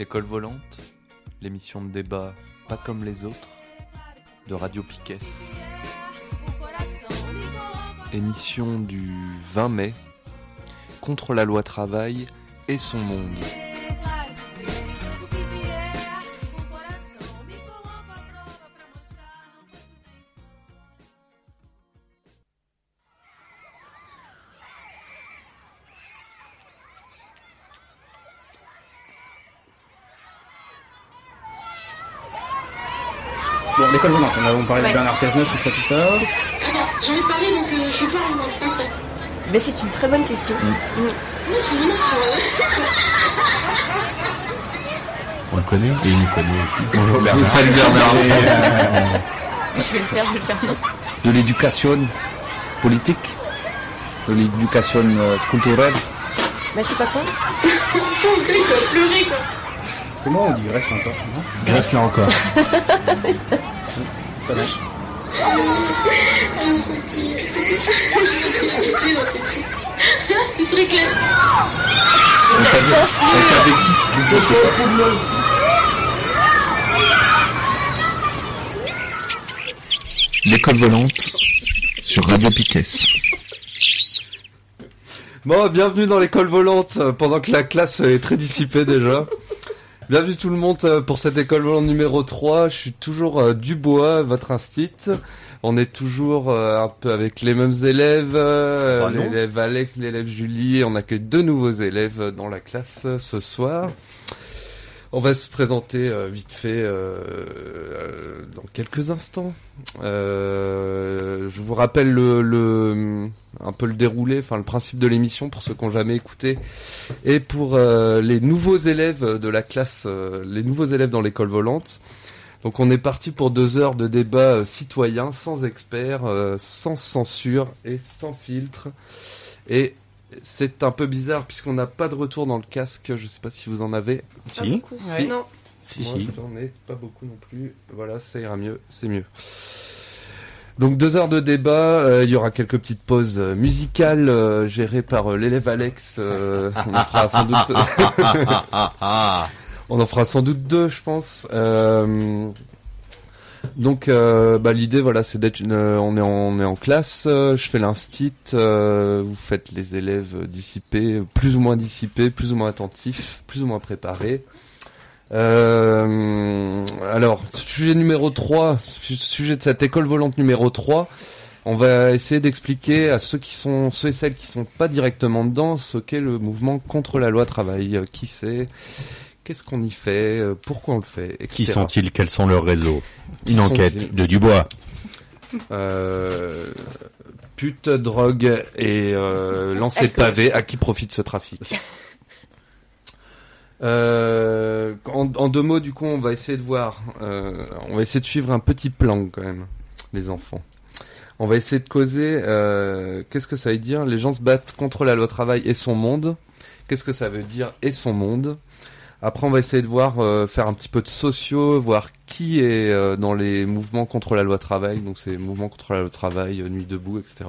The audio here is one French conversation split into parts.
École volante, l'émission de débat pas comme les autres, de Radio Piquet. Émission du 20 mai, contre la loi travail et son monde. Cazeneuve, tout ça, tout ça. Attends, j'ai envie de parler donc euh, je parle moi, comme ça. Mais c'est une très bonne question. Non, tu me notes sur On le connaît et il nous connaît aussi. Bonjour Bernard. Salut Bernard. Je vais le faire, je vais le faire. de l'éducation politique, de l'éducation euh, culturelle. Bah c'est pas con. Putain, tu vas pleurer quoi. C'est moi, on dit Grèce encore, non? Grâce là encore. Panache. Ah, L'école volante sur Radio Piquet. Bon, bienvenue dans l'école volante, euh, pendant que la classe est très dissipée déjà. Bienvenue tout le monde euh, pour cette école volante numéro 3. Je suis toujours euh, Dubois, votre instit. On est toujours euh, un peu avec les mêmes élèves, euh, Bah l'élève Alex, l'élève Julie. On accueille deux nouveaux élèves dans la classe ce soir. On va se présenter euh, vite fait euh, euh, dans quelques instants. Je vous rappelle le, le un peu le déroulé, enfin le principe de l'émission pour ceux qui n'ont jamais écouté et pour les nouveaux élèves de la classe, les nouveaux élèves dans l'école volante. Donc on est parti pour deux heures de débat citoyen, sans experts, sans censure et sans filtre. Et c'est un peu bizarre puisqu'on n'a pas de retour dans le casque. Je sais pas si vous en avez. Pas Si. beaucoup. Si. Non. Si, Moi, si. j'en ai pas beaucoup non plus. Voilà, ça ira mieux, c'est mieux. Donc deux heures de débat, euh, il y aura quelques petites pauses euh, musicales euh, gérées par euh, l'élève Alex. euh, on en fera sans doute, on en fera sans doute deux, je pense. Donc euh, bah, l'idée voilà c'est d'être une euh, on est en, on est en classe euh, je fais l'instit euh, vous faites les élèves dissipés plus ou moins dissipés plus ou moins attentifs plus ou moins préparés. Alors, sujet numéro 3, su- sujet de cette école volante numéro 3, on va essayer d'expliquer à ceux qui sont, ceux et celles qui sont pas directement dedans, ce qu'est le mouvement contre la loi travail, qui c'est, qu'est-ce qu'on y fait, euh, pourquoi on le fait, etc. Qui sont-ils? Quels sont leurs réseaux? Une enquête de Dubois. Euh, pute, drogue et euh, lancer de pavé, à qui profite ce trafic Euh, en, en deux mots, du coup, on va essayer de voir, euh, on va essayer de suivre un petit plan quand même, les enfants. On va essayer de causer, euh, qu'est-ce que ça veut dire? Les gens se battent contre la loi travail et son monde. Qu'est-ce que ça veut dire et son monde? Après, on va essayer de voir, euh, faire un petit peu de sociaux, voir qui est euh, dans les mouvements contre la loi travail, donc c'est mouvements contre la loi travail, euh, nuit debout, etc.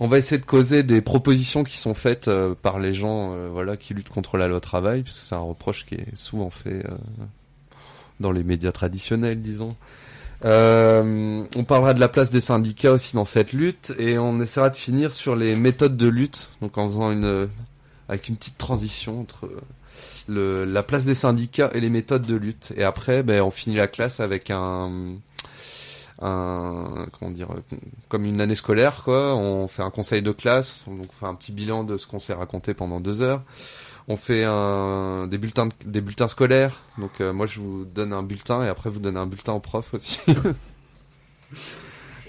On va essayer de causer des propositions qui sont faites par les gens, voilà, qui luttent contre la loi travail, puisque c'est un reproche qui est souvent fait dans les médias traditionnels, disons. On parlera de la place des syndicats aussi dans cette lutte, et on essaiera de finir sur les méthodes de lutte, donc en faisant une avec une petite transition entre la place des syndicats et les méthodes de lutte. Et après, ben, on finit la classe avec un un comment dire comme une année scolaire quoi. On fait un conseil de classe on fait un petit bilan de ce qu'on s'est raconté pendant deux heures. On fait des bulletins de- des bulletins scolaires. Donc euh, moi je vous donne un bulletin et après vous donnez un bulletin au prof aussi.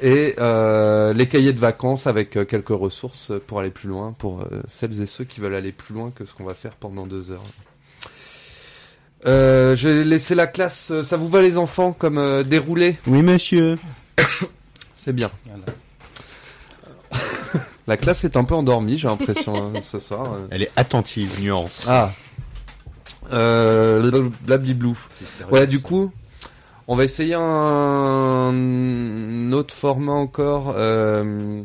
Et euh, les cahiers de vacances avec euh, quelques ressources pour aller plus loin pour celles et ceux qui veulent aller plus loin que ce qu'on va faire pendant deux heures euh, je vais laisser la classe. Ça vous va les enfants comme euh, déroulé? Oui, monsieur. C'est bien. La classe est un peu endormie, j'ai l'impression hein, ce soir. Elle est attentive, nuance. Ah. Euh, blabli-blou. Ouais, du coup, on va essayer un autre format encore. euh,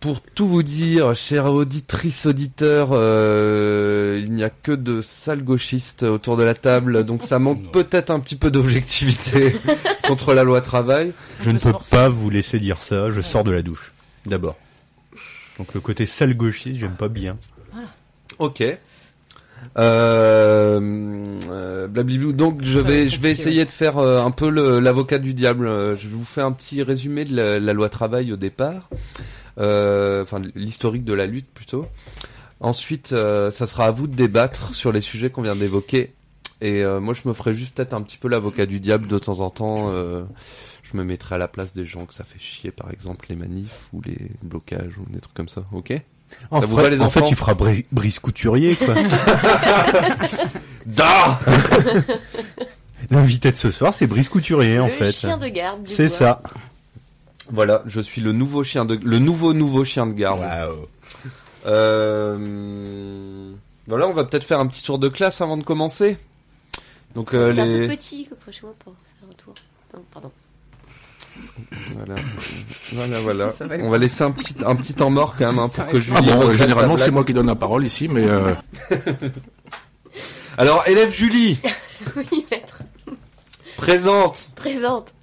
pour tout vous dire, chère auditrice, auditeur, euh, il n'y a que de sales gauchistes autour de la table, donc ça manque peut-être un petit peu d'objectivité contre la loi travail. Je ne peux pas vous laisser dire ça, je sors de la douche. D'abord. Donc le côté sale gauchiste, j'aime pas bien. Ok. Euh, euh, blablabla. Donc je vais je vais essayer de faire euh, un peu le- l'avocat du diable. Je vous fais un petit résumé de la, la loi travail au départ, enfin l'historique de la lutte plutôt. Ensuite, euh, ça sera à vous de débattre sur les sujets qu'on vient d'évoquer. Et euh, moi, je me ferai juste peut-être un petit peu l'avocat du diable de temps en temps. euh, je me mettrai à la place des gens que ça fait chier, par exemple les manifs ou les blocages ou des trucs comme ça. Ok? En, Ça vous fait- va, les en fait, enfants? tu feras bri- brise couturier, quoi. Da L'invité de ce soir, c'est brise couturier, en le fait. chien de garde. du C'est bois. ça. Voilà, je suis le nouveau chien de le nouveau nouveau chien de garde. Waouh. Euh, Voilà, on va peut-être faire un petit tour de classe avant de commencer. Donc euh, c'est un peu petit moi pour faire un tour. Non, pardon. voilà, voilà, voilà. Ça va être- On va laisser un petit un petit temps mort quand même hein, pour que être- Julie. Ah bon, euh, généralement c'est moi qui donne la parole ici, mais euh, Alors élève Julie, Oui, maître. présente. Présente.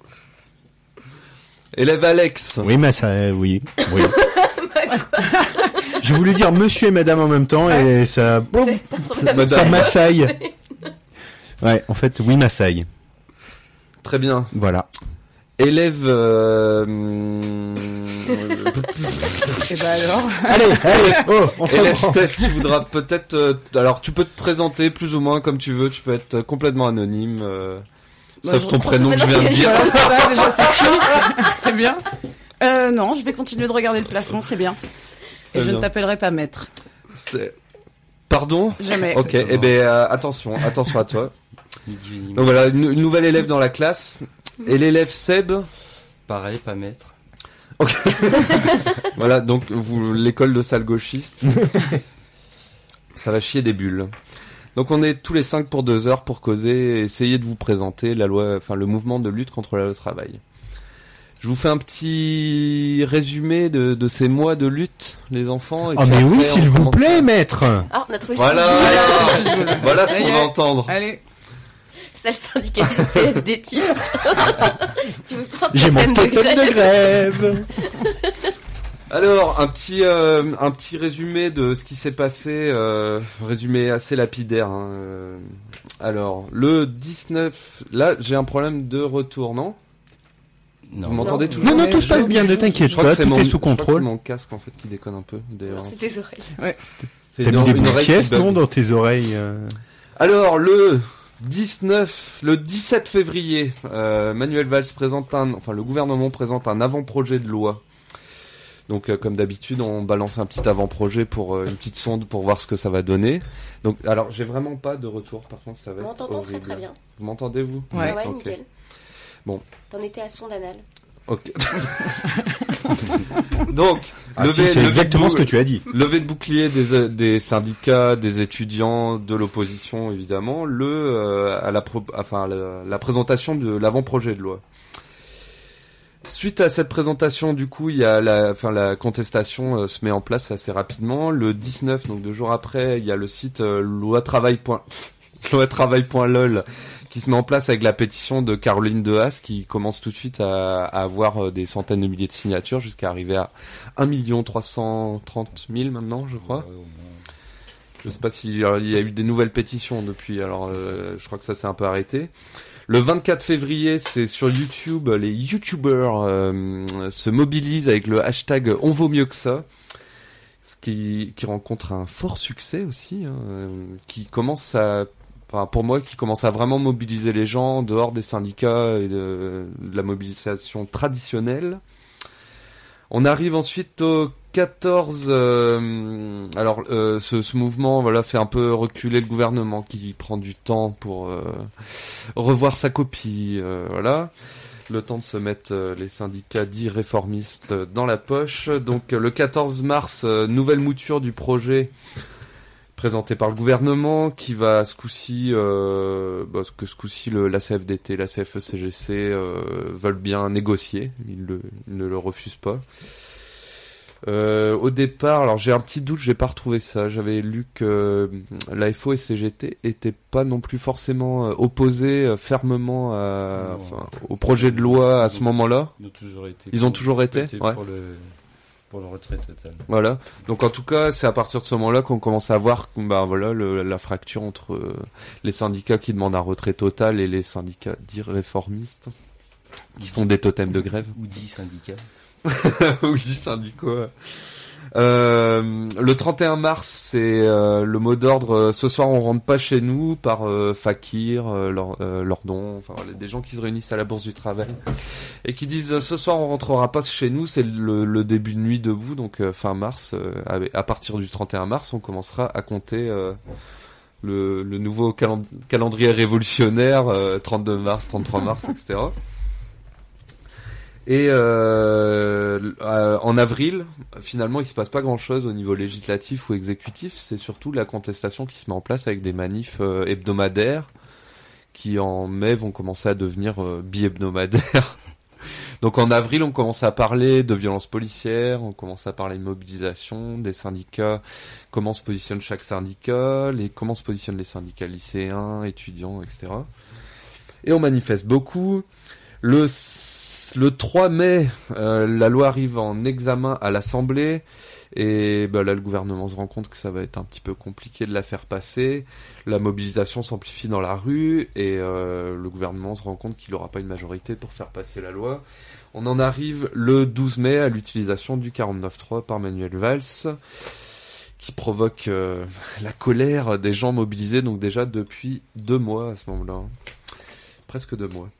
Élève Alex. Oui, mais ça, euh, oui, oui. Je voulais dire monsieur et madame en même temps et ça, boum, C'est- Ça ressemble à Madame. ça massaille. Ouais, en fait, oui, massaille. Très bien. Voilà. Élève. euh, hum, Et bah alors. Allez, allez, oh, on se Élève reprend. Steph, tu voudras peut-être. euh, alors, tu peux te présenter plus ou moins comme tu veux. Tu peux être complètement anonyme. euh, sauf je ton prénom que je viens de dire. C'est ça, déjà, c'est cool. C'est bien. Euh, non, je vais continuer de regarder le plafond, c'est bien. Et je bien. ne t'appellerai pas maître. C'était- Pardon Jamais. Ok, eh ben euh, attention, attention à toi. Donc voilà, une, une nouvelle élève dans la classe. Et l'élève Seb, Pareil, pas maître. voilà, donc vous l'école de salle gauchiste. Ça va chier des bulles. Donc on est tous les cinq pour deux heures pour causer et essayer de vous présenter la loi, enfin le mouvement de lutte contre la loi travail. Je vous fais un petit résumé de, de ces mois de lutte, les enfants. et Oh mais oui, s'il vous commence plaît, à- maître. Ah, on a trouvé Voilà, le voilà ce Ça qu'on va entendre. Allez. C'est le CFD titre. tu veux pas un J'ai mon totem de grève. Alors, un petit, euh, un petit résumé de ce qui s'est passé, euh, résumé assez lapidaire. hein, euh. Alors, le 19... Là, j'ai un problème de retour, non Non. Vous m'entendez toujours Non, non, tout se passe bien, ne t'inquiète pas, c'est tout mon- est sous contrôle. C'est mon casque, en fait, qui déconne un peu. d'ailleurs. C'est tes oreilles. C'est T'as une- mis des de qui pièces, non, dans tes oreilles euh Alors, le 19, le 17 février, euh, Manuel Valls présente un, enfin, le gouvernement présente un avant-projet de loi. Donc, euh, comme d'habitude, on balance un petit avant-projet pour euh, une petite sonde pour voir ce que ça va donner. Donc, alors, j'ai vraiment pas de retour. Par contre, ça va On être t'entend très très bien. Vous m'entendez vous? Ouais. Ouais, nickel. Bon. T'en étais à son anal. Ok. Donc, Ah, si, c'est exactement ce que tu as dit. Levée de bouclier des, euh, des syndicats, des étudiants, de l'opposition évidemment, le euh, à la pro- enfin la, la présentation de l'avant-projet de loi. Suite à cette présentation, du coup, il y a la, enfin la contestation euh, se met en place assez rapidement. Le 19, donc deux jours après, il y a le site euh, loitravail. loitravail.lol qui se met en place avec la pétition de Caroline Dehaas qui commence tout de suite à, à avoir euh, des centaines de milliers de signatures jusqu'à arriver à 1 330 000 maintenant, je crois. Je sais pas s'il y a il y a eu des nouvelles pétitions depuis, alors euh, je crois que ça s'est un peu arrêté. Le 24 février, c'est sur YouTube, les YouTubers euh, se mobilisent avec le hashtag On vaut mieux que ça, ce qui, rencontre un fort succès aussi, hein, euh, qui commence à, enfin pour moi, qui commence à vraiment mobiliser les gens en dehors des syndicats et de la mobilisation traditionnelle. On arrive ensuite au 14. euh, alors, euh, ce, ce mouvement, voilà, fait un peu reculer le gouvernement qui prend du temps pour euh, revoir sa copie, voilà. Le temps de se mettre les syndicats dits réformistes dans la poche. Donc, le 14 mars, nouvelle mouture du projet présenté par le gouvernement qui va ce coup-ci, euh, bah, que ce coup-ci le, la CFDT, la CFE-CGC euh, veulent bien négocier, ils, le- ils ne le refusent pas. Euh, au départ, alors j'ai un petit doute, j'ai pas retrouvé ça. J'avais lu que euh, l'AFO et CGT étaient pas non plus forcément opposés fermement à, Non. enfin, au projet de loi à ce moment-là. Ils ont toujours été. Ils ont toujours été, ouais. pour, le, pour le retrait total. Voilà. Donc en tout cas, c'est à partir de ce moment-là qu'on commence à voir, bah voilà, le- la fracture entre euh, les syndicats qui demandent un retrait total et les syndicats dits réformistes qui font des totems de grève. Ou 10 syndicats. ou 10 syndicats. Euh, le 31 mars, c'est euh, le mot d'ordre. euh, ce soir, on rentre pas chez nous par Fakir, Lor- euh, Lordon, enfin des gens qui se réunissent à la Bourse du Travail et qui disent ce soir, on rentrera pas chez nous. C'est le, le début de nuit debout, donc fin mars. à partir du 31 mars, on commencera à compter. le, le nouveau calen- calendrier révolutionnaire, euh, 32 mars, 33 mars, etc. Et euh, euh, en avril, finalement, il se passe pas grand-chose au niveau législatif ou exécutif. C'est surtout la contestation qui se met en place avec des manifs euh, hebdomadaires qui en mai vont commencer à devenir euh, bi-hebdomadaires. Donc en avril, on commence à parler de violences policières, on commence à parler de mobilisation, des syndicats, comment se positionne chaque syndicat, les, comment se positionnent les syndicats lycéens, étudiants, etc. Et on manifeste beaucoup. Le, le 3 mai, euh, la loi arrive en examen à l'Assemblée. Et bah, là, le gouvernement se rend compte que ça va être un petit peu compliqué de la faire passer. La mobilisation s'amplifie dans la rue et euh, le gouvernement se rend compte qu'il n'aura pas une majorité pour faire passer la loi. On en arrive le 12 mai à l'utilisation du 49.3 par Manuel Valls qui provoque euh, la colère des gens mobilisés, donc déjà depuis deux mois à ce moment-là. hein. Presque deux mois.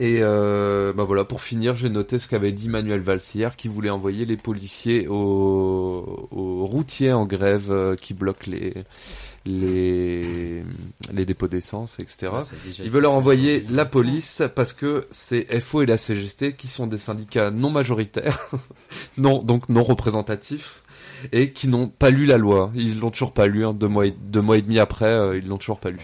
Et euh, bah voilà, pour finir, j'ai noté ce qu'avait dit Manuel Valls hier, qui voulait envoyer les policiers aux, aux routiers en grève euh, qui bloquent les, les, les dépôts d'essence, etc. Ouais, Il veut leur envoyer aujourd'hui. la police parce que c'est FO et la CGT qui sont des syndicats non majoritaires, non donc non représentatifs et qui n'ont pas lu la loi. Ils l'ont toujours pas lu. hein, deux mois et, deux mois et demi après, euh, ils l'ont toujours pas lu.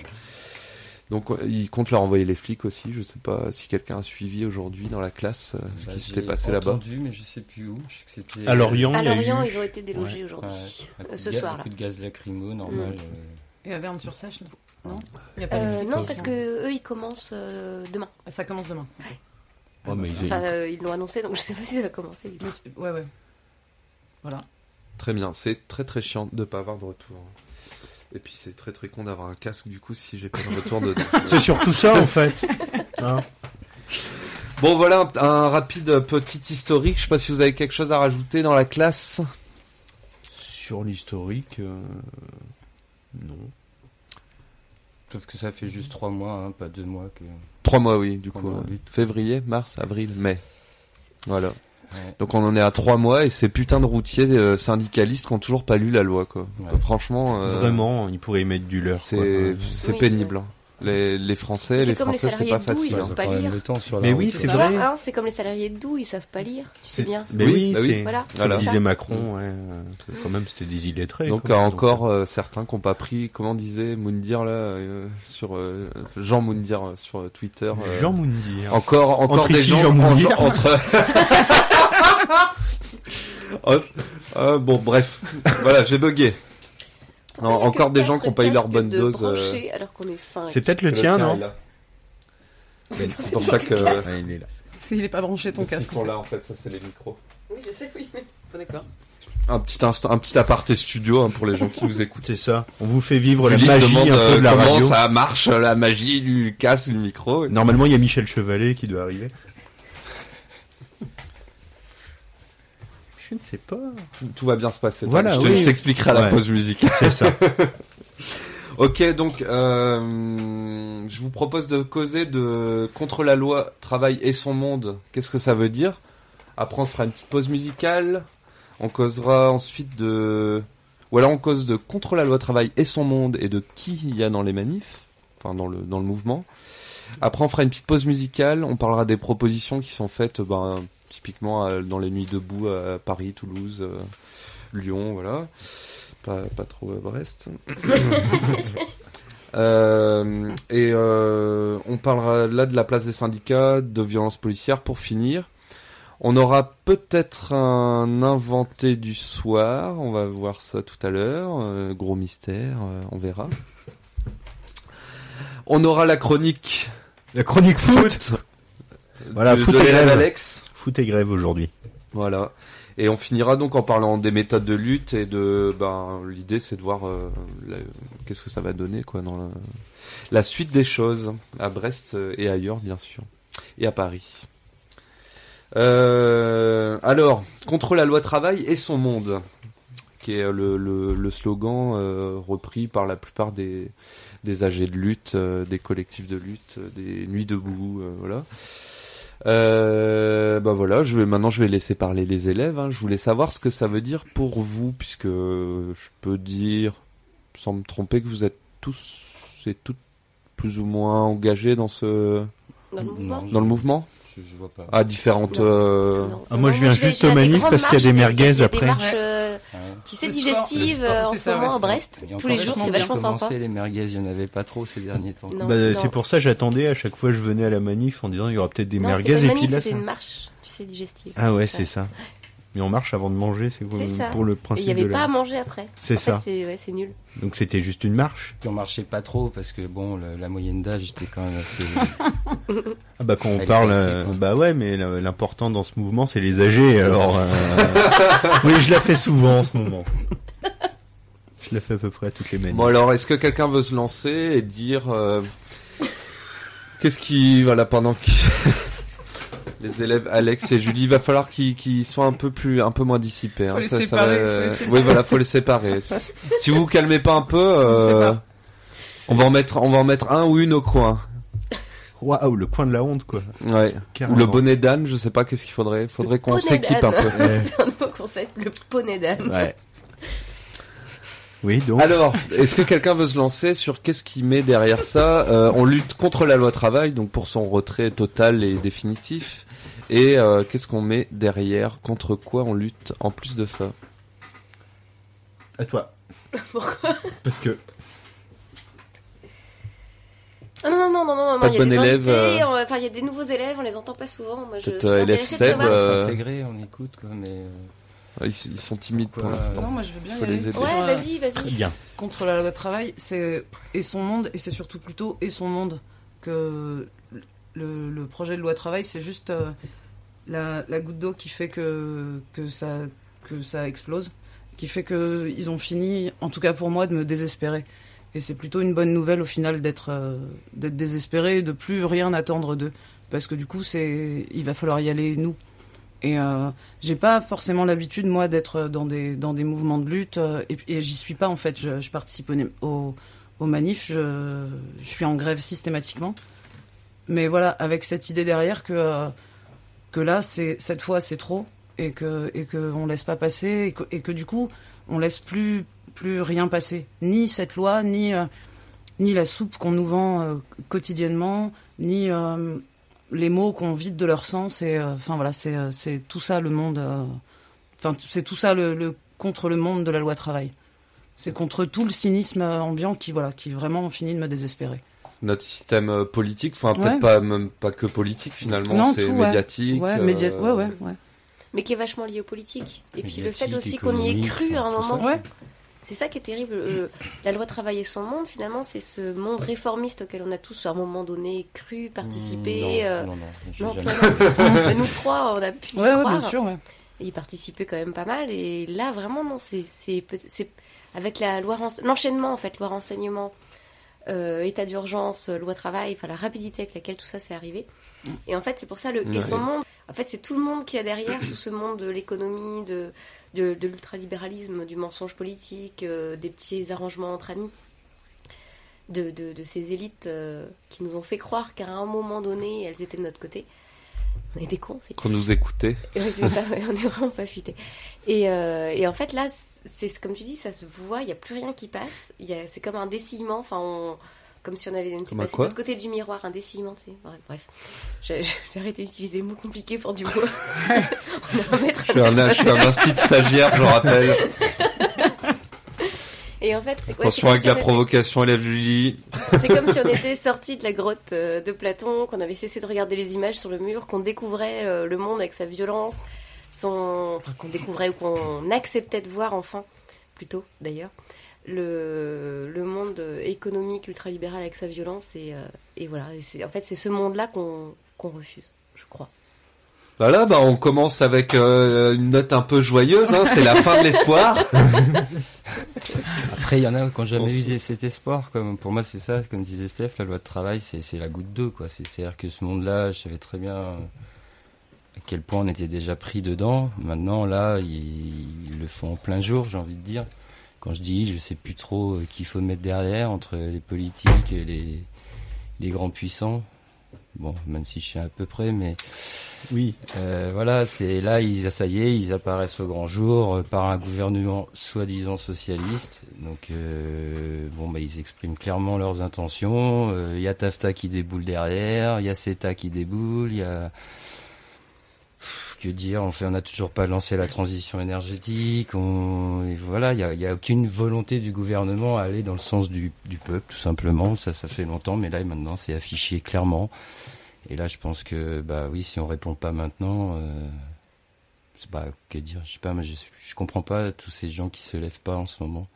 Donc euh, ils comptent leur envoyer les flics aussi. Je sais pas si quelqu'un a suivi aujourd'hui dans la classe euh, ce Bah, qui s'était passé là-bas. entendu, mais je sais plus où. Je sais que c'était. À Lorient, À il y a Lorient, eu- ils ont été délogés Ouais, aujourd'hui, euh, ce soir Un là. coup de gaz lacrymo, normal. Mm. euh, Et à Verne-sur-Sèche, non Non Il y a pas Euh, de non, parce que eux, ils commencent euh, demain. Ça commence demain. Oh, mais ils Enfin, euh, ils l'ont annoncé, donc je sais pas si ça va commencer. Ouais, ouais. Voilà. Très bien. C'est très très chiant de pas avoir de retour. Et puis c'est très très con d'avoir un casque du coup si j'ai pas de retour dedans. C'est surtout ça en fait. Hein Bon voilà un, un rapide petit historique. Je sais pas si vous avez quelque chose à rajouter dans la classe. Sur l'historique, euh, non. Sauf que ça fait juste 3 mois, hein, pas 2 mois que. Trois mois oui du Trois coup. mois, euh. Février, mars, avril, mai. Voilà. Ouais. Donc on en est à trois mois et ces putains de routiers euh, syndicalistes qui ont toujours pas lu la loi quoi. Ouais. Donc, franchement. euh, Vraiment, ils pourraient y mettre du leur. C'est c'est Oui. pénible. hein. Les, les Français, C'est les Français c'est pas ils facile. ont hein. pas lire. le temps sur la Mais oui, C'est c'est vrai. hein, c'est comme les salariés de doux, ils savent pas lire. Tu sais bien. Mais Oui, oui, bah oui. Voilà. Comme Voilà. disait Macron, ouais, euh, quand même c'était des illettrés. Donc quoi. euh, encore euh, certains qui n'ont pas pris, comment disait Moundir là, euh, sur euh, Jean Moundir sur Twitter. euh, Jean Moundir. Encore, encore Entre des ici, gens Jean en- entre. Oh, euh, bon, bref, voilà, j'ai bugué. Non, Il y a que encore des gens quatre qui n'ont pas eu leur casques bonne de dose. euh, branchés, alors qu'on est cinq. C'est peut-être le tien, non. C'est pour ça que Ouais, il est là. Il est pas branché ton ils casque. sont là en fait, ça c'est les micros. Oui, je sais, oui. Bon, d'accord. Un petit instant, un petit aparté studio hein, pour les gens qui nous écoutent. C'est ça. On vous fait vivre Julie la magie demande un peu euh, de la comment radio. ça marche, la magie du casque, du micro. Normalement, il y a Michel Chevalet qui doit arriver. Je ne sais pas. Tout, va bien se passer. Voilà, je te- oui. t'expliquerai à la Ouais. pause musicale. C'est ça. Ok, donc euh, je vous propose de causer de contre la loi travail et son monde. Qu'est-ce que ça veut dire? Après, on se fera une petite pause musicale. On causera ensuite de, ou alors on cause de contre la loi travail et son monde et de qui il y a dans les manifs, enfin dans le dans le mouvement. Après, on fera une petite pause musicale. On parlera des propositions qui sont faites, ben typiquement euh, dans les nuits debout à Paris, Toulouse, euh, Lyon, voilà. Pas, pas trop à Brest. Euh, et euh, on parlera là de la place des syndicats, de violences policières pour finir. On aura peut-être un inventé du soir. On va voir ça tout à l'heure. Euh, gros mystère, euh, on verra. On aura la chronique La chronique foot. Voilà, de, foot de et. Alex. Foot et grève aujourd'hui. Voilà. Et on finira donc en parlant des méthodes de lutte et de ben l'idée c'est de voir euh, qu'est-ce que ça va donner quoi dans la, suite des choses à Brest euh, et ailleurs bien sûr et à Paris. Euh, alors contre la loi travail et son monde qui est le, slogan repris par la plupart des des de lutte, des collectifs de lutte, des nuits debout, voilà. Euh, bah voilà, je vais maintenant je vais laisser parler les élèves. hein. Je voulais savoir ce que ça veut dire pour vous, puisque je peux dire, sans me tromper, que vous êtes tous et toutes plus ou moins engagés dans ce Dans le mouvement? Non, dans le mouvement? Je, je vois pas. à différentes. Non. euh, Non. Ah, moi, je viens juste aux manifs parce qu'il y a des merguez des après. marches, Ouais. euh, tu sais, digestives euh, en c'est ce moment à Brest. Tous les jours, c'est vachement pour sympa. les merguez, il y en avait pas trop ces derniers temps. Bah, c'est pour ça que j'attendais à chaque fois je venais à la manif en disant il y aura peut-être des merguez et puis là c'était ça- une marche, tu sais, digestive. Ah ouais, c'est ça. Mais on marche avant de manger, c'est pour, le Et il principe n'y avait de pas la... à manger après. C'est ça. C'est ouais, nul. Donc c'était juste une marche. Puis on marchait pas trop parce que bon, le- la moyenne d'âge était quand même assez. Ah bah quand on Elle parle, passée, euh, bah ouais, mais l'important dans ce mouvement c'est les âgés. Alors euh, oui, je la fais souvent en ce moment. Je la fais à peu près à toutes les manifs. Bon alors, est-ce que quelqu'un veut se lancer et dire euh, qu'est-ce qui voilà pendant que les élèves Alex et Julie, il va falloir qu'ils soient un peu plus un peu moins dissipés. Faut hein. les Ça- ça séparer, va- faut les séparer. Oui voilà, faut les séparer. Si- vous vous calmez pas un peu, euh, on va en mettre on va en mettre un ou une au coin. Waouh, le coin de la honte quoi. Ouais. Ou le bonnet d'âne, je sais pas qu'est-ce qu'il faudrait? Faudrait qu'on s'équipe un peu. Ouais. c'est un nouveau concept, le poney d'âne. Ouais. Oui, donc. Alors, est-ce que quelqu'un veut se lancer sur qu'est-ce qui met derrière ça? Euh, On lutte contre la loi travail, donc pour son retrait total et définitif. Et euh, qu'est-ce qu'on met derrière? Contre quoi on lutte en plus de ça? À toi. Pourquoi? Parce que Ah non, non, non, non, non, il y a bon des élève, euh. on- enfin, il y a des nouveaux élèves, on les entend pas souvent. Moi, je euh, euh, S'intégrer, on écoute quoi, mais. euh, Ils, ils sont timides pour Pourquoi, l'instant. Non, moi je veux bien Faut y les aider. Ouais, euh, vas-y, très vas-y. bien. contre la loi de travail, c'est et son monde, et c'est surtout plutôt et son monde que le, projet de loi travail, c'est juste euh, la, goutte d'eau qui fait que, que, ça, que ça explose, qui fait que ils ont fini, en tout cas pour moi, de me désespérer. Et c'est plutôt une bonne nouvelle au final d'être euh, désespéré et de plus rien attendre d'eux. Parce que du coup, il va falloir y aller nous. Et euh, j'ai pas forcément l'habitude moi d'être dans des dans des mouvements de lutte euh, et, et j'y suis pas en fait. Je, participe au, au, au manif, je, je suis en grève systématiquement. Mais voilà, avec cette idée derrière que euh, que là c'est cette fois c'est trop et que et que on laisse pas passer et que, du coup on laisse plus plus rien passer, ni cette loi, ni euh, ni la soupe qu'on nous vend euh, quotidiennement, ni les mots qu'on vide de leur sens. Et enfin voilà, c'est c'est tout ça le monde. Enfin, c'est tout ça le, le contre le monde de la loi travail. C'est contre tout le cynisme ambiant qui voilà qui vraiment finit de me désespérer. Notre système euh, politique, enfin peut-être Ouais. pas même pas que politique finalement, Non, c'est tout, ouais. médiatique. Ouais, euh, média- ouais, ouais, ouais. Mais qui est vachement lié aux politiques. Et puis le fait aussi qu'on y ait cru à un moment. Ouais. C'est ça qui est terrible. euh, la loi travail et son monde, finalement, c'est ce monde réformiste auquel on a tous à un moment donné cru, participé. Non, euh, non, non, j'ai Non, jamais- toi, non. Bah, nous trois, on a pu y croire. bien sûr, ouais. et y participer quand même pas mal. Et là, vraiment, non, c'est c'est peut- c'est avec la loi rense- l'enchaînement en fait, loi renseignement, euh, état d'urgence, loi travail, enfin la rapidité avec laquelle tout ça s'est arrivé. Et en fait, c'est pour ça le et son monde. En fait, c'est tout le monde qui a derrière tout ce monde de l'économie, de de, de l'ultralibéralisme, du mensonge politique, euh, des petits arrangements entre amis. De, de, de ces élites euh, qui nous ont fait croire qu'à un moment donné, elles étaient de notre côté. On est des cons, c'est Qu'on nous écoutait. Ouais, c'est ça, ouais, on est vraiment pas futé. Et, euh, et en fait, là, c'est comme tu dis, ça se voit, il n'y a plus rien qui passe. Y a- C'est comme un dessillement, enfin, on- comme si on avait une passé de l'autre côté du miroir, un dessillement, tu sais. Bref, bref. Je, je vais arrêter d'utiliser le mot compliqué pour du mot. on va Je suis un, je suis un instit stagiaire, je rappelle. Et Et en fait, c'est ouais, c'est Attention avec si la était- provocation, élève Julie. C'est comme si on était sorti de la grotte euh, de Platon, qu'on avait cessé de regarder les images sur le mur, qu'on découvrait euh, le monde avec sa violence, son... enfin qu'on découvrait ou qu'on acceptait de voir enfin, plutôt d'ailleurs, le, le monde économique ultralibéral avec sa violence. Et, euh, et voilà, Et en fait c'est ce monde-là qu'on qu'on refuse, je crois. Voilà, bah on commence avec euh, une note un peu joyeuse, hein, c'est la fin de l'espoir. Après, il y en a qui n'ont jamais On eu cet espoir. Comme, pour moi, c'est ça, comme disait Steph, la loi de travail, c'est la goutte d'eau. C'est-à-dire que ce monde-là, je savais très bien à quel point on était déjà pris dedans. Maintenant, là, ils, ils le font en plein jour, j'ai envie de dire. Quand je dis, je sais plus trop euh, qu'il faut mettre derrière entre les politiques et les, les grands puissants. Bon, même si je sais à peu près, mais Oui. euh, voilà, c'est là, ils, ça y est, ils apparaissent au grand jour euh, par un gouvernement soi-disant socialiste. Donc, euh, bon, bah, ils expriment clairement leurs intentions. Euh, Il y a TAFTA qui déboule derrière, il y a CETA qui déboule, il y a que dire En fait, on n'a toujours pas lancé la transition énergétique. On... voilà, il n'y a, il y a aucune volonté du gouvernement à aller dans le sens du, peuple, tout simplement. Ça, ça fait longtemps, mais là, maintenant, c'est affiché clairement. Et là, je pense que, bah oui, si on répond pas maintenant, euh, pas que dire. Je sais pas, mais je, je comprends pas tous ces gens qui se lèvent pas en ce moment.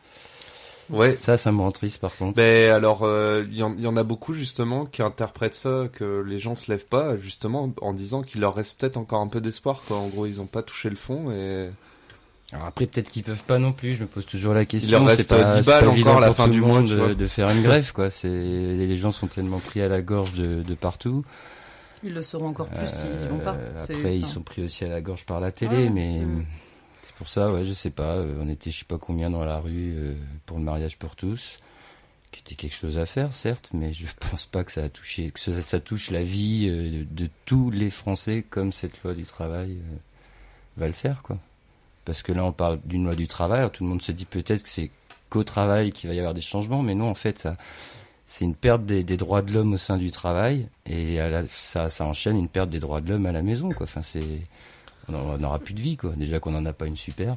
Ouais. Ça, ça me rend triste, par contre. Ben alors, euh, il y, en- il y en a beaucoup justement qui interprètent ça, que les gens se lèvent pas, justement en disant qu'il leur reste peut-être encore un peu d'espoir. Quoi. En gros, ils ont pas touché le fond et Alors après, peut-être qu'ils peuvent pas non plus. Je me pose toujours la question. leur reste c'est pas, 10 c'est pas balles encore à la fin du mois, de, faire une grève, quoi. C'est les gens sont tellement pris à la gorge de, de partout. Ils le seront encore plus s'ils y vont pas. Euh, Après, ils sont pris aussi à la gorge par la télé, Ouais. mais Mm. Pour ça, ouais, je sais pas. euh, On était, je sais pas combien dans la rue euh, pour le mariage pour tous, qui était quelque chose à faire, certes, mais je pense pas que ça a touché, que ça, touche la vie euh, de, tous les Français comme cette loi du travail va le faire, quoi. Parce que là, on parle d'une loi du travail, tout le monde se dit peut-être que c'est qu'au travail qu'il va y avoir des changements, mais non, en fait, ça, c'est une perte des, droits de l'homme au sein du travail, et la- ça, ça enchaîne une perte des droits de l'homme à la maison, quoi. Enfin, c'est, on n'aura plus de vie, quoi. Déjà qu'on n'en a pas une super.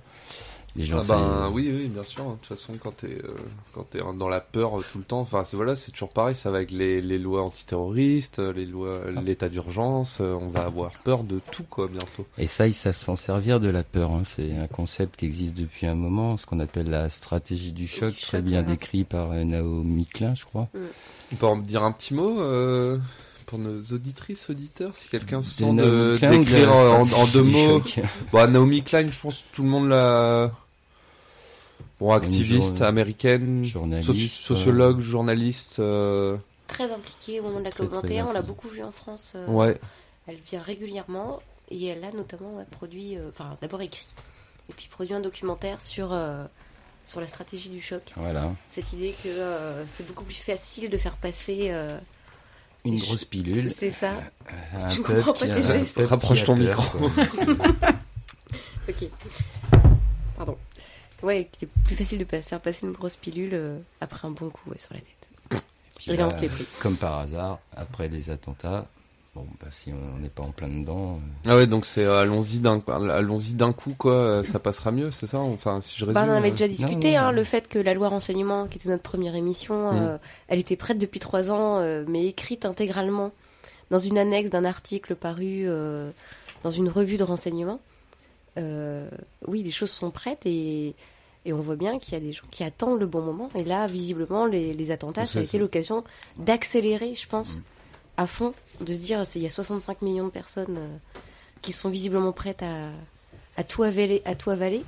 Les gens, Ah ça ben les- oui, oui, bien sûr. hein. De toute façon, quand t'es euh, quand t'es dans la peur euh, tout le temps, enfin c'est voilà, c'est toujours pareil. Ça va avec les, les lois antiterroristes, euh, les lois, Ah. l'état d'urgence. euh, on va avoir peur de tout quoi bientôt. Et ça, ils savent s'en servir de la peur. hein. C'est un concept qui existe depuis un moment, ce qu'on appelle la stratégie du choc, Du très choc, bien ouais. décrit par euh, Naomi Klein, je crois. On peut en dire un petit mot euh, pour nos auditrices, auditeurs, si quelqu'un se sent de- d'écrire en, deux mots. Bon, Naomi Klein, je pense que tout le monde l'a. Bon, activiste jour- américaine, journaliste, soci- sociologue, journaliste. euh, Très impliquée au moment de la Très, très COP21, bien on l'a beaucoup vu en France. euh, Ouais. Elle vient régulièrement et elle a notamment ouais, produit, euh, enfin d'abord écrit, et puis produit un documentaire sur, euh, sur la stratégie du choc. Voilà. Cette idée que euh, c'est beaucoup plus facile de faire passer. euh, Une grosse pilule. c'est ça. à un Je comprends pas tes gestes. Rapproche ton micro. Ok. Pardon. Ouais, il est plus facile de faire passer une grosse pilule euh, après un bon coup ouais, sur la tête. Puis Et là, on là, se l'est pris. Comme par hasard, après les attentats, bon, bah, si on n'est pas en plein dedans, euh, Ah ouais, donc c'est euh, allons-y d'un allons-y d'un coup quoi, euh, ça passera mieux, c'est ça Enfin, si je résume. Bah, on en avait euh, déjà discuté, non, hein, non. le fait que la loi renseignement, qui était notre première émission, Mm. euh, elle était prête depuis trois ans, euh, mais écrite intégralement dans une annexe d'un article paru euh, dans une revue de renseignement. Euh, oui, les choses sont prêtes et, et on voit bien qu'il y a des gens qui attendent le bon moment. Et là, visiblement, les, les attentats, ça a été l'occasion d'accélérer, je pense, Mm. à fond, de se dire, il y a 65 millions de personnes euh, qui sont visiblement prêtes à, à tout avaler, à tout avaler.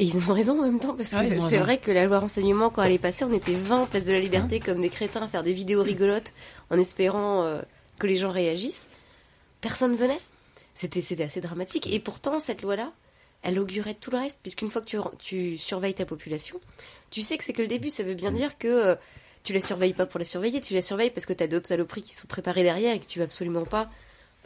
Et ils ont raison en même temps, parce que Ouais, ont c'est vrai que la loi renseignement, quand elle est passée, on était 20 place de la liberté comme des crétins à faire des vidéos rigolotes en espérant euh, que les gens réagissent. Personne venait. C'était, c'était assez dramatique. Et pourtant, cette loi-là, elle augurait tout le reste, puisqu'une fois que tu, tu surveilles ta population, tu sais que c'est que le début. Ça veut bien dire que euh, tu la surveilles pas pour la surveiller, tu la surveilles parce que tu as d'autres saloperies qui sont préparées derrière et que tu vas absolument pas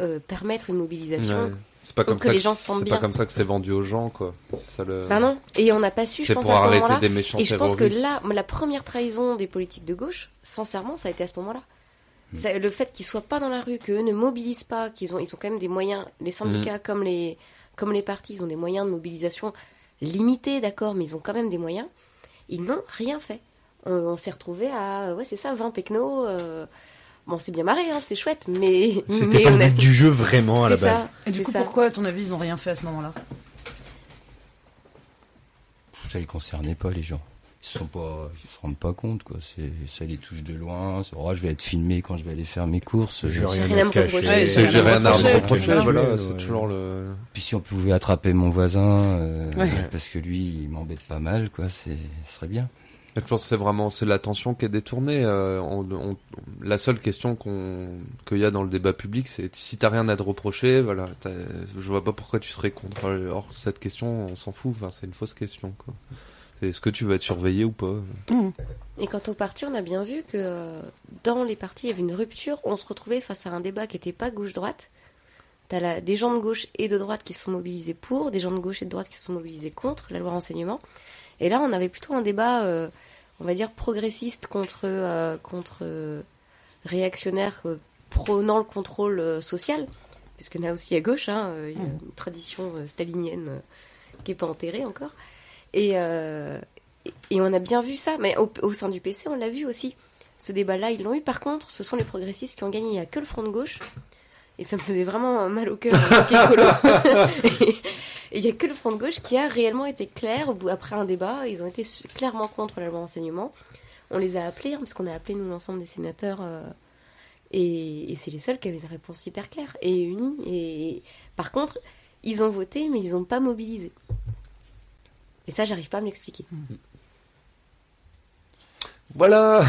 euh, permettre une mobilisation. ouais. C'est pas comme que ça les que gens se sentent c'est bien. pas comme ça que c'est vendu aux gens quoi. C'est ça le. Ben non. Et on n'a pas su, je C'est pense, pour à ce arrêter moment-là. des méchants Et je pense que là, la première trahison des politiques de gauche, sincèrement, ça a été à ce moment-là. Ça- Le fait qu'ils soient pas dans la rue, qu'eux ne mobilisent pas, qu'ils ont, ils ont quand même des moyens, les syndicats Hmm. comme les, comme les partis, ils ont des moyens de mobilisation limités, d'accord, mais ils ont quand même des moyens. Ils n'ont rien fait. On, on s'est retrouvé à, ouais, c'est ça, 20 pecnos. euh, Bon, c'est bien marré, hein, c'était chouette, mais. C'était pas le but du jeu vraiment à la base. ça, Et du c'est coup, ça. pourquoi, à ton avis, ils ont rien fait à ce moment-là? Ça les concernait pas, les gens. Ils se, sont pas, ils se rendent pas compte, quoi. C'est, ça les touche de loin. Oh, je vais être filmé quand je vais aller faire mes courses. J'ai Je- rien rien à me cacher. reprocher. J'ai rien à reprocher, reprocher, voilà. voilà, Ouais. c'est toujours le. Puis si on pouvait attraper mon voisin, euh, Ouais. parce que lui, il m'embête pas mal, quoi. C'est, ce serait bien. Je pense que c'est vraiment c'est l'attention qui est détournée. euh, on- on- la seule question qu'on qu'il y a dans le débat public, c'est si t'as rien à te reprocher, voilà. Je vois pas pourquoi tu serais contre. Or cette question, on s'en fout. Enfin, c'est une fausse question. Quoi. C'est est-ce que tu vas être surveillé ou pas? Et quant aux partis, on a bien vu que euh, dans les partis, il y avait une rupture. On se retrouvait face à un débat qui n'était pas gauche-droite. T'as la- des gens de gauche et de droite qui se sont mobilisés pour, des gens de gauche et de droite qui se sont mobilisés contre la loi renseignement. Et là, on avait plutôt un débat, euh, on va dire, progressiste contre, euh, contre euh, réactionnaire, prônant le contrôle social. En a aussi à gauche, hein, il y a une tradition stalinienne qui n'est pas enterrée encore. Et, et- et on a bien vu ça, mais au, au sein du PC, on l'a vu aussi. Ce débat-là, ils l'ont eu. Par contre, ce sont les progressistes qui ont gagné. Il n'y a que le Front de gauche. Et ça me faisait vraiment mal au cœur. Et il n'y a que le Front de gauche qui a réellement été clair. Au bout, après un débat, ils ont été clairement contre la loi renseignement. On les a appelés, hein, parce qu'on a appelé nous l'ensemble des sénateurs. euh, et et c'est les seuls qui avaient des réponses hyper claires et unies. Et par contre, ils ont voté, mais ils n'ont pas mobilisé. Et ça, j'arrive pas à me l'expliquer. Voilà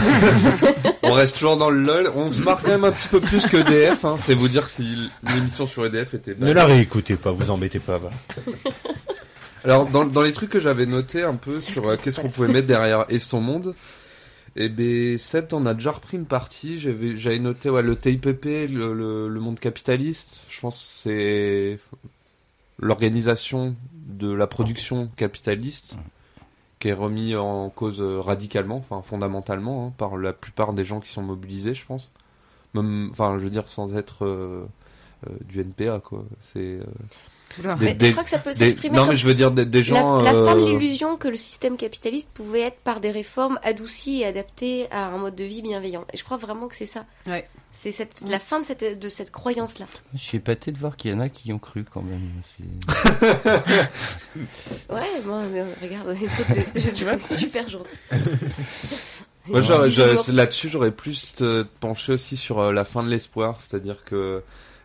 On reste toujours dans le LOL. On se marque quand même un petit peu plus que EDF. Hein. C'est vous dire si l'émission sur EDF était Ne la réécoutez pas, vous embêtez pas. va. Alors, dans, dans les trucs que j'avais noté un peu sur euh, qu'est-ce qu'on pouvait mettre derrière Et son monde, et ben Seb, t'en as déjà repris une partie. J'avais j'avais noté ouais, le TIPP, le, le, le monde capitaliste. Je pense que c'est l'organisation de la production capitaliste qui est remis en cause euh, radicalement, enfin fondamentalement, hein, par la plupart des gens qui sont mobilisés, je pense. Même, enfin, je veux dire, sans être euh, euh, du NPA, quoi. C'est. Des- Mais des- je crois que ça peut s'exprimer Non, comme mais je veux dire des, des la, gens. la fin de euh, l'illusion que le système capitaliste pouvait être par des réformes adoucies et adaptées à un mode de vie bienveillant. Et je crois vraiment que c'est ça. Ouais. C'est cette, la fin de cette, de cette croyance-là. Je suis épaté de voir qu'il y en a qui y ont cru quand même. Ouais, moi, euh, regarde, écoute, je suis super gentil. Moi, là-dessus, j'aurais plus penché aussi sur euh, la fin de l'espoir, c'est-à-dire que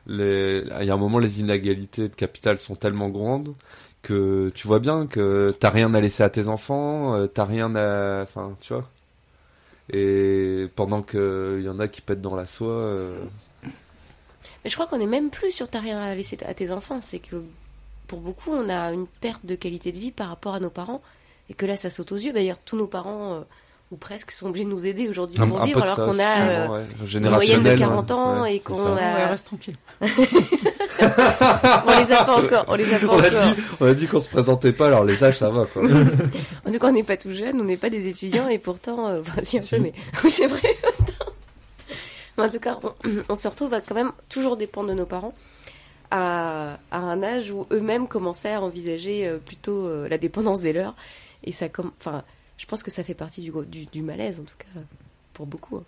il y a un moment, les inégalités de capital sont tellement grandes que tu vois bien que t'as rien à laisser à tes enfants, euh, t'as rien à, enfin, tu vois. Et pendant que il y en a qui pètent dans la soie, euh, Mais je crois qu'on est même plus sur t'as rien à laisser à tes enfants. C'est que pour beaucoup, on a une perte de qualité de vie par rapport à nos parents. Et que là, ça saute aux yeux. D'ailleurs, tous nos parents, euh, ou presque, sont obligés de nous aider aujourd'hui pour un vivre alors qu'on a euh, ouais, une moyenne de générationnel, 40 ans ouais, et qu'on a... reste tranquille. on les a pas encore. On les a pas On a encore. dit, on a dit qu'on se présentait pas, alors les âges ça va quoi. En tout cas, on n'est pas tout jeune, on n'est pas des étudiants et pourtant, euh, enfin, si un peu, mais oui, c'est vrai. Mais en tout cas, on, on se retrouve à quand même toujours dépendre de nos parents à, à un âge où eux-mêmes commençaient à envisager euh, plutôt euh, la dépendance des leurs. Et ça, comme, enfin, je pense que ça fait partie du, gros- du, du malaise, en tout cas, pour beaucoup. hein.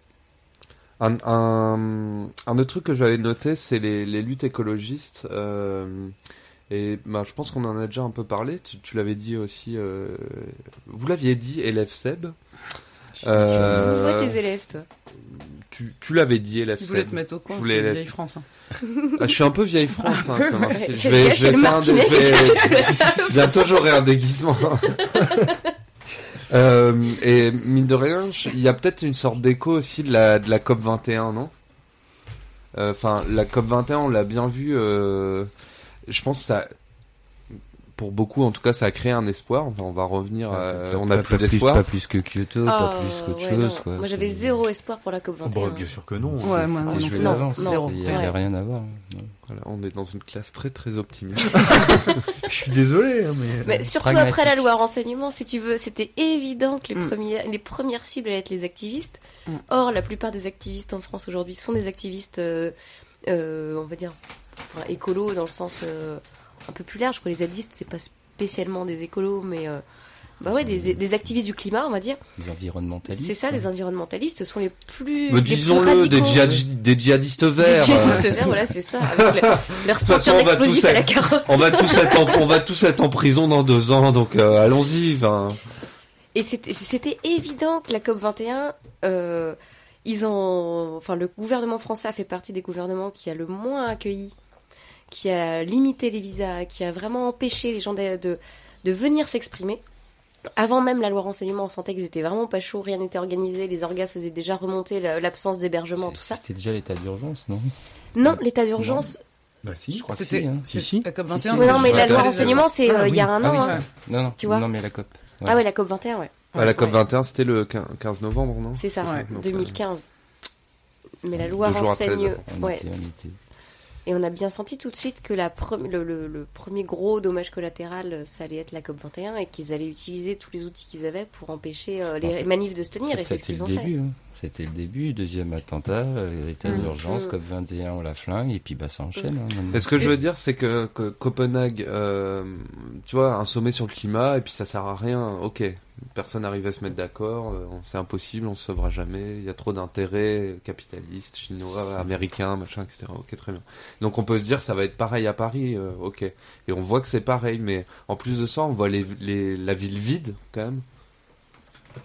Un, un, un autre truc que j'avais noté, c'est les, les luttes écologistes. euh, et bah, je pense qu'on en a déjà un peu parlé. Tu, tu l'avais dit aussi. euh, vous l'aviez dit, élève Seb. Euh, vois tes élèves, toi. tu tu l'avais dit, élève Je voulais Seb. te mettre au coin, Je c'est les- vieille France. hein. Ah, je suis un peu vieille France. Hein, comme un- Ouais, je vais, je vais faire dé- Bientôt j'aurai un déguisement. Euh, et mine de rien, il y a peut-être une sorte d'écho aussi de la, de la COP 21, non? Euh, Enfin, la COP 21, on l'a bien vu. euh, je pense que ça, pour beaucoup, en tout cas, ça a créé un espoir. Enfin, on va revenir. euh, Pas- on a pas- plus d'espoir. Pas plus que Kyoto, pas Oh, plus qu'autre ouais, chose. Quoi. Moi, j'avais zéro espoir pour la COP 21. Bon, bien sûr que non. Ouais, moi, non, non. Non, non, Il n'y ouais. rien à voir. Voilà, on est dans une classe très très optimiste. Je suis désolé, hein, mais. Mais surtout après la loi renseignement, si tu veux, c'était évident que les, Mm. premières, les premières cibles allaient être les activistes. Mm. Or, la plupart des activistes en France aujourd'hui sont des activistes, euh, euh, on va dire, enfin, écolos dans le sens euh, un peu plus large. Quoi. Les zadistes, c'est pas spécialement des écolos, mais euh, bah ouais, des, des activistes du climat, on va dire. Les environnementalistes. C'est ça, les environnementalistes sont les plus. Disons-le, des, radicaux. djihad- des djihadistes Des verts. djihadistes euh, verts, voilà, c'est ça. Avec le- leur façon, on va tous à la carotte. on va tous être en, on va tous être en prison dans deux ans, donc euh, allons-y. Et c'était c'était évident que la COP 21, euh, ils ont, enfin, le gouvernement français a fait partie des gouvernements qui a le moins accueilli, qui a limité les visas, qui a vraiment empêché les gens de, de, de venir s'exprimer. Avant même la loi renseignement, on sentait qu'ils étaient vraiment pas chauds, rien n'était organisé, les orgas faisaient déjà remonter la- l'absence d'hébergement, tout ça. C'était déjà l'état d'urgence, non? Non, l'état d'urgence. Bah si, je crois que C'était- si. Hein. Si, si. la COP Si, 21, si. Oui, non, mais Ouais, la loi ouais. renseignement, c'est euh, il y a un Ah an. oui, hein. Non, non, Tu vois non, mais la COP. ouais. Ah ouais, la COP 21, ouais. à la COP 21, c'était le 15 novembre, non? C'est ça, Ouais. Donc, euh, 2015. Mais la loi après, renseigne. On ouais. était- on était- Et on a bien senti tout de suite que la pre- le, le- le premier gros dommage collatéral, euh, ça allait être la COP21 et qu'ils allaient utiliser tous les outils qu'ils avaient pour empêcher euh, les En fait, manifs de se tenir. En fait, et c'est ce C'était qu'ils le ont début. hein. C'était le début, deuxième attentat, euh, état Mm. d'urgence, Mm. COP 21, on la flingue, et puis bah ça enchaîne. hein, maintenant. Et ce que je veux dire, c'est que, que Copenhague, euh, tu vois, un sommet sur le climat, et puis ça sert à rien. Ok, personne n'arrive à se mettre d'accord, euh, c'est impossible, on se sauvera jamais. Il y a trop d'intérêts capitalistes, chinois, américains, machin, etc. Ok, très bien. Donc on peut se dire, ça va être pareil à Paris, euh, ok. Et on voit que c'est pareil, mais en plus de ça, on voit les, les, la ville vide quand même,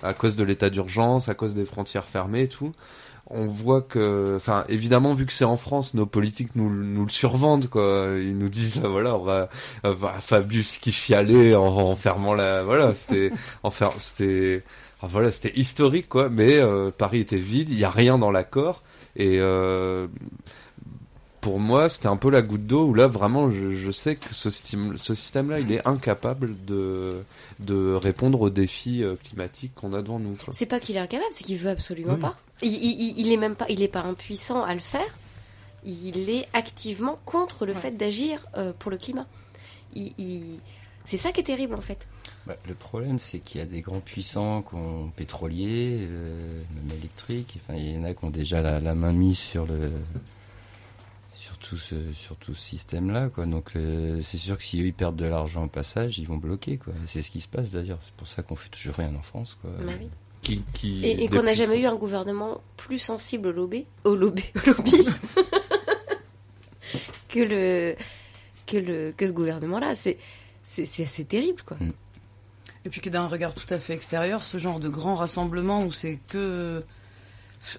à cause de l'état d'urgence, à cause des frontières fermées et tout on voit que, enfin, évidemment, vu que c'est en France, nos politiques nous, nous le survendent, quoi. Ils nous disent, ah, voilà, on va, euh, va- Fabius qui chialait en, en fermant la, voilà, c'était, en fer- c'était, ah, voilà, c'était historique, quoi. Mais euh, Paris était vide, il y a rien dans l'accord, et euh, pour moi, c'était un peu la goutte d'eau où là, vraiment, je, je sais que ce système, ce système-là, il est incapable de, de répondre aux défis euh, climatiques qu'on a devant nous. Quoi. C'est pas qu'il est incapable, c'est qu'il veut absolument Oui. pas. Il, il, est même pas, il est pas impuissant à le faire. Il est activement contre le fait d'agir euh, pour le climat. Il, il- C'est ça qui est terrible en fait. Bah, le problème, c'est qu'il y a des grands puissants qui ont pétrolier, euh, même électrique. Enfin, il y en a qui ont déjà la, la main mise sur le tout ce sur tout ce système-là, quoi. Donc, euh, c'est sûr que si eux ils perdent de l'argent au passage, ils vont bloquer, quoi. C'est ce qui se passe d'ailleurs. C'est pour ça qu'on fait toujours rien en France, quoi. Bah oui. Qui, qui Et, et qu'on n'a jamais eu un gouvernement plus sensible au lobby, au lobby, au lobby que le que le que ce gouvernement-là. C'est c'est c'est assez terrible quoi. Et puis que d'un regard tout à fait extérieur, ce genre de grand rassemblement où c'est que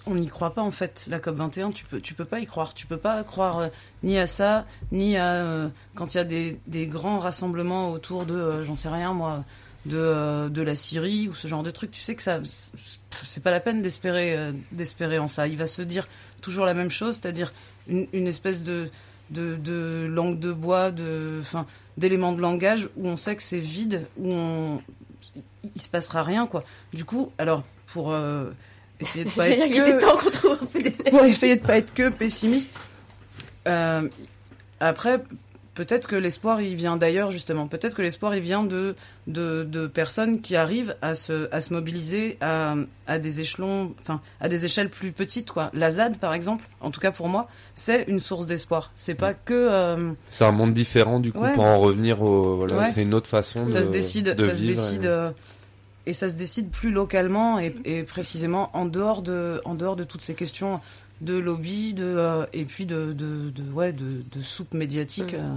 on n'y croit pas en fait. La COP 21, tu peux tu peux pas y croire. Tu peux pas croire euh, ni à ça, ni à euh, quand il y a des, grands rassemblements autour de euh, j'en sais rien moi de la Syrie ou ce genre de truc. Tu sais que ça c'est pas la peine d'espérer d'espérer en ça. Il va se dire toujours la même chose, c'est-à-dire une, espèce de langue de bois, de, enfin, d'éléments de langage où on sait que c'est vide, où on, il, se passera rien, quoi. Du coup, alors, pour essayer de pas être temps que, qu'on trouve un peu des- pour essayer de pas être que pessimiste, euh, après, peut-être que l'espoir, il vient d'ailleurs, justement. Peut-être que l'espoir, il vient de, de, de personnes qui arrivent à se, à se mobiliser à, à des échelons, enfin, à des échelles plus petites, quoi. La ZAD, par exemple, en tout cas pour moi, c'est une source d'espoir. C'est pas que, euh, C'est un monde différent du coup Ouais. pour en revenir au voilà, Ouais. c'est une autre façon ça de se décide, de ça se décide, et- euh, et ça se décide plus localement et, et précisément en dehors de, en dehors de toutes ces questions de lobby, de euh, et puis de, de, de- ouais, de, de soupe médiatique. Mm. euh.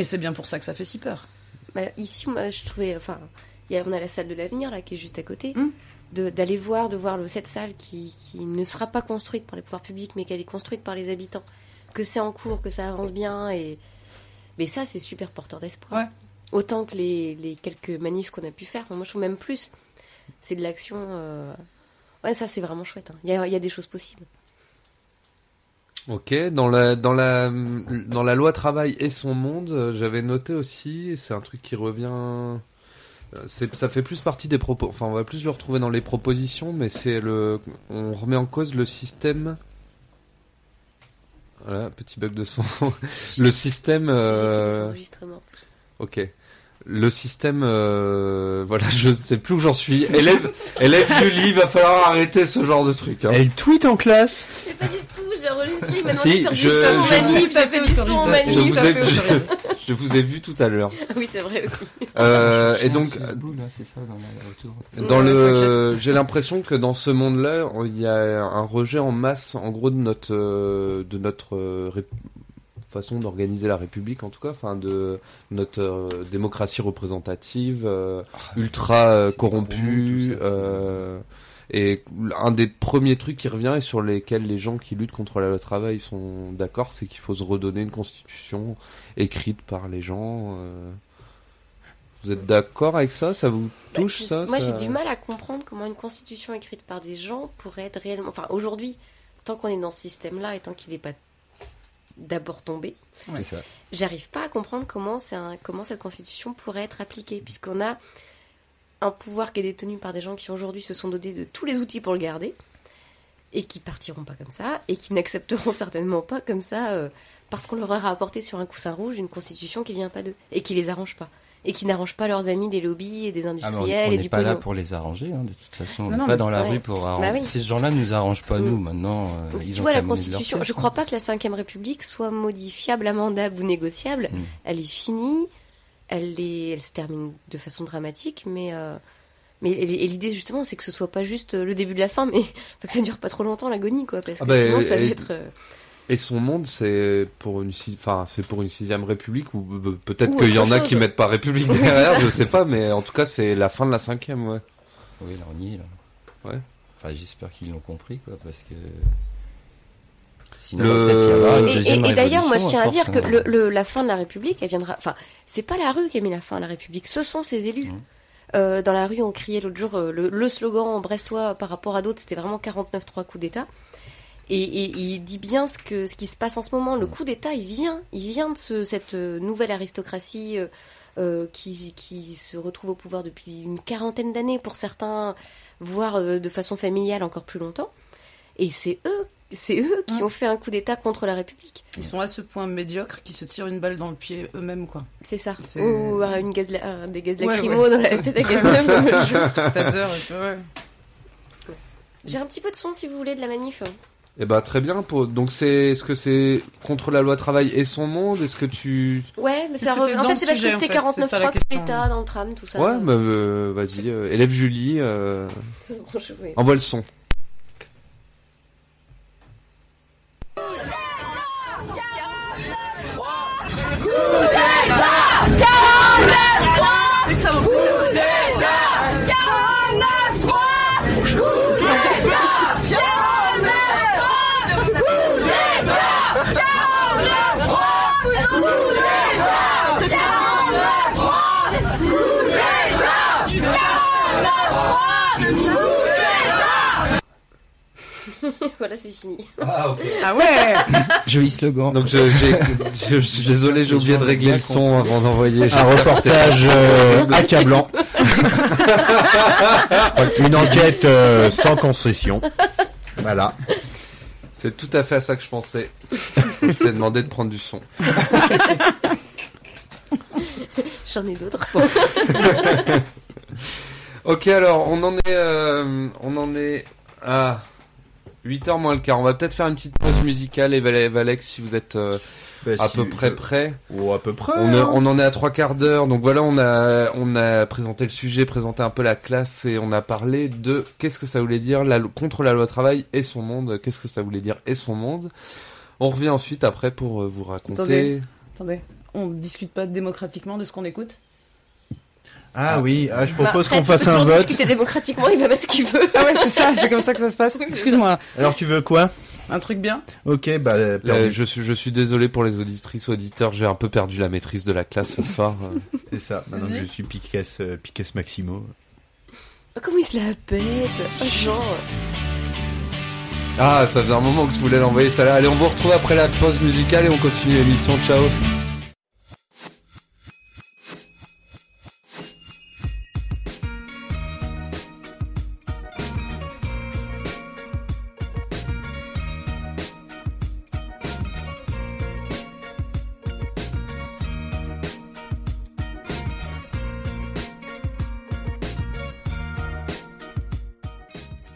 et c'est bien pour ça que ça fait si peur. Bah, ici, moi, je trouvais, enfin, il y a, on a la salle de l'avenir là qui est juste à côté. De- D'aller voir, de voir le, cette salle qui, qui ne sera pas construite par les pouvoirs publics, mais qu'elle est construite par les habitants, que c'est en cours, que ça avance bien, et mais ça, c'est super porteur d'espoir. Ouais. Autant que les, les quelques manifs qu'on a pu faire. Moi, je trouve même plus. C'est de l'action. euh, Ouais, ça, c'est vraiment chouette. hein. Il y, a, il y a des choses possibles. Ok, dans la dans la dans la loi travail et son monde, euh, j'avais noté aussi, c'est un truc qui revient euh, ça fait plus partie des propos enfin on va plus le retrouver dans les propositions mais c'est le on remet en cause le système voilà, petit bug de son. le système euh. OK. Le système, euh, voilà, je ne sais plus où j'en suis. Élève, élève Julie, va falloir arrêter ce genre de truc. Hein. Elle tweet en classe. Mais pas du tout, j'ai enregistré, il m'a demandé Si, de faire je- du son en je- manif, j'ai fait du son en autorisé. Je vous ai, autorisé. Je vous ai vu tout à l'heure. oui, c'est vrai aussi. Euh, et donc, dans le, j'ai l'impression que dans ce monde-là, il y a un rejet en masse, en gros, de notre, euh, de notre euh, façon d'organiser la République, en tout cas, enfin, de notre euh, démocratie représentative, euh, ultra euh, corrompue. euh, et un des premiers trucs qui revient et sur lesquels les gens qui luttent contre la loi travail sont d'accord, c'est qu'il faut se redonner une constitution écrite par les gens. euh. Vous êtes d'accord avec ça? Ça vous Bah, touche ça? Moi, ça- j'ai du mal à comprendre comment une constitution écrite par des gens pourrait être réellement. Enfin, aujourd'hui, tant qu'on est dans ce système-là et tant qu'il n'est pas d'abord tombé, C'est ça. j'arrive pas à comprendre comment, c'est un- comment cette constitution pourrait être appliquée, puisqu'on a un pouvoir qui est détenu par des gens qui aujourd'hui se sont dotés de tous les outils pour le garder, et qui partiront pas comme ça, et qui n'accepteront certainement pas comme ça, euh, parce qu'on leur aura apporté sur un coussin rouge une constitution qui vient pas d'eux, et qui les arrange pas, et qui n'arrange pas leurs amis des lobbies et des Ah, on- industriels on et n'est du pas là pour les arranger, hein, de toute façon. On n'est pas mais- dans la ouais. rue pour arranger. Bah oui. Ces gens-là nous arrangent pas, Mm. nous, maintenant. euh, Donc, si ils tu ont vois la Constitution, pièce, je hein. crois pas que la Ve République soit modifiable, amendable ou négociable. Mm. Elle est finie, elle, est, elle se termine de façon dramatique, mais, euh, mais et, l'idée justement, c'est que ce soit pas juste le début de la fin, mais que ça dure pas trop longtemps l'agonie, quoi, parce que Ah bah, sinon ça va et- être. Euh, Et son monde, c'est pour une, si- enfin, c'est pour une sixième république ou euh, peut-être Ou qu'il y en a qui mettent pas république derrière, je sais pas, mais en tout cas, c'est la fin de la cinquième, ouais. Oui, là, on y est, là. Ouais. Enfin, j'espère qu'ils l'ont compris, quoi, parce que. Sinon, Le- peut-être y avoir une Et, et- d'ailleurs, moi, je tiens à force, dire que hein. le, le- la fin de la République, elle viendra. Enfin, c'est pas la rue qui a mis la fin à la République, ce sont ses élus. Mhm. Euh, dans la rue, on criait l'autre jour euh, le, le slogan brestois par rapport à d'autres, c'était vraiment 49-3 coups d'État. Et, et il dit bien ce, que, ce qui se passe en ce moment. Le coup d'État, il vient, il vient de ce- cette euh, nouvelle aristocratie euh, euh, qui, qui se retrouve au pouvoir depuis une quarantaine d'années pour certains, voire de façon familiale encore plus longtemps. Et c'est eux, c'est eux qui Mm. ont fait un coup d'État contre la République. Ils sont à ce point médiocre qu'ils se tirent une balle dans le pied eux-mêmes, quoi. C'est ça. Ou une gaz, un- des gaz Ouais, lacrymaux ouais. dans la tête à ouais. J'ai un petit peu de son si vous voulez de la manif. Et bah très bien. Pour... Donc c'est, est-ce que c'est contre la loi travail et son monde? Est-ce que tu, Ouais, mais ça que en fait c'est parce que c'était fait, c'est ça la 49.3 coup question. d'État dans le tram, tout ça. ouais, bah euh, vas-y, euh, élève Julie, euh, envoie le son. Dès que ça va voilà, c'est fini. Ah ouais Joli slogan. Donc je, j'ai, je, je suis désolé, j'ai oublié de régler le son avant d'envoyer. Un reportage euh, accablant. Une enquête euh, sans concession. Voilà. C'est tout à fait à ça que je pensais. je t'ai demandé de prendre du son. J'en ai d'autres. Ok, alors on en est, euh, on en est à 8h moins le quart. On va peut-être faire une petite pause musicale. Et Val- Valex, si vous êtes euh, à peu près prêt. Ou à peu près. On, en est à trois quarts d'heure. Donc voilà, on a, on a présenté le sujet, présenté un peu la classe et on a parlé de qu'est-ce que ça voulait dire la, contre la loi travail et son monde. Qu'est-ce que ça voulait dire et son monde? On revient ensuite après pour euh, vous raconter. Attendez. Attendez, on discute pas démocratiquement de ce qu'on écoute? Ah oui, ah, je propose Bah, qu'on après, fasse un vote. discuter démocratiquement, il va mettre ce qu'il veut. Ah ouais, c'est ça, c'est comme ça que ça se passe. Excuse-moi, Alors tu veux quoi? Un truc bien? Ok, bah Euh, je, suis, je suis désolé pour les auditrices, auditeurs, j'ai un peu perdu la maîtrise de la classe ce soir. C'est ça. Maintenant que je suis Piquet, euh, Maximo. Oh, comment il se la pète? Oh, genre. Ah, ça faisait un moment que je voulais l'envoyer ça là. Allez, on vous retrouve après la pause musicale et on continue l'émission. Ciao.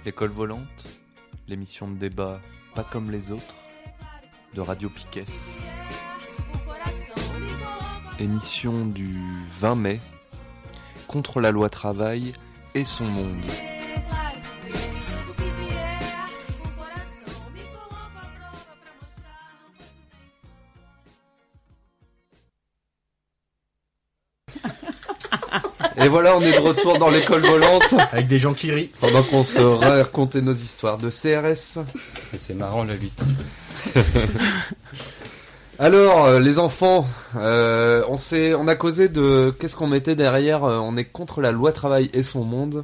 L'école volante, l'émission de débat pas comme les autres, de Radio Piquet. émission du 20 mai, contre la loi travail et son monde. Et voilà, on est de retour dans l'école volante Avec des gens qui rient. pendant qu'on se racontait nos histoires de CRS. C'est marrant la lutte. Alors, euh, les enfants, euh, on s'est, on a causé de qu'est-ce qu'on mettait derrière. euh, on est contre la loi travail et son monde.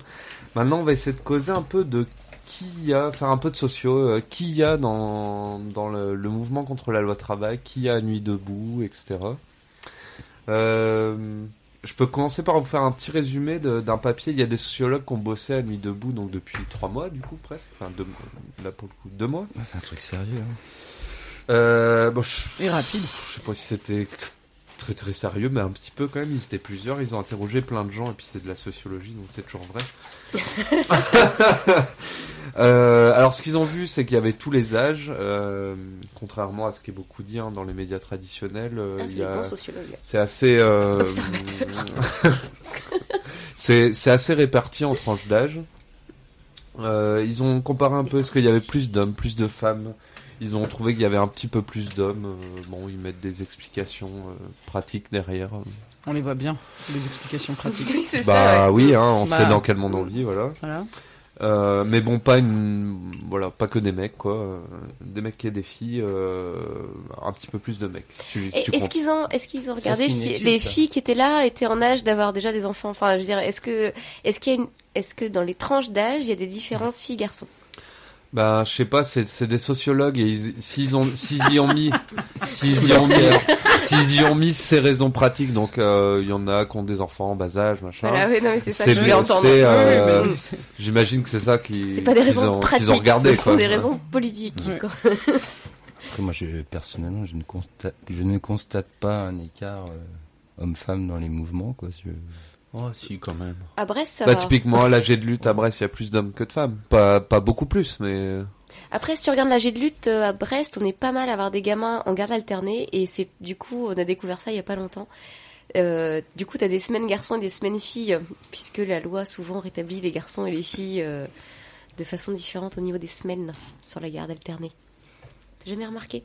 Maintenant, on va essayer de causer un peu de qui y a, faire un peu de sociaux, euh, qui y a dans dans le, le mouvement contre la loi travail, qui y a à Nuit debout, etc. Euh, je peux commencer par vous faire un petit résumé d'un papier. Il y a des sociologues qui ont bossé à Nuit debout, donc depuis trois mois, du coup presque, enfin deux, là pour le coup deux mois. Ah, c'est un truc sérieux. hein. Euh, bon, je- Et rapide. je sais pas si c'était très très sérieux, mais un petit peu quand même. Ils étaient plusieurs, ils ont interrogé plein de gens, et puis c'est de la sociologie, donc c'est toujours vrai. Euh, alors ce qu'ils ont vu, c'est qu'il y avait tous les âges, euh, contrairement à ce qui est beaucoup dit hein, dans les médias traditionnels. euh, Ah, il c'est a- c'est assez. euh, c'est c'est assez réparti en tranches d'âge. Euh, ils ont comparé un peu est-ce qu'il y avait plus d'hommes, plus de femmes. Ils ont trouvé qu'il y avait un petit peu plus d'hommes. Euh, bon, ils mettent des explications euh, pratiques derrière. On les voit bien, les explications pratiques. Oui, c'est Bah ça. ouais. oui, hein, on Bah. sait dans quel monde on vit, voilà. Voilà. Euh, mais bon, pas une, voilà, pas que des mecs, quoi. Des mecs et des filles, euh, un petit peu plus de mecs. Si si Est-ce qu'ils ont, est-ce qu'ils ont regardé si étude, les ça. filles qui étaient là étaient en âge d'avoir déjà des enfants? Enfin, je veux dire, est-ce que, est-ce qu'il y a une, est-ce que dans les tranches d'âge, il y a des différences filles-garçons? Bah, je sais pas, c'est des sociologues et ils- s'ils ont s'ils y ont mis s'ils y ont mis s'ils y ont mis ces raisons pratiques donc euh, il y en a qui ont des enfants en bas âge machin. Voilà, oui, non, mais c'est ça que je voulais bien, entendre. euh, oui, oui. J'imagine que c'est ça qui C'est pas des qu'ils raisons ont, pratiques, qu'ils ont regardé ce quoi. sont des raisons politiques. Ouais. quoi. Après, moi, je, personnellement, je ne constate, je ne constate pas un écart euh, homme-femme dans les mouvements, quoi. Je- Oh, si, quand même. À Brest, ça Bah va. typiquement à l'âge de lutte à Brest, il y a plus d'hommes que de femmes. Pas pas beaucoup plus mais Après, si tu regardes l'âge de lutte euh, à Brest, on est pas mal à avoir des gamins en garde alternée et c'est du coup, on a découvert ça il y a pas longtemps. Euh, du coup, t'as des semaines garçons et des semaines filles, puisque la loi souvent rétablit les garçons et les filles euh, de façon différente au niveau des semaines sur la garde alternée. T'as jamais remarqué?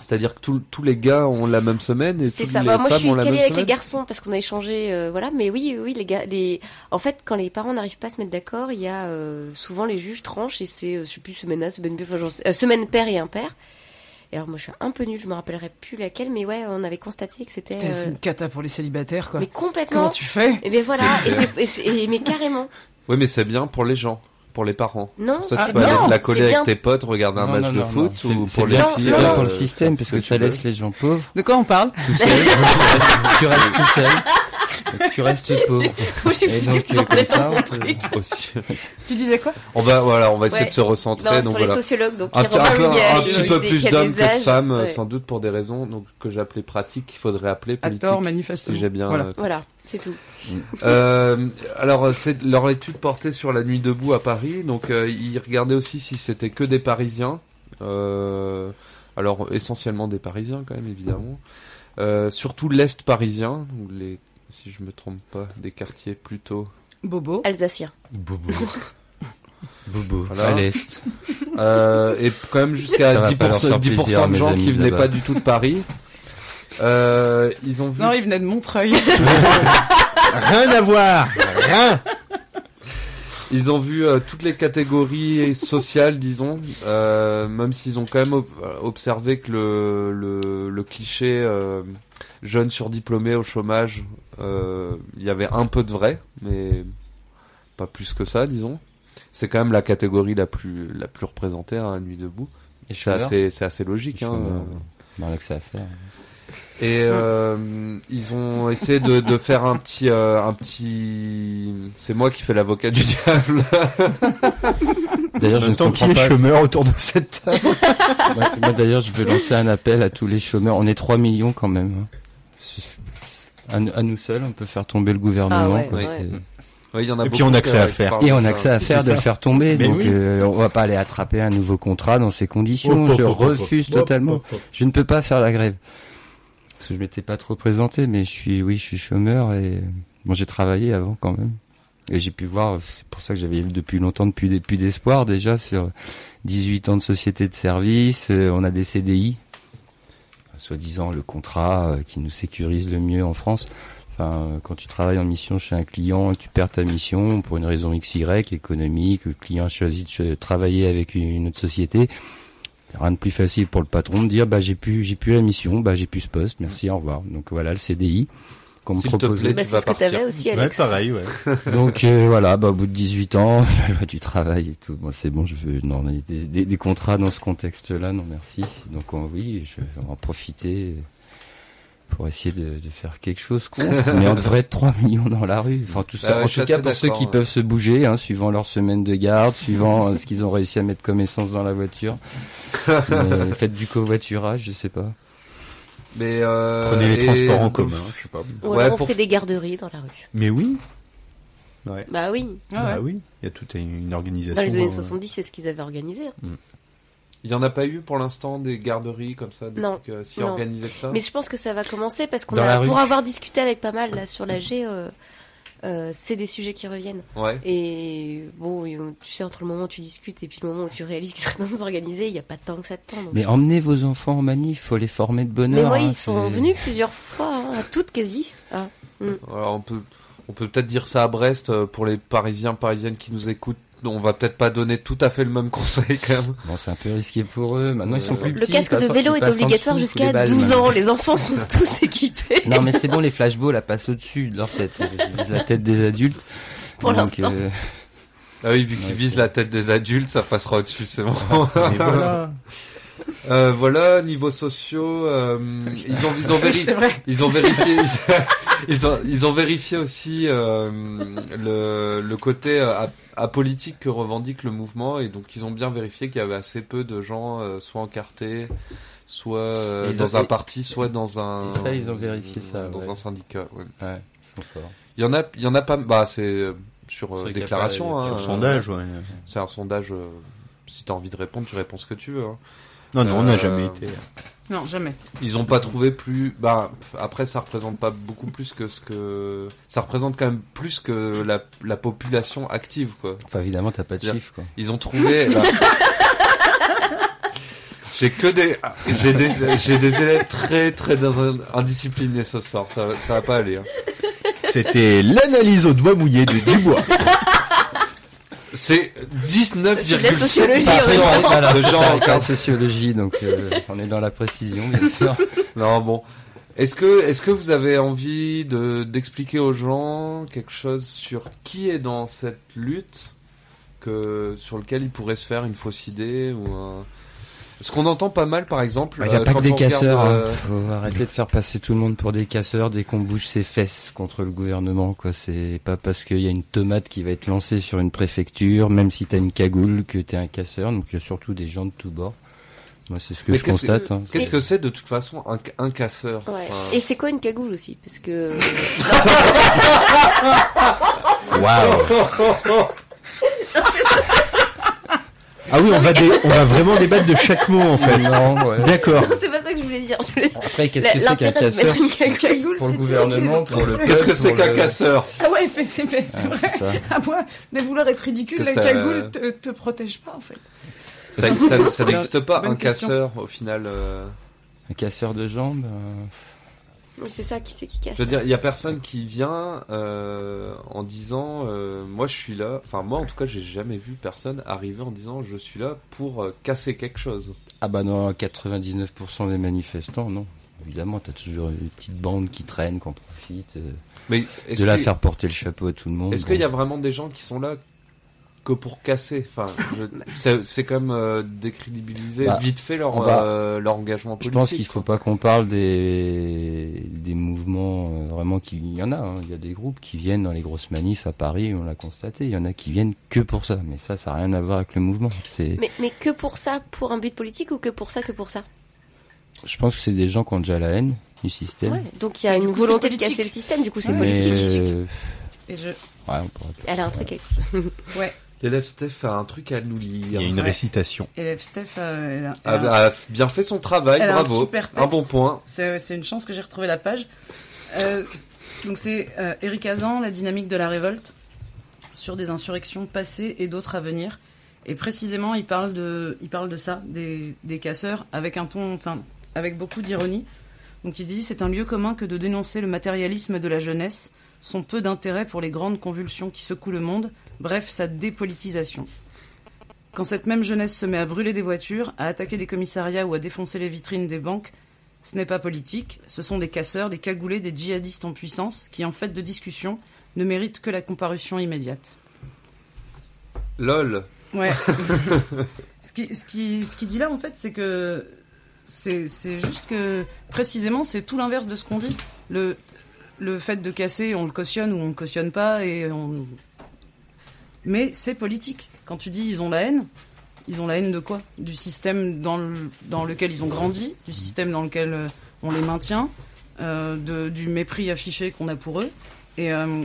C'est-à-dire que tous tous les gars ont la même semaine et C'est toutes ça. les Bah, moi, je femmes suis ont la calée même avec les semaine. garçons parce qu'on a échangé, euh, voilà. Mais oui, oui, les gars, les. En fait, quand les parents n'arrivent pas à se mettre d'accord, il y a euh, souvent les juges tranchent et c'est, euh, je sais plus, semaine A, semaine B, enfin, euh, semaine père et impair. Et alors, moi, je suis un peu nulle, je me rappellerai plus laquelle, mais ouais, on avait constaté que c'était. C'est euh, une cata pour les célibataires, quoi. mais complètement. Comment tu fais? Et bien voilà. Et mais carrément. Oui, mais c'est bien pour les gens, pour les parents. Non, Ça, c'est te la coller avec tes potes, regarder un Non, match non, de non, foot non. ou pour les filles. c'est c'est bien euh, pour le système, parce ce que tu ça laisse les gens pauvres De quoi on parle tu restes tout seul. Tu restes pauvre. Oui, Et tu donc, euh, parlais comme ça, on aussi. Tu disais quoi? On va voilà, on va essayer Ouais. de se recentrer Non, donc sur les voilà. sociologues, donc Un, qui un peu, un petit peu plus d'hommes que de femmes, euh, Ouais. sans doute pour des raisons donc, que j'appelais pratiques, qu'il faudrait appeler À politiques. tort, manifestement. si j'ai bien Voilà. euh, Voilà, c'est tout. Euh, alors, euh, c'est leur étude portait sur la nuit debout à Paris. Donc, euh, ils regardaient aussi si c'était que des Parisiens. Euh, alors, essentiellement des Parisiens, quand même, évidemment. Euh, surtout l'Est parisien, les, si je me trompe pas, des quartiers plutôt. Bobo. Alsacien. Bobo. Bobo. Voilà. À l'est. Euh, et quand même jusqu'à va 10%, pas leur faire 10 plaisir, de gens amis qui venaient pas du tout de Paris. Euh, ils ont vu Non, il venait de Montreuil. Rien à voir Rien Ils ont vu euh, toutes les catégories sociales, disons, euh, même s'ils ont quand même ob- observé que le, le, le cliché euh, jeune surdiplômé au chômage, il y avait un peu de vrai, mais pas plus que ça, disons. C'est quand même la catégorie la plus la plus représentée hein, à Nuit debout. C'est assez, c'est assez logique. Hein, euh. Avec ça à faire. Et euh, ils ont essayé de, de faire un petit, euh, un petit. C'est moi qui fais l'avocat du diable. D'ailleurs, je ne comprends qu'il est pas. chômeur autour de cette table. D'ailleurs, je veux lancer un appel à tous les chômeurs. On est 3 millions quand même. À, à nous seuls, on peut faire tomber le gouvernement. Ah ouais, quoi. ouais. C'est- Oui, il y en a Et puis on a accès à faire. Et on a accès à faire de ça. le faire tomber. Mais donc, oui. euh, on va pas aller attraper un nouveau contrat dans ces conditions. Je refuse totalement. Je ne peux pas faire la grève. Parce que je m'étais pas trop présenté, mais je suis, oui, je suis chômeur et bon, j'ai travaillé avant quand même. Et j'ai pu voir, c'est pour ça que j'avais depuis longtemps depuis plus d'espoir déjà sur 18 ans de société de service. euh, on a des CDI, soi-disant le contrat euh, qui nous sécurise le mieux en France. Enfin, euh, quand tu travailles en mission chez un client et tu perds ta mission pour une raison XY, économique, le client a choisi de travailler avec une autre société, rien de plus facile pour le patron de dire bah j'ai plus j'ai plus la mission, bah j'ai plus ce poste, merci, au revoir. Donc voilà le CDI qu'on me S'il te proposait. plaît, Bah, tu c'est vas ce que partir. t'avais aussi, Ouais, Alex. pareil, ouais. Donc euh, voilà, bah, au bout de 18 ans, la loi du travail et tout, bon, c'est bon, je veux non, mais des, des, des contrats dans ce contexte-là, non merci. Donc on- oui, je vais en profiter pour essayer de, de faire quelque chose contre. mais on devrait être 3 millions dans la rue. Enfin tout ça, Bah ouais, en tout cas pour ceux qui ouais. peuvent se bouger, hein, suivant leur semaine de garde, suivant euh, ce qu'ils ont réussi à mettre comme essence dans la voiture. Mais faites du covoiturage, je sais pas. Mais euh, Prenez les et- transports en commun, je sais pas. Ou Ouais, alors on pour- fait des garderies dans la rue. Mais oui. Ouais. Bah oui, Ah Bah oui, il y a toute une organisation. dans les années euh, 70, c'est ce qu'ils avaient organisé. Il y en a pas eu pour l'instant des garderies comme ça, des Non. trucs euh, si Non. organisés que ça? Mais je pense que ça va commencer parce qu'on la a, pour avoir discuté avec pas mal là sur l'AG, euh, euh, c'est des sujets qui reviennent. Ouais. Et bon, tu sais, entre le moment où tu discutes et puis le moment où tu réalises qu'ils seraient dans s'organiser, il n'y a pas tant que ça de temps. donc. Mais emmenez vos enfants en manif, faut les former de bonne Mais moi, hein, ils sont venus plusieurs fois, hein, à toutes quasi. hein. Alors on peut on peut peut-être dire ça à Brest euh, pour les Parisiens parisiennes qui nous écoutent. On va peut-être pas donner tout à fait le même conseil quand même. Bon, c'est un peu risqué pour eux. Maintenant, ils sont Le plus Le petits. casque ils de vélo est obligatoire jusqu'à balles, 12 maintenant. ans. Les enfants sont tous équipés. Non, mais c'est bon, les flashballs, la passent au-dessus de leur tête. Ils visent la tête des adultes. Pour l'instant. euh, Ah oui, vu qu'ils Ouais, visent la tête des adultes, ça passera au-dessus, c'est bon. Et voilà. Euh, voilà, niveau sociaux, euh, ils ont ils ont vérifié ils ont ils ont vérifié aussi euh, le le côté euh, ap- apolitique que revendique le mouvement et donc ils ont bien vérifié qu'il y avait assez peu de gens euh, soit encartés soit euh, ils dans ont- un parti soit dans un Et ça, ils ont vérifié ça, dans ouais. un syndicat ouais. ouais, ils sont forts. il y en a il y en a pas bah c'est sur euh, déclaration capables, hein, Sur euh, sondage, ouais. c'est un sondage euh, si t'as envie de répondre tu réponds ce que tu veux hein. Non, non, on n'a jamais été. Non, jamais. Ils ont pas trouvé plus. Bah après ça représente pas beaucoup plus que ce que ça représente quand même plus que la, la population active quoi. Enfin, évidemment, t'as pas de chiffres, quoi. Ils ont trouvé. là- J'ai que des j'ai des j'ai des élèves très très indisciplinés ce soir. Ça va- ça va pas aller. hein. C'était l'analyse aux doigts mouillés de Dubois. C'est 19,7% C'est de gens en sociologie, donc euh, on est dans la précision, bien sûr. Non bon. Est-ce que est-ce que vous avez envie de d'expliquer aux gens quelque chose sur qui est dans cette lutte que sur lequel il pourrait se faire une fausse idée ou un ce qu'on entend pas mal par exemple Il n'y a euh, pas que des on regarde, casseurs. hein. euh, Faut arrêter de faire passer tout le monde pour des casseurs dès qu'on bouge ses fesses contre le gouvernement. Quoi, c'est pas parce qu'il y a une tomate qui va être lancée sur une préfecture, même si t'as une cagoule, que t'es un casseur. Donc il y a surtout des gens de tous bords. Moi, c'est ce que Mais je constate. hein. Qu'est-ce que c'est de toute façon un, un casseur Ouais. Enfin, Et c'est quoi une cagoule aussi? Parce que. Waouh. Ah oui, on va, dé- on va vraiment débattre de chaque mot en fait. Non, ouais. D'accord. c'est pas ça que je voulais dire. Je voulais- Après, qu'est-ce que c'est qu'un l'intérêt de casseur mettre une pour le c'est- gouvernement, pour le Qu'est-ce que c'est pour qu'un le- casseur Ah ouais, mais c'est mais c'est Ouais, vrai. c'est ça. À moins de vouloir être ridicule, Que la ça- cagoule te, te protège pas en fait. Ça, ça- ça n'existe pas Bonne un question. casseur au final. euh. Un casseur de jambes. euh, Oui, c'est ça qui c'est qui casse. Je veux dire, il y a personne qui vient euh, en disant euh, moi je suis là. Enfin moi en tout cas j'ai jamais vu personne arriver en disant je suis là pour euh, casser quelque chose. Ah bah non, 99% des manifestants, non. Évidemment, t'as toujours une petite bande qui traîne, qu'on profite. euh, Mais de la qu'il- faire porter le chapeau à tout le monde. Est-ce qu'il y a vraiment des gens qui sont là que pour casser Enfin, je- c'est même euh, décrédibiliser Bah, vite fait leur va- euh, leur engagement Je politique. pense qu'il faut pas qu'on parle des, des mouvements euh, vraiment qui il y en a hein. il y a des groupes qui viennent dans les grosses manifs à Paris on l'a constaté il y en a qui viennent que pour ça mais ça ça n'a rien à voir avec le mouvement c'est Mais, mais que pour ça, pour un but politique ou que pour ça, que pour ça? Je pense que c'est des gens qui ont déjà la haine du système Ouais. Donc il y a une coup, volonté de casser le système, du coup c'est Ouais. mais politique. euh, Et je, ouais, on pourrait- Elle a un truc ouais. L'élève Steph a un truc à nous lire. Il y a une Ouais. récitation. Élève Steph, euh, elle a- Ah, elle a- bah, a bien fait son travail, Elle a un bravo. super texte. Un bon point. C'est c'est une chance que j'ai retrouvé la page. Euh, donc c'est euh, Eric Hazan, la dynamique de la révolte, sur des insurrections passées et d'autres à venir. Et précisément, il parle de, il parle de ça, des, des casseurs, avec un ton, enfin, avec beaucoup d'ironie. Donc il dit c'est un lieu commun que de dénoncer le matérialisme de la jeunesse, son peu d'intérêt pour les grandes convulsions qui secouent le monde, bref sa dépolitisation. Quand cette même jeunesse se met à brûler des voitures, à attaquer des commissariats ou à défoncer les vitrines des banques, ce n'est pas politique, ce sont des casseurs, des cagoulés, des djihadistes en puissance qui, en fait de discussion, ne méritent que la comparution immédiate. LOL. Ouais. ce qui, ce qui, ce qui dit là, en fait, c'est que c'est, juste que précisément, c'est tout l'inverse de ce qu'on dit. Le, le fait de casser, on le cautionne ou on le cautionne pas, et on... mais c'est politique. Quand tu dis ils ont la haine, ils ont la haine de quoi? Du système dans, le- dans lequel ils ont grandi, du système dans lequel euh, on les maintient, euh, de, du mépris affiché qu'on a pour eux. Et euh,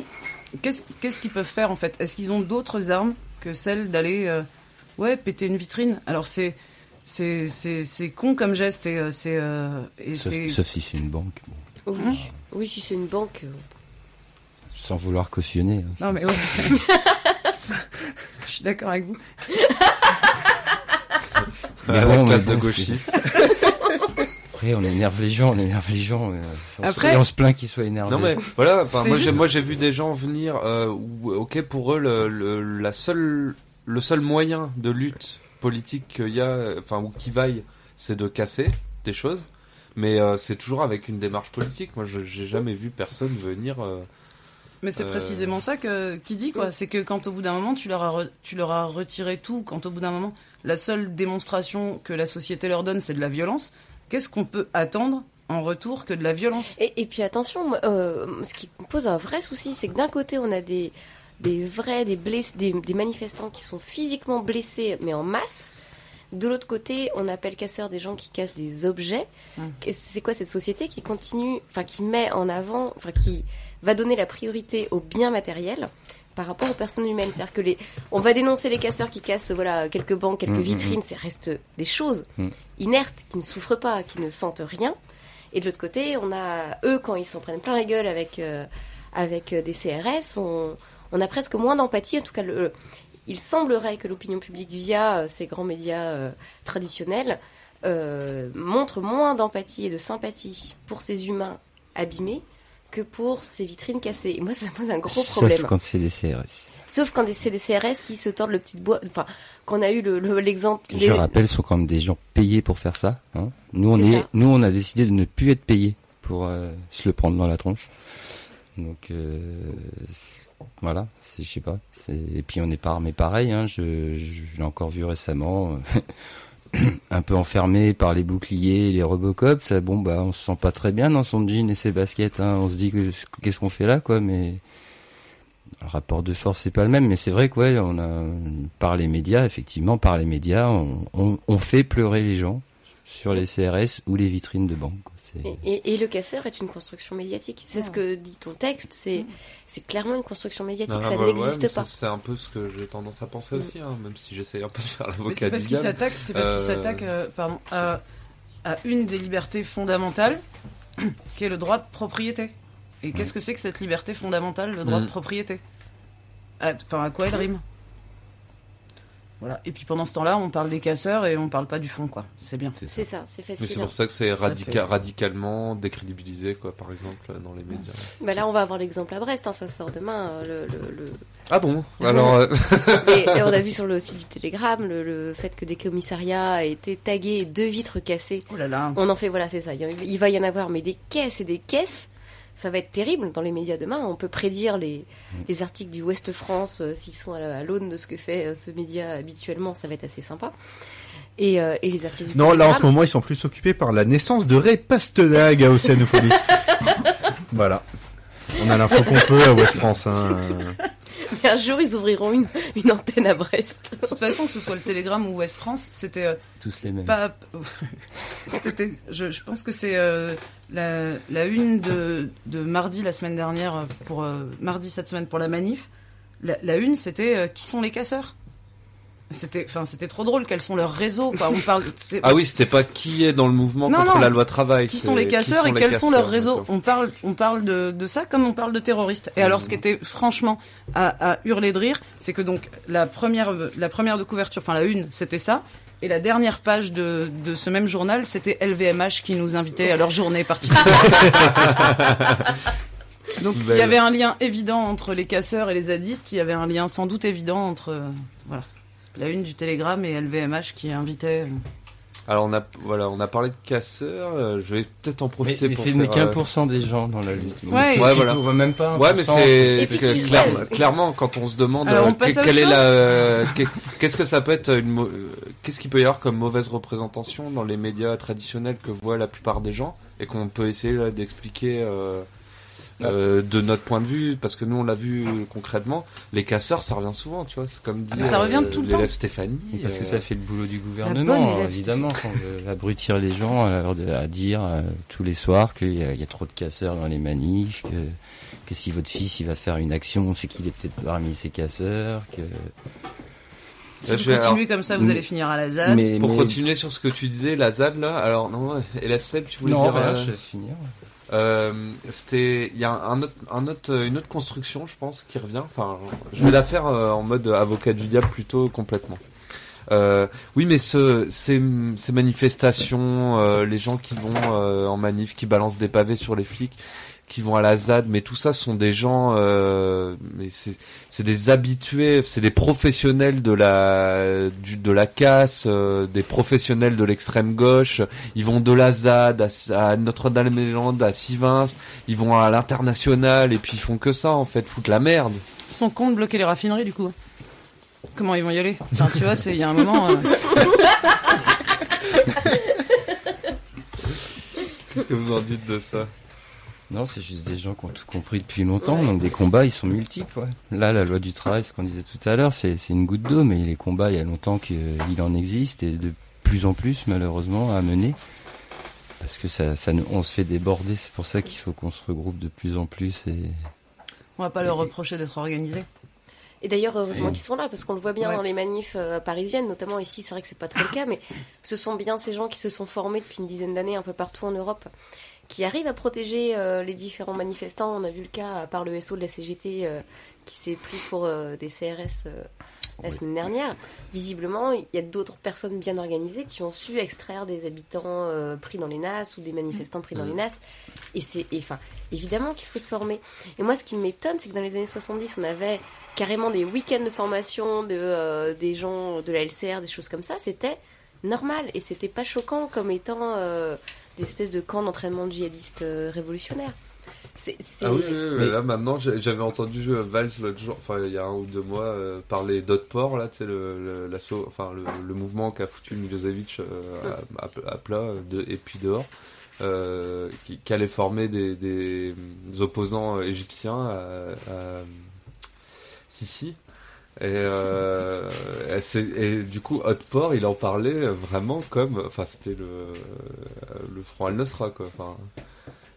qu'est-ce, qu'est-ce qu'ils peuvent faire en fait? Est-ce qu'ils ont d'autres armes que celle d'aller euh, ouais péter une vitrine? Alors c'est c'est, con comme geste et euh, c'est euh, c'est sauf si c'est une banque, bon, Oui, oui si c'est une banque. euh, sans vouloir cautionner. hein. non mais ouais. je suis d'accord avec vous. Mais À bon, la classe de bon, gauchistes. Après, on énerve les gens, on énerve les gens. euh, on se- Après- et on se plaint qu'ils soient énervés. Non mais voilà, moi juste- j'ai vu des gens venir euh, où OK pour eux le, le la seule le seul moyen de lutte politique qu'il y a enfin ou qui vaille c'est de casser des choses mais euh, c'est toujours avec une démarche politique. Moi je j'ai jamais vu personne venir euh, Mais c'est Euh, précisément ça que qui dit quoi. C'est que quand au bout d'un moment tu leur as re- tu leur as retiré tout, quand au bout d'un moment la seule démonstration que la société leur donne c'est de la violence, qu'est-ce qu'on peut attendre en retour que de la violence? Et, et puis attention, euh, ce qui pose un vrai souci, c'est que d'un côté, on a des, des vrais, des, bless, des, des manifestants qui sont physiquement blessés, mais en masse. De l'autre côté, on appelle casseurs des gens qui cassent des objets. Mm. Et c'est quoi cette société qui continue, enfin qui met en avant, enfin qui va donner la priorité aux biens matériels par rapport aux personnes humaines. C'est-à-dire que les, on va dénoncer les casseurs qui cassent voilà quelques bancs, quelques Mm, mm, vitrines, ça reste des choses Mm. inertes qui ne souffrent pas, qui ne sentent rien. Et de l'autre côté, on a eux quand ils s'en prennent plein la gueule avec euh, avec euh, des CRS, on, on a presque moins d'empathie. En tout cas, le, il semblerait que l'opinion publique via euh, ces grands médias euh, traditionnels euh, montre moins d'empathie et de sympathie pour ces humains abîmés que pour ces vitrines cassées. Et moi, ça pose un gros problème. Sauf quand c'est des CRS. Sauf quand c'est des CRS qui se tordent le petit bois. Enfin, qu'on a eu le- le- l'exemple. Je rappelle, ce sont quand même des gens payés pour faire ça. hein. Nous, on est, nous, on a décidé de ne plus être payés pour euh, se le prendre dans la tronche. Donc euh, voilà, je sais pas. Et puis on est pas armé pareil. Hein. Je, je, je l'ai encore vu récemment, un peu enfermé par les boucliers, et les Robocop. Ça, bon bah, on se sent pas très bien dans son jean et ses baskets. Hein. On se dit que qu'est-ce qu'on fait là, quoi. Mais le rapport de force c'est pas le même. Mais c'est vrai quoi, on a par les médias, effectivement, par les médias, on, fait pleurer les gens sur les CRS ou les vitrines de banque. Et, et- et le casseur est une construction médiatique. C'est ce que dit ton texte. C'est c'est clairement une construction médiatique. non, ça bah, n'existe pas. C'est un peu ce que j'ai tendance à penser Mm. aussi hein, même si j'essaie un peu de faire l'avocat c'est parce qu'ils diable. s'attaquent, c'est parce qu'ils Euh, euh, pardon, à, à une des libertés fondamentales, qui est le droit de propriété. Et qu'est-ce que c'est que cette liberté fondamentale, le droit Mm. de propriété? À- Enfin, à quoi elle rime? Voilà. Et puis pendant ce temps-là, on parle des casseurs et on parle pas du fond, quoi. C'est bien. C'est ça, c'est Mais facile. c'est pour ça que c'est Ça radica- fait- radicalement décrédibilisé, quoi, par exemple, dans les médias. Bah là, on va avoir l'exemple à Brest. hein, ça sort demain. euh, Le, le- le- Ah bon Alors, euh, Et, et on a vu sur le site du Télégramme le, le fait que des commissariats aient été tagués et deux vitres cassées. Oh là là. On en fait, voilà, c'est ça. Il va y en avoir, mais des caisses et des caisses. Ça va être terrible dans les médias demain. On peut prédire les, les articles du Ouest France euh, s'ils sont à, la- à l'aune de ce que fait euh, ce média habituellement. Ça va être assez sympa. Et, euh, et les articles du Non, là en ce moment, ils sont plus occupés par la naissance de Ray Pastenague à Océanopolis. voilà. On a l'info qu'on peut à Ouest France. Hein. Mais un jour, ils ouvriront une, une antenne à Brest. De toute façon, que ce soit le Télégramme ou Ouest France, c'était euh, Tous les mêmes. pas. c'était. Je, je pense que c'est euh, la, la une de, de mardi la semaine dernière pour euh, mardi cette semaine pour la manif. La, la une, c'était euh, qui sont les casseurs? C'était, enfin, c'était trop drôle. Quels sont leurs réseaux quoi. On parle. Ah oui, c'était pas qui est dans le mouvement Non, contre non. la loi travail. qui sont les casseurs et les quels sont leurs réseaux. On parle, on parle de, de ça comme on parle de terroristes. Et alors, ce qui était franchement à, à hurler de rire, c'est que donc la première, la première de couverture, enfin la une, c'était ça. Et la dernière page de, de ce même journal, c'était LVMH qui nous invitait à leur journée particulière. Donc il y avait un lien évident entre les casseurs et les zadistes. Il y avait un lien sans doute évident entre euh, voilà la une du Télégramme et LVMH qui invitait. euh, Alors on a voilà, on a parlé de casseurs. euh, je vais peut-être en Mais profiter pour c'est faire. qu'un euh, pour cent des gens dans la lutte. Ouais, Ouais, voilà. trouves même pas un Ouais, mais c'est Et puis que- qui- clair- clairement quand on se demande on euh, quelle est la euh, qu'est- qu'est-ce que ça peut être une euh, qu'est-ce qu'il peut y avoir comme mauvaise représentation dans les médias traditionnels que voient la plupart des gens et qu'on peut essayer d'expliquer euh, euh, de notre point de vue parce que nous on l'a vu concrètement les casseurs ça revient souvent tu vois c'est comme dit Ah, ça revient tout le temps. l'élève Stéphanie Et Parce que euh, ça fait le boulot du gouvernement, évidemment, qu'on veut abrutir les gens à, leur de- à dire euh, tous les soirs qu'il y, a- il y a trop de casseurs dans les manifs, que, que si votre fils il va faire une action, c'est qu'il est peut-être parmi ces casseurs. Que... Si vous je vais- continuez alors, comme ça, vous allez finir à la ZAD. Mais, pour mais- continuer sur ce que tu disais la ZAD là alors non ouais, élève Seb tu voulais non, dire rien, euh, je vais finir. Euh, c'était, il y a un autre, un autre, une autre construction, je pense, qui revient. Enfin, je vais la faire euh, en mode avocat du diable plutôt complètement. Euh, oui, mais ce, ces, ces manifestations, euh, les gens qui vont euh, en manif, qui balancent des pavés sur les flics, qui vont à la ZAD, mais tout ça sont des gens, euh, mais c'est, c'est des habitués, c'est des professionnels de la, du, de la casse, euh, des professionnels de l'extrême gauche. Ils vont de la ZAD à, à Notre-Dame-des-Landes, à Sivins, ils vont à l'international et puis ils font que ça en fait, foutent la merde. Ils sont cons de bloquer les raffineries du coup. Comment ils vont y aller? Enfin, Tu vois, c'est il y a un moment. euh, Qu'est-ce que vous en dites de ça? Non, c'est juste des gens qui ont tout compris depuis longtemps, donc des combats ils sont multiples. ouais. Là, la loi du travail, ce qu'on disait tout à l'heure, c'est c'est une goutte d'eau, mais les combats, il y a longtemps qu'il en existe et de plus en plus, malheureusement, à mener. Parce que ça, on se fait déborder, c'est pour ça qu'il faut qu'on se regroupe de plus en plus et On va pas leur reprocher d'être organisés. Et d'ailleurs, heureusement qu'ils sont là, parce qu'on le voit bien Ouais. dans les manifs euh, parisiennes, notamment ici, c'est vrai que c'est pas trop le cas, mais ce sont bien ces gens qui se sont formés depuis une dizaine d'années un peu partout en Europe, qui arrivent à protéger euh, les différents manifestants. On a vu le cas, à part le SO de la CGT, euh, qui s'est pris pour euh, des CRS la semaine dernière. Visiblement, il y a d'autres personnes bien organisées qui ont su extraire des habitants pris dans les NAS ou des manifestants pris dans les NAS. Et c'est, enfin, évidemment qu'il faut se former. Et moi, ce qui m'étonne, c'est que dans les années 70, on avait carrément des week-ends de formation de des gens de la LCR, des choses comme ça. C'était normal et c'était pas choquant comme étant euh, des espèces de camps d'entraînement djihadistes euh, révolutionnaires. Ah oui, oui, oui, Mais- là maintenant j'avais entendu euh, Valls l'autre jour, enfin il y a un ou deux mois, euh, parler d'Otport, là, tu sais, le, le, enfin, le, le mouvement qu'a foutu Milosevic euh, à, à- à plat de- et puis dehors, euh, qui, qui allait former des, des opposants égyptiens à, à Sissi. Et, euh, et, du coup, Hotport, il en parlait vraiment comme, enfin, c'était le, le Front Al-Nusra, quoi. Enfin,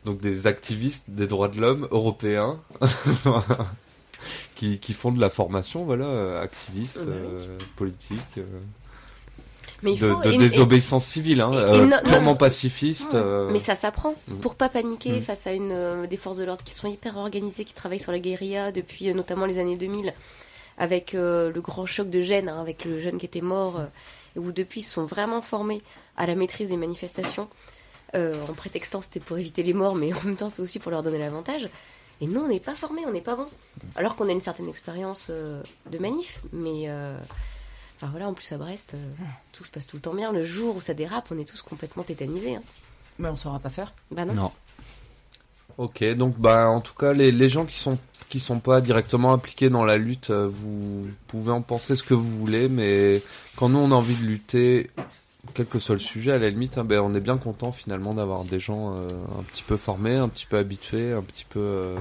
donc des activistes des droits de l'homme européens qui, qui font de la formation, voilà, activistes, oui. euh, politiques, euh, mais il de, faut de et- et- désobéissance civile, hein, et- euh, no- purement notre- pacifiste. euh, Mais ça s'apprend. Mm. Pour pas paniquer Mm. face à une euh, des forces de l'ordre qui sont hyper organisées, qui travaillent sur la guérilla depuis notamment les années 2000, avec euh, le grand choc de Gênes, hein, avec le jeune qui était mort, euh, où depuis ils sont vraiment formés à la maîtrise des manifestations, euh, en prétextant c'était pour éviter les morts, mais en même temps c'est aussi pour leur donner l'avantage. Et nous on n'est pas formés, on n'est pas bon. Alors qu'on a une certaine expérience euh, de manif, mais euh, Enfin voilà, en plus à Brest, euh, tout se passe tout le temps bien. Le jour où ça dérape, on est tous complètement tétanisés. hein. Mais on saura pas faire. Bah non. Non. Ok, donc bah en tout cas les, les gens qui sont qui sont pas directement impliqués dans la lutte, euh, vous pouvez en penser ce que vous voulez, mais quand nous on a envie de lutter, quel que soit le sujet, à la limite, hein, ben, on est bien content finalement d'avoir des gens euh, un petit peu formés, un petit peu habitués, un petit peu euh,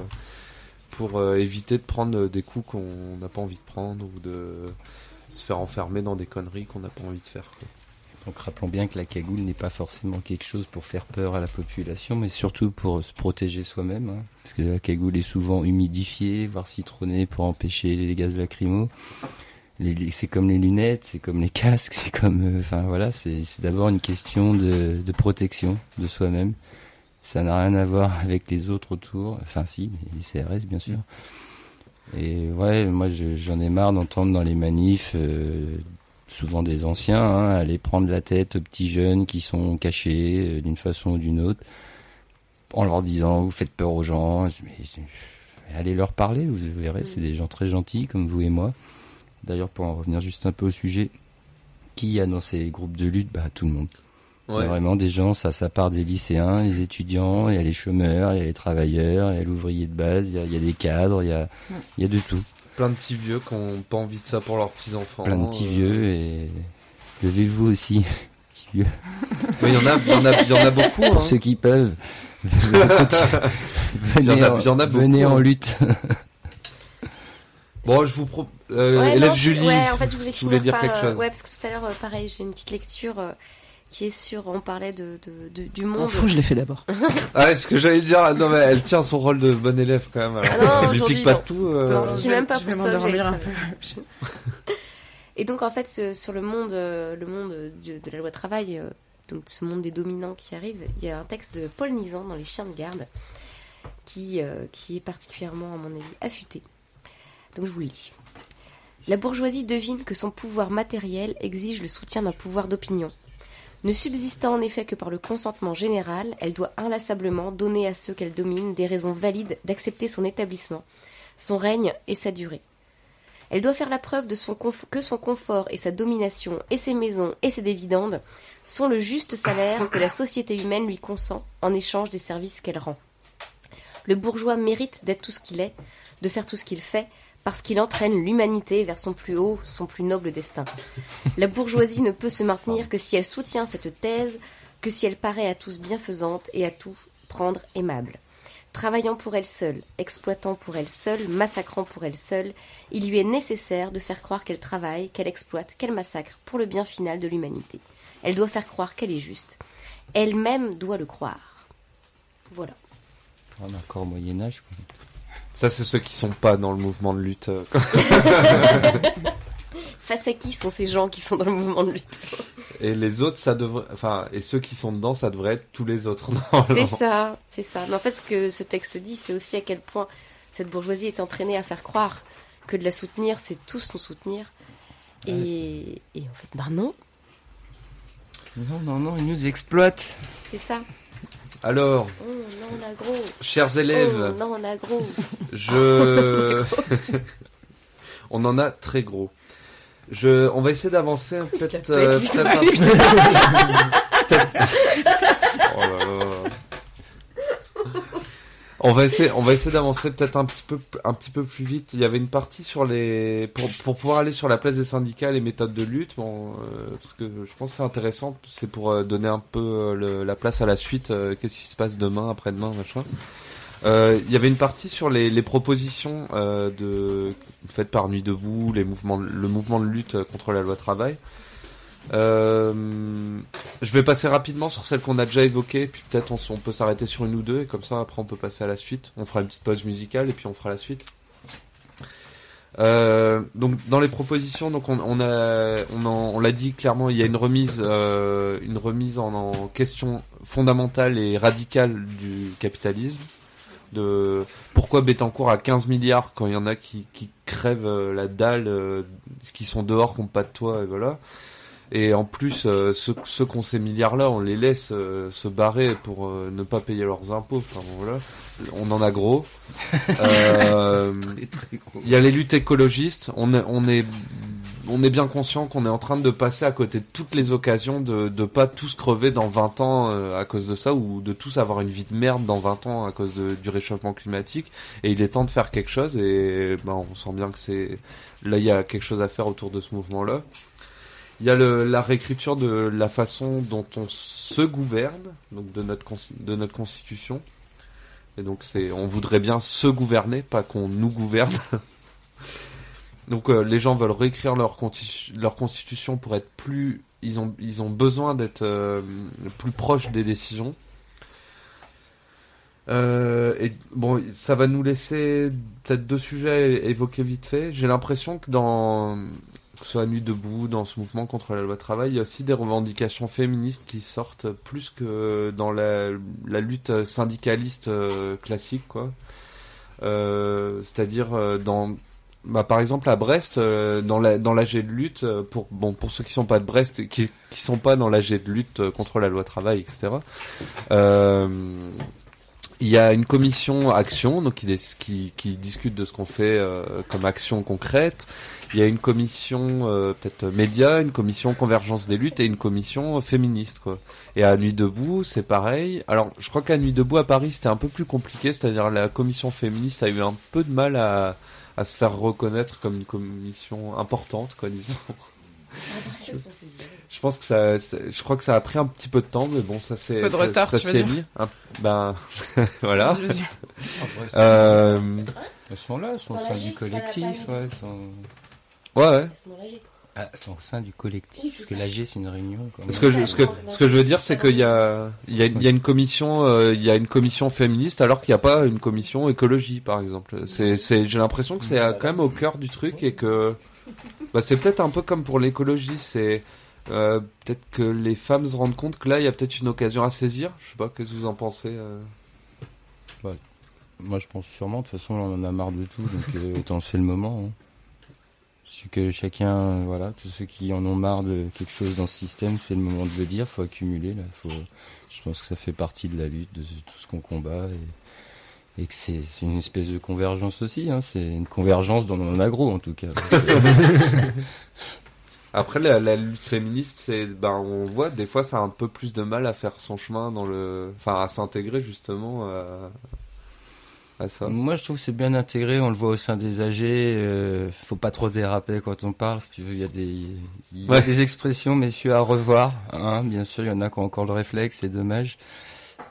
pour éviter de prendre des coups qu'on n'a pas envie de prendre ou de se faire enfermer dans des conneries qu'on n'a pas envie de faire. Donc rappelons bien que la cagoule n'est pas forcément quelque chose pour faire peur à la population, mais surtout pour se protéger soi-même. hein. Parce que la cagoule est souvent humidifiée, voire citronnée pour empêcher les gaz lacrymaux. c'est comme les lunettes, c'est comme les casques, c'est comme, euh, enfin voilà, c'est d'abord une question de, protection de soi-même. Ça n'a rien à voir avec les autres autour. Enfin si, les CRS bien sûr. Et ouais, moi je- j'en ai marre d'entendre dans les manifs, euh, souvent des anciens, hein, aller prendre la tête aux petits jeunes qui sont cachés euh, d'une façon ou d'une autre, en leur disant vous faites peur aux gens. Mais, mais allez leur parler, vous verrez, c'est des gens très gentils comme vous et moi. D'ailleurs, pour en revenir juste un peu au sujet, qui a dans ces groupes de lutte? Bah tout le monde. Il y a Ouais. Vraiment des gens, ça, ça part des lycéens, les étudiants, il y a les chômeurs, il y a les travailleurs, il y a l'ouvrier de base, il y a, il y a des cadres, il y a, il y a de tout. Plein de petits vieux qui ont pas envie de ça pour leurs petits enfants. Plein de petits Euh, vieux et levez-vous aussi, petits vieux. mais il y en a, il y en a, il y en a beaucoup. Pour hein. ceux qui peuvent. Il y en venez, a- en, il y en a beaucoup, venez en hein. lutte. Bon, je vous propose. Euh, Ouais, élève non, je- Julie. Ouais, en fait, je voulais dire par, quelque euh, chose. Ouais, parce que tout à l'heure, euh, pareil, j'ai une petite lecture euh, qui est sur. On parlait de, de- de- du monde. fous, je l'ai fait d'abord. Ah, ouais, ce que j'allais dire, non, mais elle tient son rôle de bonne élève quand même. Alors, Ah non, elle lui pique pas non. tout. euh, Non, Je vais- même pas je vais pour toi m'endormir j'allais un travailler. Et donc, en fait, ce- sur le monde, euh, le monde de, de la loi travail, euh, donc ce monde des dominants qui arrive, il y a un texte de Paul Nizan dans Les Chiens de garde qui, euh, qui est particulièrement, à mon avis, affûté. Donc, je vous le lis. La bourgeoisie devine que son pouvoir matériel exige le soutien d'un pouvoir d'opinion. Ne subsistant en effet que par le consentement général, elle doit inlassablement donner à ceux qu'elle domine des raisons valides d'accepter son établissement, son règne et sa durée. Elle doit faire la preuve que son confort et sa domination et ses maisons et ses dividendes sont le juste salaire que la société humaine lui consent en échange des services qu'elle rend. Le bourgeois mérite d'être tout ce qu'il est, de faire tout ce qu'il fait, parce qu'il entraîne l'humanité vers son plus haut, son plus noble destin. La bourgeoisie ne peut se maintenir que si elle soutient cette thèse, que si elle paraît à tous bienfaisante et à tout prendre aimable. Travaillant pour elle seule, exploitant pour elle seule, massacrant pour elle seule, il lui est nécessaire de faire croire qu'elle travaille, qu'elle exploite, qu'elle massacre pour le bien final de l'humanité. Elle doit faire croire qu'elle est juste. Elle-même doit le croire. Voilà. On a encore au Moyen-Âge. Ça, c'est ceux qui sont pas dans le mouvement de lutte. Face à qui sont ces gens qui sont dans le mouvement de lutte? Et les autres, ça devrait. Enfin, et ceux qui sont dedans, ça devrait être tous les autres. C'est ça, c'est ça. Mais en fait, ce que ce texte dit, c'est aussi à quel point cette bourgeoisie est entraînée à faire croire que de la soutenir, c'est tous nous soutenir. Et, et en fait, bah non, Non, non, non, ils nous exploitent. c'est ça. Alors, Oh non, on a gros. chers élèves, Oh non, on a gros. je. on en a très gros. Je, on va essayer d'avancer peut-être. euh, peut-être un- peut-être- Oh là là. On va essayer, on va essayer d'avancer peut-être un petit peu, un petit peu plus vite. Il y avait une partie sur les, pour, pour pouvoir aller sur la place des syndicats, les méthodes de lutte. Bon, euh, parce que je pense que c'est intéressant. C'est pour euh, donner un peu euh, le- la place à la suite. euh, Qu'est-ce qui se passe demain, après-demain, machin. Euh, Il y avait une partie sur les, les propositions euh, de faites par Nuit debout, les mouvements, le mouvement de lutte contre la loi travail. Euh, je vais passer rapidement sur celles qu'on a déjà évoquées, puis peut-être on, on peut s'arrêter sur une ou deux, et comme ça après on peut passer à la suite. On fera une petite pause musicale et puis on fera la suite. Euh, donc dans les propositions, donc on, a, on, l'a dit clairement, il y a une remise, euh, une remise en, question fondamentale et radicale du capitalisme. De pourquoi Bettencourt a 15 milliards quand il y en a qui, crèvent euh, la dalle, qui sont dehors, qui n'ont pas de toit, et voilà. Et en plus, euh, ceux, ceux qui ont ces milliards-là, on les laisse euh, se barrer pour euh, ne pas payer leurs impôts. Enfin, bon, voilà. On en a gros. Euh, Il y a les luttes écologistes. On est, on est, on est bien conscient qu'on est en train de passer à côté de toutes les occasions de ne pas tous crever dans 20 ans euh, à cause de ça ou de tous avoir une vie de merde dans 20 ans à cause de, du réchauffement climatique. Et il est temps de faire quelque chose et ben, on sent bien que c'est... Là, il y a quelque chose à faire autour de ce mouvement-là. Il y a le, la réécriture de la façon dont on se gouverne, donc de notre, de notre constitution. Et donc c'est, on voudrait bien se gouverner, pas qu'on nous gouverne. donc euh, les gens veulent réécrire leur, leur constitution pour être plus, ils ont, ils ont besoin d'être euh, plus proches des décisions. Euh, et bon, ça va nous laisser peut-être deux sujets à évoquer vite fait. J'ai l'impression que dans soit Nuit debout, dans ce mouvement contre la loi travail, il y a aussi des revendications féministes qui sortent plus que dans la, lutte syndicaliste euh, classique. Euh, C'est-à-dire euh, dans bah, par exemple à Brest dans la dans l'AG de lutte pour bon pour ceux qui sont pas de Brest qui qui sont pas dans l'AG de lutte contre la loi travail etc il y a une commission action donc qui, discute de ce qu'on fait comme action concrète il y a une commission euh, peut-être média une commission convergence des luttes et une commission euh, féministe quoi et à Nuit debout c'est pareil alors je crois qu'à Nuit debout à Paris c'était un peu plus compliqué c'est-à-dire la commission féministe a eu un peu de mal à à se faire reconnaître comme une commission importante, quoi, disons. Je pense que ça, je crois que ça a pris un petit peu de temps, mais bon, ça c'est, Peu de ça, retard, ça tu vas s'y est dire. mis. Un- ben, voilà. Suis- Euh, Elles sont là, elles sont au Dans sein la du G, ça l'a collectif, pas ouais. elles sont- ouais, ouais. Elles sont dans la G. Ah, elles sont au sein du collectif, Oui, parce que l'AG c'est une réunion. Ce que je, ce que, ce que je veux dire, c'est qu'il y a, il y a, il y a une commission, euh, il y a une commission féministe, alors qu'il n'y a pas une commission écologie, par exemple. C'est, c'est, j'ai l'impression que c'est quand même au cœur du truc et que, bah, c'est peut-être un peu comme pour l'écologie, c'est, euh, peut-être que les femmes se rendent compte que là, il y a peut-être une occasion à saisir. Je sais pas, qu'est-ce que vous en pensez euh Moi je pense sûrement, de toute façon on en a marre de tout, donc euh, autant c'est le moment. Hein. Que chacun, euh, voilà, tous ceux qui en ont marre de quelque chose dans ce système, c'est le moment de le dire, faut accumuler là. Faut... Je pense que ça fait partie de la lutte, de tout ce qu'on combat. Et... que c'est une espèce de convergence aussi, hein. c'est une convergence dans mon agro en tout cas. Après, la, lutte féministe, c'est, ben, on voit, des fois, ça a un peu plus de mal à faire son chemin dans le, enfin, à s'intégrer justement à, à ça. Moi, je trouve que c'est bien intégré. On le voit au sein des AG. Euh, faut pas trop déraper quand on parle. Si tu veux, il y a des, il y a Ouais. des expressions, messieurs, à revoir. Hein, bien sûr, il y en a qui ont encore le réflexe. C'est dommage.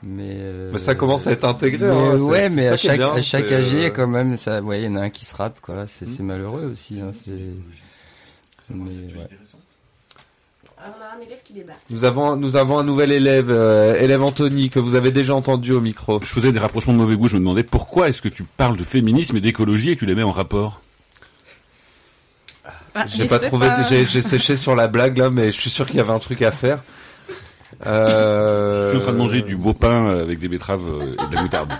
Mais, euh, Mais ça commence à être intégré. mais hein, ouais, mais à chaque, bien, à chaque AG, euh, quand même, ça, ouais, il y en a un qui se rate, quoi. C'est, malheureux aussi. Hein, c'est, mais, ouais. Alors, on a un élève qui débarque. Nous avons, nous avons un nouvel élève, euh, élève Anthony, que vous avez déjà entendu au micro. Je faisais des rapprochements de mauvais goût. Je me demandais pourquoi est-ce que tu parles de féminisme et d'écologie et tu les mets en rapport Ah, J'ai pas trouvé, j'ai, j'ai séché sur la blague là, mais je suis sûr qu'il y avait un truc à faire. Euh... Je suis en train de manger du beau pain avec des betteraves euh, et de la moutarde.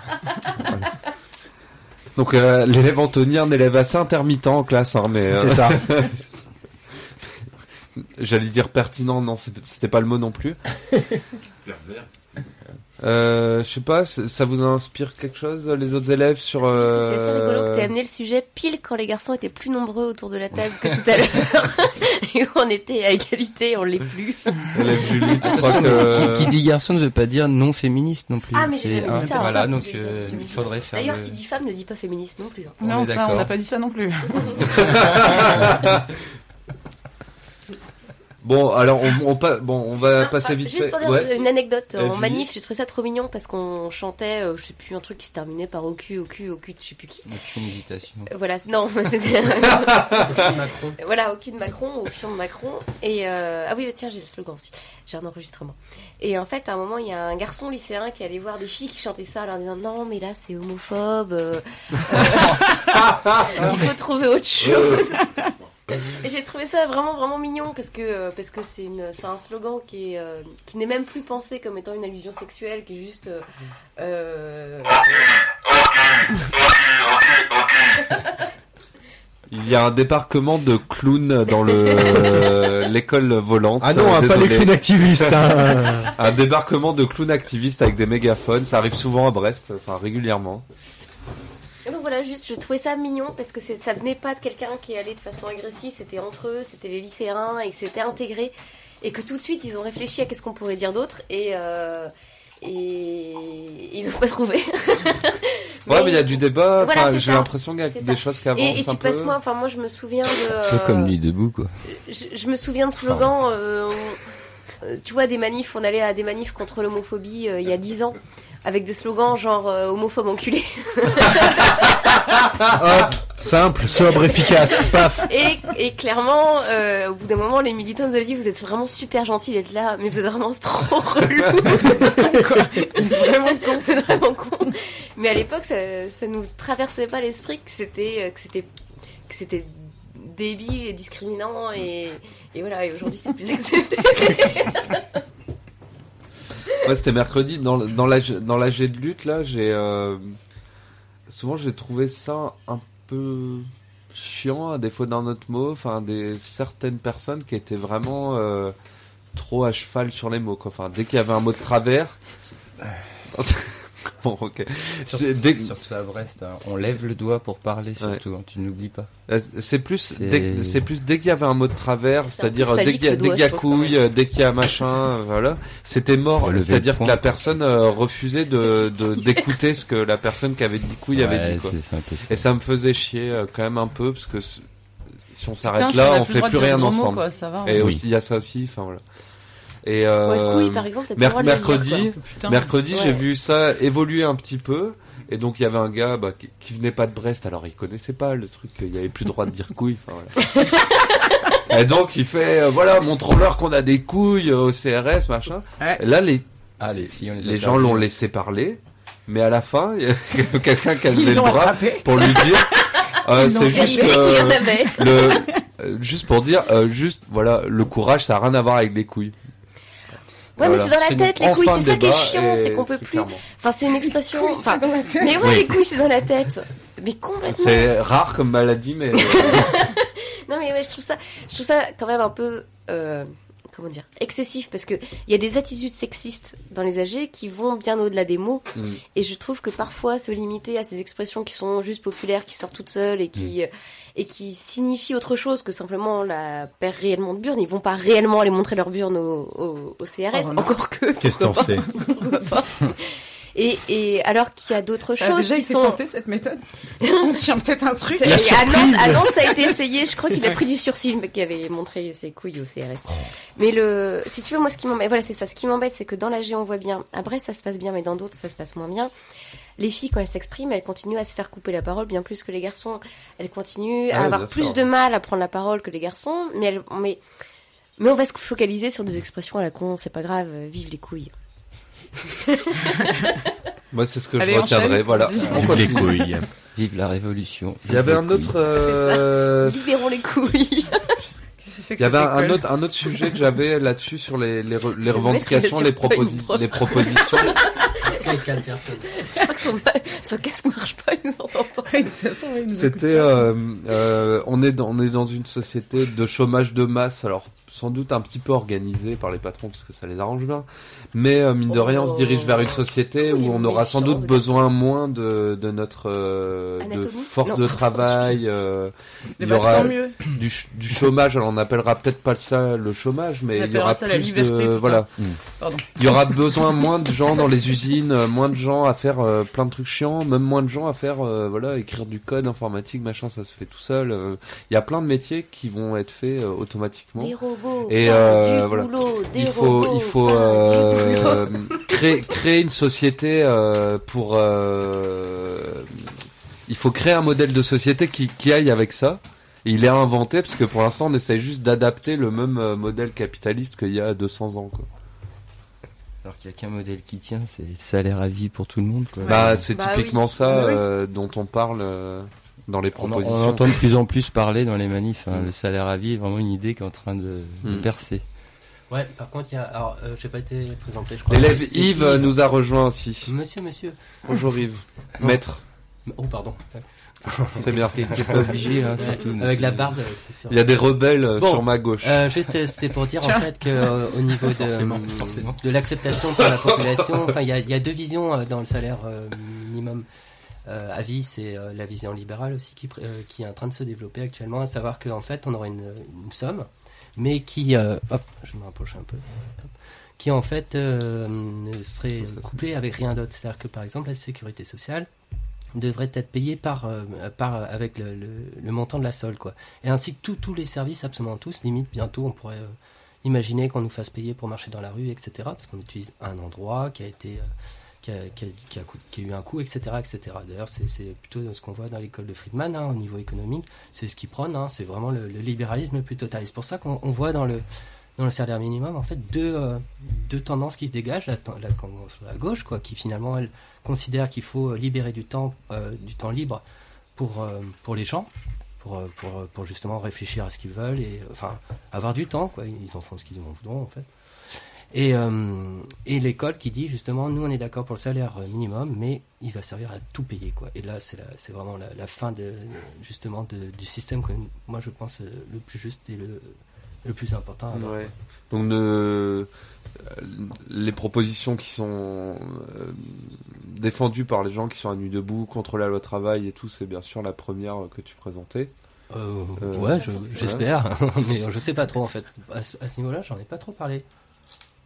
Donc euh, l'élève Anthony, un élève assez intermittent en classe, hein, mais euh, C'est ça. j'allais dire pertinent, non, c'était pas le mot non plus. Euh, je sais pas, ça vous inspire quelque chose, les autres élèves sur que c'est assez rigolo que euh, t'aies amené le sujet pile quand les garçons étaient plus nombreux autour de la table que tout à l'heure. et où on était à égalité, on l'est plus. Julie, que... qui, qui dit garçon ne veut pas dire non féministe non plus. Ah, mais j'ai hein, dit ça, Voilà, ça. donc J'ai euh, jamais il dit faudrait faire. D'ailleurs, le- qui dit femme ne dit pas féministe non plus. hein. On Non, ça, on n'a pas dit ça non plus. Bon, alors on, on, pa- bon, on va Non, passer ah, vite Juste fait. pour dire Ouais. une anecdote, en manif, j'ai trouvé ça trop mignon parce qu'on chantait, euh, je sais plus, un truc qui se terminait par au cul, au cul, au cul, de je sais plus qui. Aucune hésitation. Euh, Voilà, non, c'était. Macron. voilà, au cul de Macron, au fion de Macron. Et euh, ah oui, tiens, j'ai le slogan aussi. J'ai un enregistrement. Et en fait, à un moment, il y a un garçon lycéen qui allait voir des filles qui chantaient ça, en leur disant non, mais là, c'est homophobe. euh, euh, il faut trouver autre chose. Et j'ai trouvé ça vraiment vraiment mignon parce que euh, parce que c'est un slogan qui est euh, qui n'est même plus pensé comme étant une allusion sexuelle qui est juste euh, euh, Il y a un débarquement de clowns dans le l'école volante. Ah non, hein, pas les clowns activistes. Hein. Un débarquement de clowns activistes avec des mégaphones. Ça arrive souvent à Brest, enfin régulièrement. Voilà, juste, je trouvais ça mignon parce que c'est- ça venait pas de quelqu'un qui allait de façon agressive, c'était entre eux, c'était les lycéens et que c'était intégré et que tout de suite ils ont réfléchi à qu'est-ce qu'on pourrait dire d'autre et euh, et ils ont pas trouvé. Ouais, mais il y a du débat. Voilà, Enfin, c'est j'ai l'impression qu'il y a C'est des ça. choses qui avancent Et, et un tu peu. passes moi, enfin moi je me souviens de. C'est euh, comme nuit debout, quoi. je, je me souviens de slogans. euh, on- euh, tu vois, des manifs, on allait à des manifs contre l'homophobie euh, il y a 10 ans. Avec des slogans genre euh, homophobe enculé. Hop, simple, sobre, efficace. Paf. Et, et clairement, euh, au bout d'un moment, les militants nous avaient dit Vous êtes vraiment super gentils d'être là, mais vous êtes vraiment trop relous. Quoi. Vous êtes vraiment con, vous êtes vraiment con. Mais à l'époque, ça, ça nous traversait pas l'esprit que c'était, euh, que c'était, que c'était débile et discriminant et, et voilà. Et aujourd'hui, c'est plus accepté. Ouais, c'était mercredi. Dans, dans, dans l'AG de lutte, là, j'ai. euh, souvent, j'ai trouvé ça un peu chiant, à défaut d'un autre mot. Enfin, des, certaines personnes qui étaient vraiment euh, trop à cheval sur les mots. Quoi. Enfin, dès qu'il y avait un mot de travers. bon, ok. C'est- Surtout, dès- surtout à Brest, hein. on lève le doigt pour parler, surtout, hein, tu n'oublies pas. Euh, C'est plus, C'est- plus dès qu'il y avait un mot de travers, c'est-à-dire euh, dès qu'il y a, dès doigt, y a couille, euh, dès qu'il y a machin, voilà, c'était mort. C'est-à-dire que la personne euh, refusait de de- d'écouter ce que la personne qui avait dit couille avait dit quoi. Et ça me faisait chier euh, quand même un peu parce que si on s'arrête Putain, si on là, on fait plus rien mot, ensemble. quoi, va, Et hein. aussi il y a ça aussi, enfin voilà. Et euh, couille, par exemple, t'as plus le droit de le dire, mercredi. Putain. mercredi, j'ai Ouais. vu ça évoluer un petit peu. Et donc il y avait un gars bah, qui, qui venait pas de Brest, alors il connaissait pas le truc, il y avait plus le droit de dire couille. enfin, voilà. et donc il fait, euh, voilà, montrons-leur qu'on a des couilles euh, au CRS, machin. Et là les, Ah, les filles, on les a gens l'ont laissé parler, mais à la fin, il y a quelqu'un qui a levé le bras attrapé. pour lui dire, euh, c'est juste, euh, le, euh, juste pour dire, euh, juste, voilà, le courage, ça a rien à voir avec les couilles. Ouais, mais c'est dans la tête, les couilles, c'est ça qui est chiant, c'est qu'on peut plus. clairement. Enfin, c'est une expression. couilles, c'est enfin, dans la tête. Mais ouais, Oui. les couilles, c'est dans la tête. Mais complètement. C'est rare comme maladie, mais. Non, mais ouais, je trouve ça, je trouve ça quand même un peu, euh, comment dire, excessif parce que il y a des attitudes sexistes dans les AG qui vont bien au-delà des mots. Mm. Et je trouve que parfois se limiter à ces expressions qui sont juste populaires, qui sortent toutes seules et qui, euh, et qui signifient autre chose que simplement la paire réellement de burnes. Ils vont pas réellement aller montrer leur burne au, au, au CRS, Oh, encore que. Qu'est-ce que t'en Et, et alors qu'il y a d'autres Ça a choses déjà qui été sont. tenté cette méthode On tient peut-être un truc. Et à Nantes, à Nantes, ça a été essayé. Je crois qu'il a pris du sursis, le mec qui avait montré ses couilles au CRS. Mais le, si tu veux, moi, ce qui m'embête, voilà, c'est ça. Ce qui m'embête, c'est que dans l'AG, on voit bien. À Brest, ça se passe bien, mais dans d'autres, ça se passe moins bien. Les filles, quand elles s'expriment, elles continuent à se faire couper la parole bien plus que les garçons. Elles continuent Ah à avoir plus sûr. de mal à prendre la parole que les garçons, mais elles, mais, mais on va se focaliser sur des expressions à la con. C'est pas grave. Vive les couilles. Moi, c'est ce que Allez, je retiendrai. Voilà. On les couilles. Vive la révolution. Il y avait un autre. euh, Libérons les couilles. Il y avait un, un autre, un autre sujet que j'avais là-dessus sur les, les, re- les revendications, les, proposi- les propositions. Je crois que son, son casque marche pas, il nous entend pas. C'était, euh, euh, on est dans, on est dans une société de chômage de masse, alors sans doute un petit peu organisée par les patrons parce que ça les arrange bien, mais euh, mine de rien, on se dirige vers une société où on aura sans doute besoin moins de, de notre euh, de force Non. de travail. euh, il y ben, aura tant mieux. du, ch- du chômage. Alors on n'appellera peut-être pas ça le chômage, mais On il y aura ça la plus liberté, de putain. voilà. Pardon. Il y aura besoin moins de gens dans les usines, moins de gens à faire euh, plein de trucs chiants, même moins de gens à faire euh, voilà écrire du code informatique, machin, ça se fait tout seul. euh. Il y a plein de métiers qui vont être faits euh, automatiquement. Des robots, Et euh, du voilà. boulot, des il faut robots, il faut pas du euh, créer créer une société euh, pour euh, il faut créer un modèle de société qui, qui aille avec ça. Et il est inventé parce que pour l'instant on essaie juste d'adapter le même modèle capitaliste qu'il y a 200 ans quoi. Alors qu'il n'y a qu'un modèle qui tient, c'est le salaire à vie pour tout le monde. Quoi. Bah, c'est Bah typiquement oui. ça Bah oui. dont on parle euh, dans les On, en- propositions. on entend de plus en plus parler dans les manifs. hein. Mm. Le salaire à vie est vraiment une idée qui est en train de, de Mm. percer. Ouais, par contre, il y a. Alors, euh, j'ai pas été présenté, je crois. L'élève Yves nous a rejoint aussi. Monsieur, monsieur. Bonjour Yves. Non. Maître. Oh, pardon. C'est bien. T'es- pas obligé, hein, Ouais, surtout. Avec la barbe, euh, c'est sûr. Il y a des rebelles euh, Bon, sur ma gauche. euh, juste, c'était pour dire en fait que euh, au niveau de, Forcément, forcément. de l'acceptation par la population, enfin, il y a, il y a deux visions euh, dans le salaire euh, minimum euh, à vie. C'est euh, la vision libérale aussi qui, euh, qui est en train de se développer actuellement, à savoir qu'en fait, on aurait une, une somme, mais qui, euh, hop, je me rapproche un peu. hop, qui en fait serait couplée avec rien d'autre. C'est-à-dire que par exemple la sécurité sociale devrait être payée par, par avec le, le- le montant de la solde quoi. Et ainsi que tous les services, absolument tous, limite bientôt on pourrait imaginer qu'on nous fasse payer pour marcher dans la rue, etc. Parce qu'on utilise un endroit qui a été qui a, eu un coût, etc. etc. D'ailleurs, c'est plutôt ce qu'on voit dans l'école de Friedman hein, au niveau économique. C'est ce qui prône, hein, c'est vraiment le, libéralisme le plus total. C'est pour ça qu'on on voit dans le, dans le salaire minimum en fait deux, euh, deux tendances qui se dégagent. La, la, la gauche, quoi, qui finalement, elle considère qu'il faut libérer du temps, euh, du temps libre pour, euh, pour les gens pour, pour, justement réfléchir à ce qu'ils veulent et enfin avoir du temps quoi. Ils en font ce qu'ils en voudront en fait. Et, euh, et l'école qui dit justement nous on est d'accord pour le salaire euh, minimum mais il va servir à tout payer quoi. Et là c'est vraiment la, la fin de justement de- du système que moi je pense euh, le plus juste et le, le plus important. à avoir. Ouais. Donc ne- euh, les propositions qui sont euh, défendues par les gens qui sont à nuit debout contre la loi travail et tout, c'est bien sûr la première que tu présentais. Euh, Euh, ouais, je- j'espère, mais je sais pas trop en fait. À ce, à ce niveau-là, j'en ai pas trop parlé.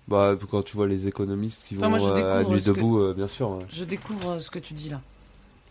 Bah, quand tu vois les économistes qui vont moi, je euh, à nuit que- debout, euh, bien sûr. Je découvre euh, ce que tu dis là.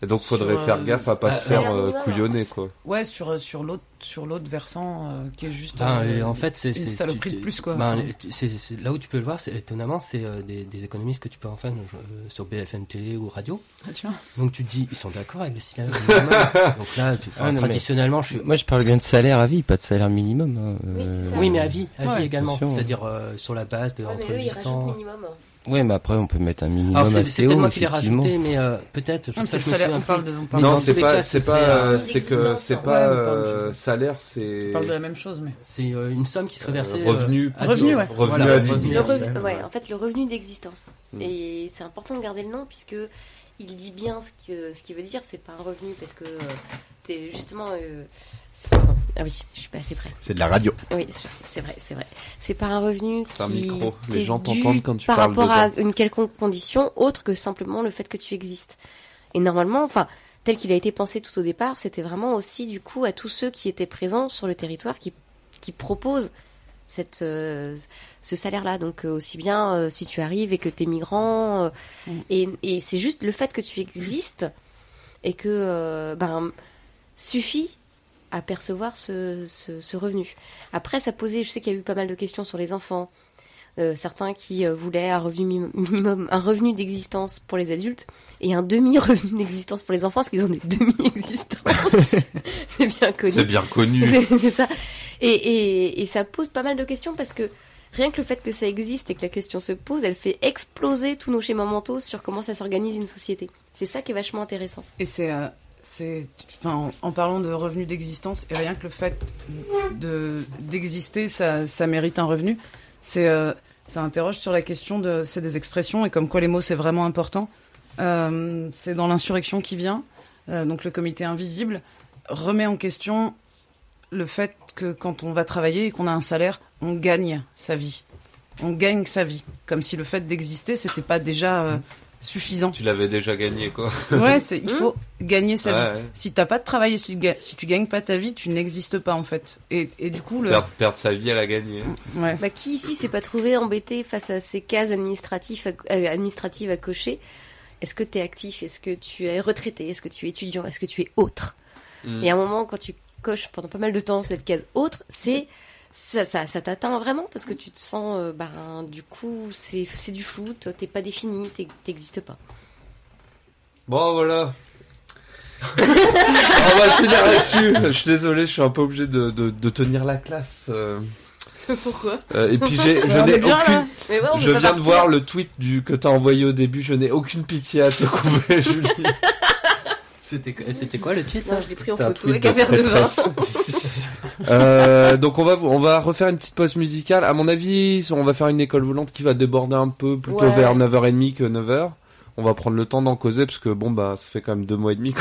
Et donc, faudrait Sur, faire euh, gaffe à pas euh, se faire euh, couillonner, quoi. Ouais, sur, euh, sur l'autre sur l'autre versant euh, qui est juste Ben, euh, en fait, c'est une c'est- saloperie tu- de plus quoi. ben, Enfin, là où tu peux le voir, c'est étonnamment, c'est euh, des, des économistes que tu peux enfin euh, sur BFM télé ou radio. Ah, tu vois. Donc tu te dis, ils sont d'accord avec le salaire minimum. Donc là, tu, enfin, Ah, non, mais traditionnellement, je suis. Moi, je parle bien de salaire à vie, pas de salaire minimum. hein, euh, Oui, mais à vie, à vie également. attention. C'est-à-dire euh, sur la base de Ouais, entre mais eux, ils 800. rajoutent minimum. Ouais, mais après, on peut mettre un minimum Alors c'est c'est assez peut-être haut, moi qui l'ai rajouté, mais euh, peut-être. Non, c'est le salaire, on parle de- on parle Non, c'est pas, cas, ce c'est pas, serait, c'est que, c'est pas, on parle euh, de- salaire, on c'est. parle de la même chose, mais. C'est euh, une somme qui serait versée. Euh, revenu, euh, à Revenu, vie. ouais. Revenu Voilà, à vie. Le ouais, en fait, le revenu d'existence. Mm. Et c'est important de garder le nom puisque il dit bien ce que ce qu'il veut dire. C'est pas un revenu parce que euh, t'es justement. euh, pardon. Ah oui, je suis pas assez près. C'est de la radio. Oui, c'est vrai, c'est vrai. C'est pas un revenu C'est un qui micro. Les gens t'entendent quand tu par parles rapport à une quelconque condition autre que simplement le fait que tu existes. Et normalement, enfin, tel qu'il a été pensé tout au départ, c'était vraiment aussi du coup à tous ceux qui étaient présents sur le territoire qui qui proposent cette euh, ce salaire-là. Donc euh, aussi bien euh, si tu arrives et que t'es migrant, euh, Mm. et, et c'est juste le fait que tu existes et que euh, ben suffit à percevoir ce, ce, ce revenu. Après, ça posait, je sais qu'il y a eu pas mal de questions sur les enfants. Euh, certains qui euh, voulaient un revenu mi- minimum, un revenu d'existence pour les adultes et un demi-revenu d'existence pour les enfants, parce qu'ils ont des demi-existences. c'est bien connu. C'est bien connu. C'est c'est ça. Et, et, et ça pose pas mal de questions parce que rien que le fait que ça existe et que la question se pose, elle fait exploser tous nos schémas mentaux sur comment ça s'organise une société. C'est ça qui est vachement intéressant. Et c'est, euh, en, parlant de revenu d'existence, et rien que le fait de d'exister, ça, mérite un revenu. Euh, ça interroge sur la question de, c'est des expressions et comme quoi les mots c'est vraiment important. Euh, c'est dans l'insurrection qui vient, euh, donc le comité invisible remet en question le fait que quand on va travailler et qu'on a un salaire, on gagne sa vie. On gagne sa vie, comme si le fait d'exister c'était pas déjà suffisant. Tu l'avais déjà gagné, quoi. Ouais, c'est, il faut gagner sa Ouais, vie. ouais. Si t'as pas de travail et si tu, si tu gagnes pas ta vie, tu n'existes pas en fait. Et, et du coup, le. Perdre, perdre sa vie, elle a gagné. Ouais. Bah, qui ici s'est pas trouvé embêté face à ces cases administratives à, euh, administratives à cocher? Est-ce que tu es actif? Est-ce que tu es retraité? Est-ce que tu es étudiant? Est-ce que tu es autre? Mm. Et à un moment, quand tu coches pendant pas mal de temps cette case autre, c'est ça, ça, ça t'atteint vraiment parce que tu te sens, euh, bah, du coup, c'est c'est du flou, toi, t'es pas défini, t'es- t'existes pas. Bon, voilà. On va finir là-dessus. Je suis désolé, je suis un peu obligé de, de, de tenir la classe. euh. Pourquoi Euh, et puis j'ai, je n'ai aucune. là. Mais ouais, on je viens de partir. voir le tweet du que t'as envoyé au début. Je n'ai aucune pitié à te couper, Julie. C'était quoi- le tweet Non, là je l'ai pris en photo avec un verre de vin. Euh, donc on va vous- on va refaire une petite pause musicale. À mon avis, on va faire une école volante qui va déborder un peu plutôt Ouais. vers 9h30 que 9h. On va prendre le temps d'en causer parce que bon bah ça fait quand même deux mois et demi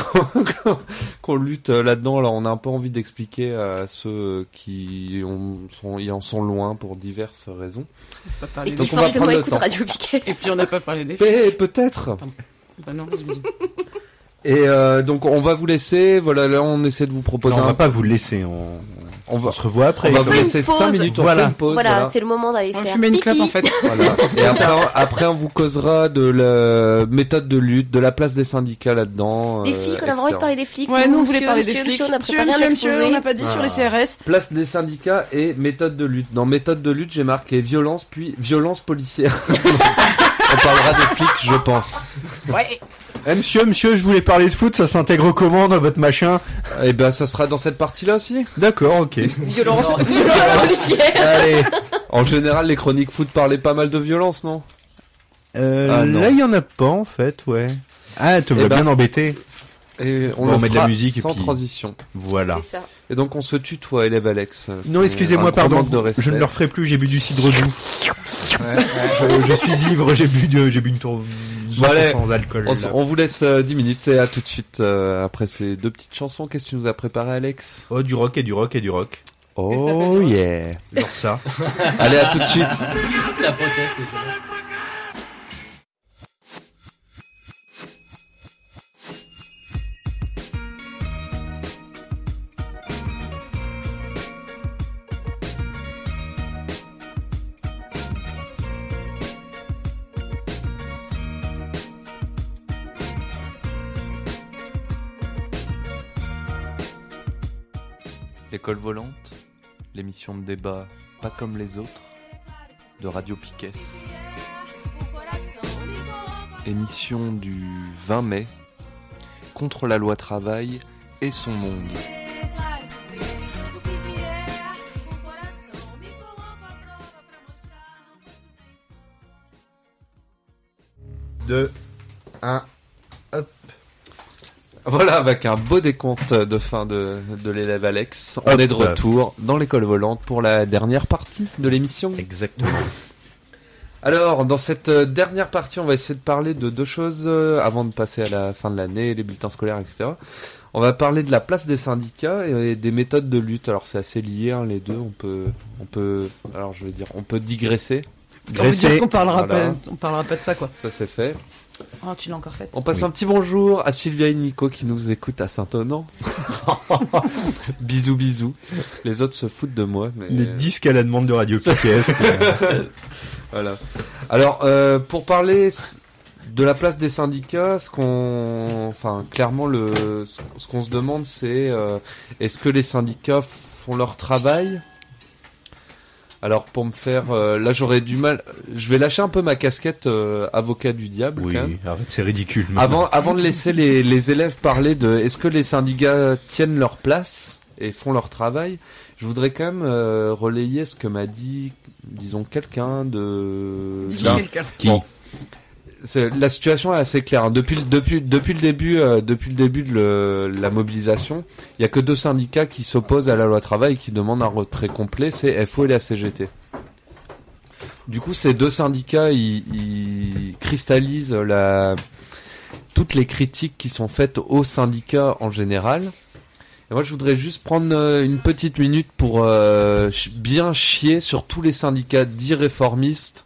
qu'on lutte euh, là-dedans. Alors on a un peu envie d'expliquer à ceux qui ont, sont, y en sont loin pour diverses raisons. Pas parler Et des- qui Donc on va forcément prendre le écoute temps. Radio Piquet. Et puis on n'a pas parlé des. Mais peut-être. Bah non. Et euh, donc on va vous laisser. Voilà là on essaie de vous proposer Non, on va pas vous laisser. On, On va- on se revoit après. on va vous laisser pause. 5 minutes. On Voilà. fait une pause. Voilà, voilà. c'est le moment d'aller On va faire fumer une clope en fait. Voilà. Et après, on- après, on vous causera de la méthode de lutte, de la place des syndicats là-dedans. Des euh, flics, on a vraiment envie de parler des flics. Ouais, nous on voulait monsieur, parler des flics. monsieur, on a Monsieur, préparé un monsieur, monsieur, exposé. on n'a pas dit sur les CRS. Place des syndicats et méthode de lutte. Dans méthode de lutte, j'ai marqué violence puis violence policière. on parlera des flics, je pense. Ouais. Eh, monsieur, monsieur, je voulais parler de foot, ça s'intègre comment dans votre machin Et ben, ça sera dans cette partie-là aussi. D'accord, ok. Violence, violence policière. Allez. En général, les chroniques foot parlaient pas mal de violence, non? Euh, Ah, non. là, il y en a pas en fait, ouais. Ah, te Eh vois ben- bien embêté. Et on, va le mettre de la musique et sans puis- transition. Voilà. Ça. Et donc on se tutoie, élève Alex. Non, excusez-moi, pardon. de. Je ne le referai plus. J'ai bu du cidre doux. je, je suis ivre. J'ai bu, de- j'ai bu une tour Bon, sans alcool. On, on vous laisse euh, 10 minutes et à tout de suite euh, après ces deux petites chansons. Qu'est-ce que tu nous as préparé, Alex? Oh, du rock et du rock et du rock. Oh yeah Genre ça. Allez, à tout de suite. Ça proteste. L'école volante, l'émission de débat pas comme les autres, de Radio Piquet. Émission du 20 mai, contre la loi travail et son monde. Deux, un. Voilà, avec un beau décompte de fin de, de l'élève Alex. On Hop. est de retour dans l'école volante pour la dernière partie de l'émission. Exactement. Alors, dans cette euh, dernière partie, on va essayer de parler de deux choses euh, avant de passer à la fin de l'année, les bulletins scolaires, etc. On va parler de la place des syndicats et des méthodes de lutte. Alors, c'est assez lié, hein, les deux. On peut, on peut, alors je vais dire, on peut digresser. On veut dire qu'on parlera, Voilà. pas, on parlera pas de ça, quoi. Ça, c'est fait. Oh, tu l'as encore fait. On passe un petit bonjour à Sylvia et Nico qui nous écoutent à Saint-Onan. bisous, bisous. Les autres se foutent de moi. Mais... Les disques à la demande de Radio Piquet. voilà. Alors, euh, pour parler de la place des syndicats, ce qu'on, enfin, clairement, le, ce ce qu'on se demande, c'est euh, est-ce que les syndicats font leur travail? Alors, pour me faire, euh, là, j'aurais du mal. Je vais lâcher un peu ma casquette euh, avocat du diable. Oui, quand même. arrête, c'est ridicule. maintenant. Avant, avant de laisser les, les élèves parler de est-ce que les syndicats tiennent leur place et font leur travail, je voudrais quand même euh, relayer ce que m'a dit, disons, quelqu'un de... Quelqu'un. Qui Bon. La situation est assez claire. hein. Depuis, le- depuis, depuis le début, euh, depuis le début de le- la mobilisation, il y a que deux syndicats qui s'opposent à la loi travail et qui demandent un retrait complet, c'est FO et la CGT. Du coup, ces deux syndicats, ils, ils cristallisent la, toutes les critiques qui sont faites aux syndicats en général. Et moi, je voudrais juste prendre euh, une petite minute pour euh, bien chier sur tous les syndicats dits réformistes,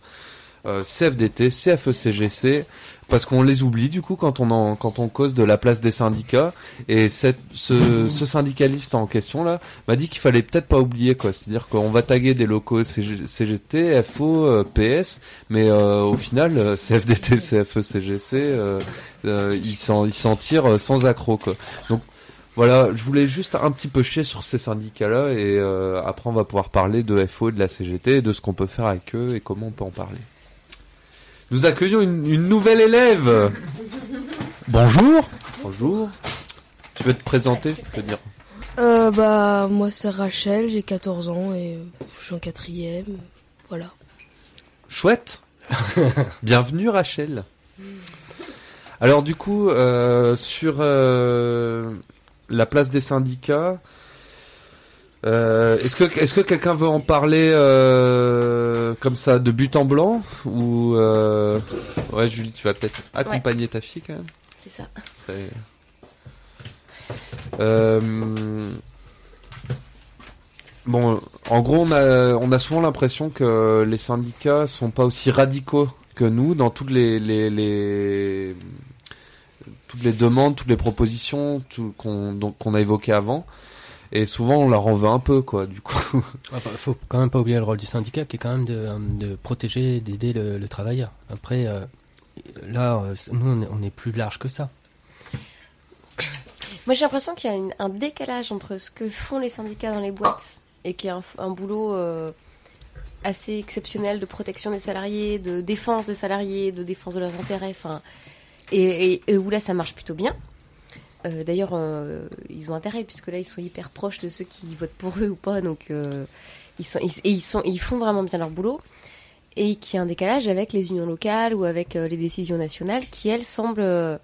euh, CFDT, CFECGC, parce qu'on les oublie du coup quand on en, quand on cause de la place des syndicats. Et cette, ce, ce syndicaliste en question là m'a dit qu'il fallait peut-être pas oublier quoi. C'est-à-dire qu'on va taguer des locaux CG CGT, FO, euh, PS, mais euh, au final euh, CFDT, CFE, CGC, euh, ils s'en ils s'en tirent sans accroc quoi. Donc voilà, je voulais juste un petit peu chier sur ces syndicats-là et euh, après on va pouvoir parler de FO de la CGT, et de ce qu'on peut faire avec eux et comment on peut en parler. Nous accueillons une, une nouvelle élève. Bonjour. Bonjour. Tu veux te présenter, tu peux dire. Euh, bah, moi c'est Rachel, j'ai 14 ans et euh, je suis en quatrième. Voilà. Chouette. Bienvenue Rachel. Alors du coup, euh, sur euh, la place des syndicats, euh, est-ce que est-ce que quelqu'un veut en parler euh, comme ça de but en blanc ou euh, ouais Julie, tu vas peut-être accompagner ta fille quand même. C'est ça. Bon, en gros, on a, on a souvent l'impression que les syndicats sont pas aussi radicaux que nous dans toutes les, les, les toutes les demandes, toutes les propositions tout- qu'on donc, qu'on a évoquées avant. Et souvent, on leur en veut un peu, quoi, du coup. Enfin, faut quand même pas oublier le rôle du syndicat qui est quand même de, euh, de protéger, d'aider le, le travailleur. Après, euh, là, euh, nous, on est, on est plus large que ça. Moi, j'ai l'impression qu'il y a une- un décalage entre ce que font les syndicats dans les boîtes et qui est un, un boulot euh, assez exceptionnel de protection des salariés, de défense des salariés, de défense de leurs intérêts, enfin, et, et- et où là, ça marche plutôt bien. Euh, D'ailleurs, euh, ils ont intérêt puisque là, ils sont hyper proches de ceux qui votent pour eux ou pas, donc euh, ils sont, ils, et ils sont, ils font vraiment bien leur boulot. Et qu'il y a un décalage avec les unions locales ou avec les décisions nationales qui, elles, semblent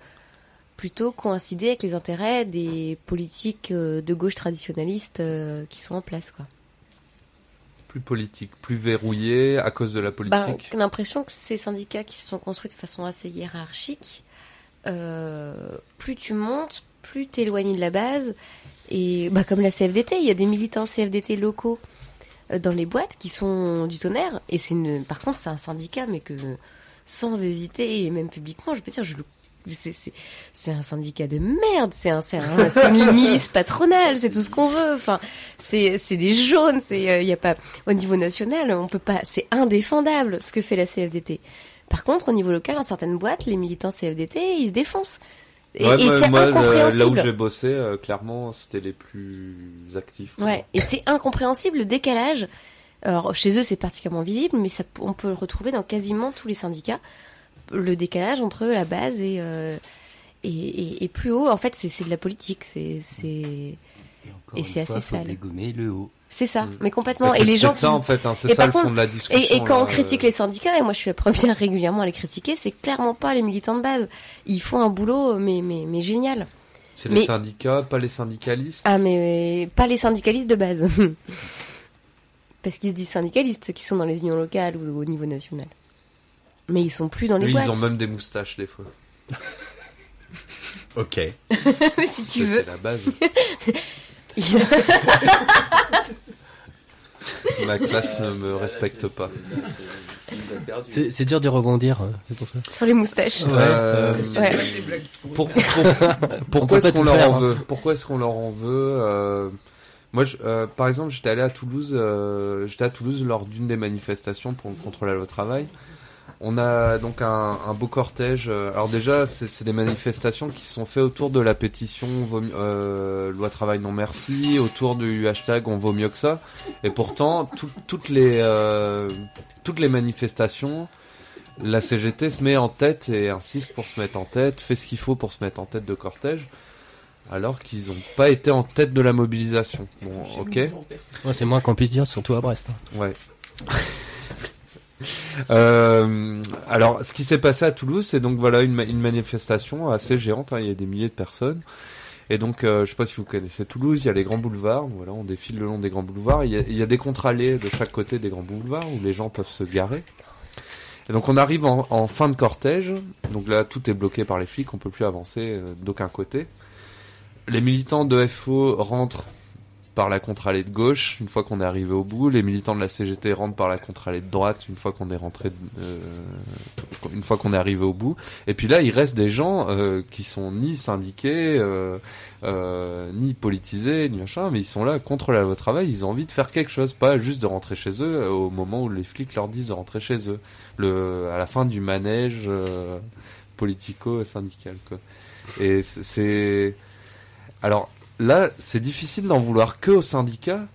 plutôt coïncider avec les intérêts des politiques de gauche traditionnalistes qui sont en place. Quoi. Plus politique, plus verrouillé à cause de la Ben, politique? l'impression que ces syndicats qui se sont construits de façon assez hiérarchique, plus tu montes, plus tu éloigné de la base. Et bah, comme la CFDT, il y a des militants CFDT locaux euh, dans les boîtes qui sont du tonnerre. Et c'est une, par contre, c'est un syndicat, mais que sans hésiter, et même publiquement, je peux dire, je le c'est, un syndicat de merde, c'est un, c'est un, une milice patronale, c'est tout ce qu'on veut. Enfin, c'est, c'est des jaunes, c'est, euh, il y a pas, au niveau national, on peut pas, c'est indéfendable ce que fait la CFDT. Par contre, au niveau local, dans certaines boîtes, les militants CFDT, ils se défoncent. Et, Ouais, et moi- c'est moi, le- là où incompréhensible. j'ai bossé, euh, clairement, c'était les plus actifs. quoi. Ouais, et c'est incompréhensible le décalage. Alors chez eux c'est particulièrement visible, mais ça, on peut le retrouver dans quasiment tous les syndicats. Le décalage entre la base et euh, et, et, et plus haut, en fait c'est de la politique, c'est c'est et, Encore c'est une fois, assez faut sale. dégommer le haut. C'est ça, Mm. mais complètement. Et c'est- les c'est gens ça, qui- en fait, hein, c'est ça par le fond contre- de la discussion, Et, et quand là, on critique euh. les syndicats, et moi je suis la première régulièrement à les critiquer, c'est clairement pas les militants de base. Ils font un boulot mais mais mais génial. C'est mais les syndicats, pas les syndicalistes. ah mais pas les syndicalistes de base. Parce qu'ils se disent syndicalistes, ceux qui sont dans les unions locales ou au niveau national. Mais ils sont plus dans les Oui, boîtes. ils ont même des moustaches des fois. Ok. Mais si tu C'est- veux. C'est la base. Ma classe ne me respecte pas. C'est c'est dur de rebondir, hein, c'est pour ça. Sur les moustaches. Euh, Ouais. pour- pour- pourquoi est-ce qu'on leur en veut? Pourquoi est-ce qu'on leur en veut euh, Moi, je- euh, par exemple, j'étais allé à Toulouse. euh, j'étais à Toulouse lors d'une des manifestations pour contre la loi travail. On a donc un, un beau cortège. euh, Alors déjà, c'est des manifestations qui se sont faites autour de la pétition euh, loi travail non merci, autour du hashtag on vaut mieux que ça. Et pourtant, tout- toutes les euh, toutes les manifestations, la CGT se met en tête et insiste pour se mettre en tête, fait ce qu'il faut pour se mettre en tête de cortège, alors qu'ils n'ont pas été en tête de la mobilisation. Bon, ok. Ouais, c'est moins qu'on puisse dire, surtout à Brest. hein. Ouais. Euh, alors, ce qui s'est passé à Toulouse, c'est donc voilà une, ma- une manifestation assez géante. hein, il y a des milliers de personnes. Et donc, euh, je sais pas si vous connaissez Toulouse, il y a les grands boulevards. Voilà, on défile le long des grands boulevards. Il y a, des contre-allées de chaque côté des grands boulevards où les gens peuvent se garer. Et donc, on arrive en, en fin de cortège. Donc là, tout est bloqué par les flics. On peut plus avancer euh, d'aucun côté. Les militants de FO rentrent par la contre-allée de gauche une fois qu'on est arrivé au bout. Les militants de la CGT rentrent par la contre-allée de droite une fois qu'on est rentré, euh, une fois qu'on est arrivé au bout. Et puis là, il reste des gens euh, qui sont ni syndiqués, euh, euh, ni politisés, ni machin, mais ils sont là contre la loi travail. Ils ont envie de faire quelque chose, pas juste de rentrer chez eux euh, au moment où les flics leur disent de rentrer chez eux, le, à la fin du manège euh, politico-syndical. Quoi. Et c'est- c'est alors là, c'est difficile d'en vouloir que aux syndicats,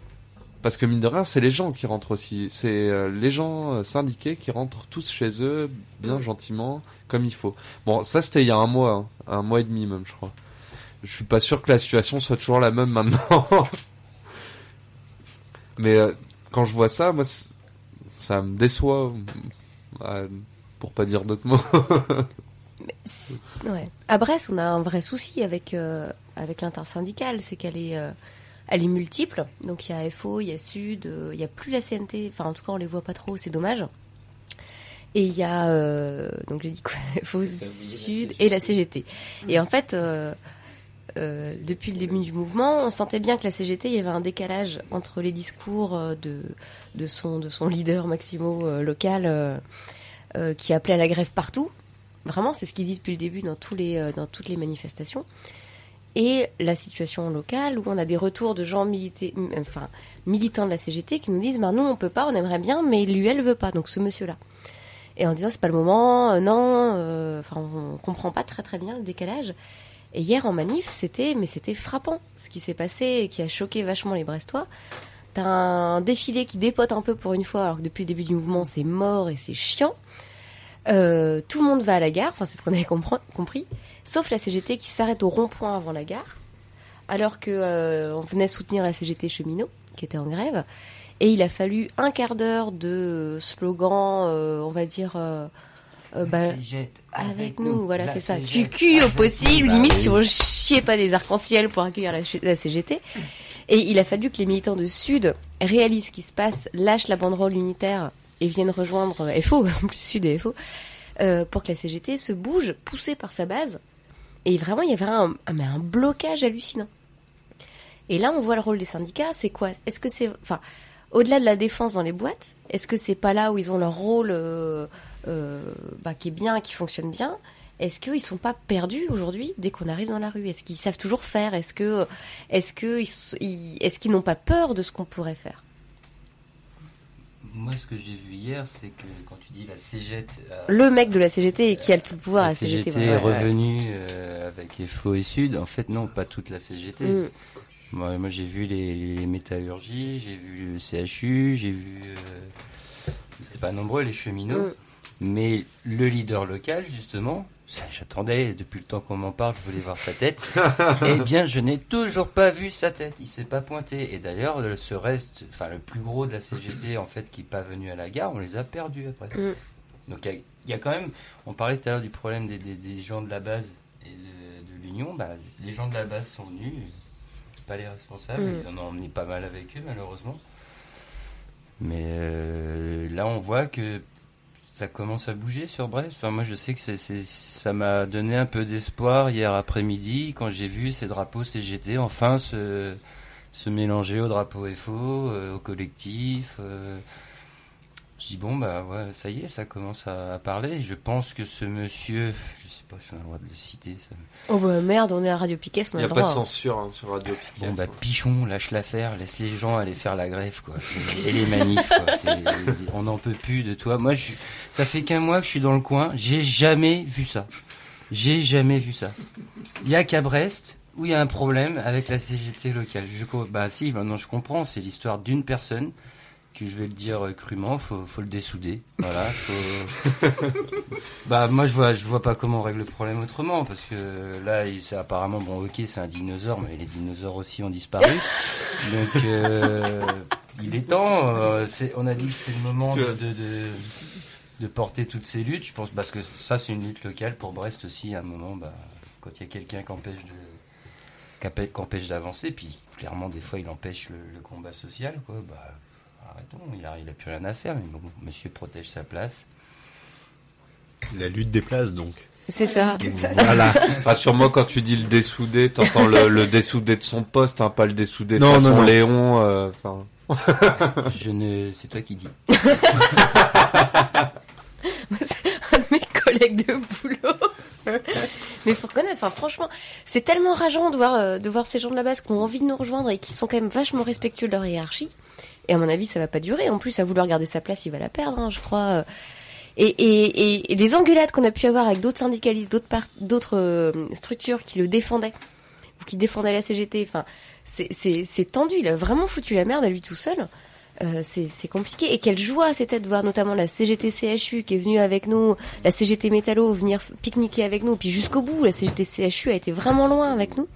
parce que mine de rien, c'est les gens qui rentrent aussi. C'est euh, les gens euh, syndiqués qui rentrent tous chez eux, bien gentiment, comme il faut. Bon, ça c'était il y a un mois, hein, un mois et demi même, je crois. Je suis pas sûr que la situation soit toujours la même maintenant. Mais euh, quand je vois ça, moi, ça me déçoit, pour pas dire d'autres mots. Ouais. À Brest, on a un vrai souci avec, euh, avec l'intersyndicale, c'est qu'elle est, euh, elle est multiple. Donc il y a FO, il y a Sud, euh, il n'y a plus la CNT, enfin en tout cas on les voit pas trop, c'est dommage. Et il y a, donc j'ai dit quoi, FO, Sud et la CGT. Et en fait, euh, euh, depuis le début du mouvement, on sentait bien que la CGT, il y avait un décalage entre les discours de, de, son, de son leader Maximo local euh, qui appelait à la grève partout. Vraiment, c'est ce qu'il dit depuis le début dans, tous les, euh, dans toutes les manifestations. Et la situation locale où on a des retours de gens enfin, militants de la CGT qui nous disent bah, nous on peut pas, on aimerait bien, mais lui elle veut pas, donc ce monsieur-là. Et en disant c'est pas le moment, euh, non, euh, enfin comprend pas très très bien le décalage. Et hier en manif, c'était mais c'était frappant ce qui s'est passé et qui a choqué vachement les Brestois. T'as un défilé qui dépote un peu pour une fois, alors que depuis le début du mouvement c'est mort et c'est chiant. Euh, tout le monde va à la gare, enfin c'est ce qu'on avait compris, sauf la CGT qui s'arrête au rond-point avant la gare, alors que euh, on venait soutenir la CGT cheminot qui était en grève, et il a fallu un quart d'heure de slogans, euh, on va dire bah, CGT avec nous, voilà, c'est ça. Cucu au avec possible, nous. Bah limite oui. si on chiait pas des arcs-en-ciel pour accueillir la, la CGT. Et il a fallu que les militants de Sud réalisent ce qui se passe, lâchent la banderole unitaire et viennent rejoindre FO, en plus Sud et FO, euh, pour que la CGT se bouge, poussée par sa base. Et vraiment, il y avait un, un- mais un blocage hallucinant. Et là, on voit le rôle des syndicats. C'est quoi? Est-ce que c'est, enfin, au-delà de la défense dans les boîtes, est-ce que c'est pas là où ils ont leur rôle euh, euh, bah, qui est bien, qui fonctionne bien? Est-ce qu'ils sont pas perdus aujourd'hui dès qu'on arrive dans la rue? Est-ce qu'ils savent toujours faire? Est-ce que, est-ce est-ce qu'ils n'ont pas peur de ce qu'on pourrait faire? Moi, ce que j'ai vu hier, c'est que quand tu dis la CGT. euh, Le mec de la CGT qui a tout le pouvoir à la la CGT. CGT est voilà. revenue euh, avec FO et Sud. En fait, non, pas toute la CGT. Mm. Moi, moi, j'ai vu les, les métallurgies, j'ai vu le CHU, j'ai vu. euh, C'était pas nombreux, les cheminots. Mm. Mais le leader local, justement, j'attendais depuis le temps qu'on m'en parle, je voulais voir sa tête. eh bien, je n'ai toujours pas vu sa tête. Il s'est pas pointé. Et d'ailleurs, ce reste, enfin, le plus gros de la CGT, en fait, qui n'est pas venu à la gare, on les a perdus après. Mm. Donc, il y a- il y, a quand même. On parlait tout à l'heure du problème des, des- des gens de la base et de, de l'Union. Bah, les gens de la base sont venus, pas les responsables. Mm. Ils en ont emmené pas mal avec eux, malheureusement. Mais euh, là, on voit que ça commence à bouger sur Brest. Enfin, moi, je sais que c'est, ça m'a donné un peu d'espoir hier après-midi quand j'ai vu ces drapeaux CGT enfin se, se mélanger au drapeau FO, euh, au collectif. euh. Je dis bon, bah ça y est, ça commence à, parler. Je pense que ce monsieur, pas si on a le droit de le citer. Ça. Oh bah merde, on est à Radio Piquet, on Il n'y a le pas de droit. hein. censure hein, sur Radio Piquet. Bon bah pichon, lâche l'affaire, laisse les gens aller faire la grève quoi. Et les manifs quoi. C'est- on n'en peut plus de toi. Moi je, ça fait qu'un mois que je suis dans le coin, j'ai jamais vu ça. J'ai jamais vu ça. Il y a qu'à Brest où il y a un problème avec la CGT locale. Je, bah si, maintenant je comprends. C'est l'histoire d'une personne que je vais le dire euh, crûment, faut, faut le dessouder. Voilà, faut. bah moi je vois, je vois pas comment on règle le problème autrement parce que là, il- c'est apparemment bon, ok, c'est un dinosaure, mais les dinosaures aussi ont disparu. Donc euh, il est temps. euh, c'est- on a dit que c'était le moment de, de, de, de porter toutes ces luttes. Je pense parce que ça c'est une lutte locale pour Brest aussi. À un moment, bah, quand il y a quelqu'un qui empêche de qu'empêche d'avancer, puis clairement des fois il empêche le, le combat social, quoi. Bah, arrêtons, il a, il a plus rien à faire, mais bon, monsieur protège sa place. La lutte des places, donc. C'est ça. Voilà. Rassure-moi, quand tu dis le dessouder, t'entends le, le dessouder de son poste, hein, pas le dessouder Non, façon non, non. Léon. euh. Je ne, c'est toi qui dis. un de mes collègues de boulot. Mais faut reconnaître, enfin franchement, c'est tellement rageant de voir, euh, de voir ces gens de la base qui ont envie de nous rejoindre et qui sont quand même vachement respectueux de leur hiérarchie. Et à mon avis, ça va pas durer. En plus, à vouloir garder sa place, il va la perdre, hein, je crois. Et, et, les engueulades qu'on a pu avoir avec d'autres syndicalistes, d'autres euh, structures qui le défendaient ou qui défendaient la CGT, enfin, c'est- tendu. Il a vraiment foutu la merde à lui tout seul. Euh, c'est compliqué. Et quelle joie c'était de voir notamment la CGT CHU qui est venue avec nous, la CGT Métallo venir pique-niquer avec nous, puis jusqu'au bout, la CGT CHU a été vraiment loin avec nous.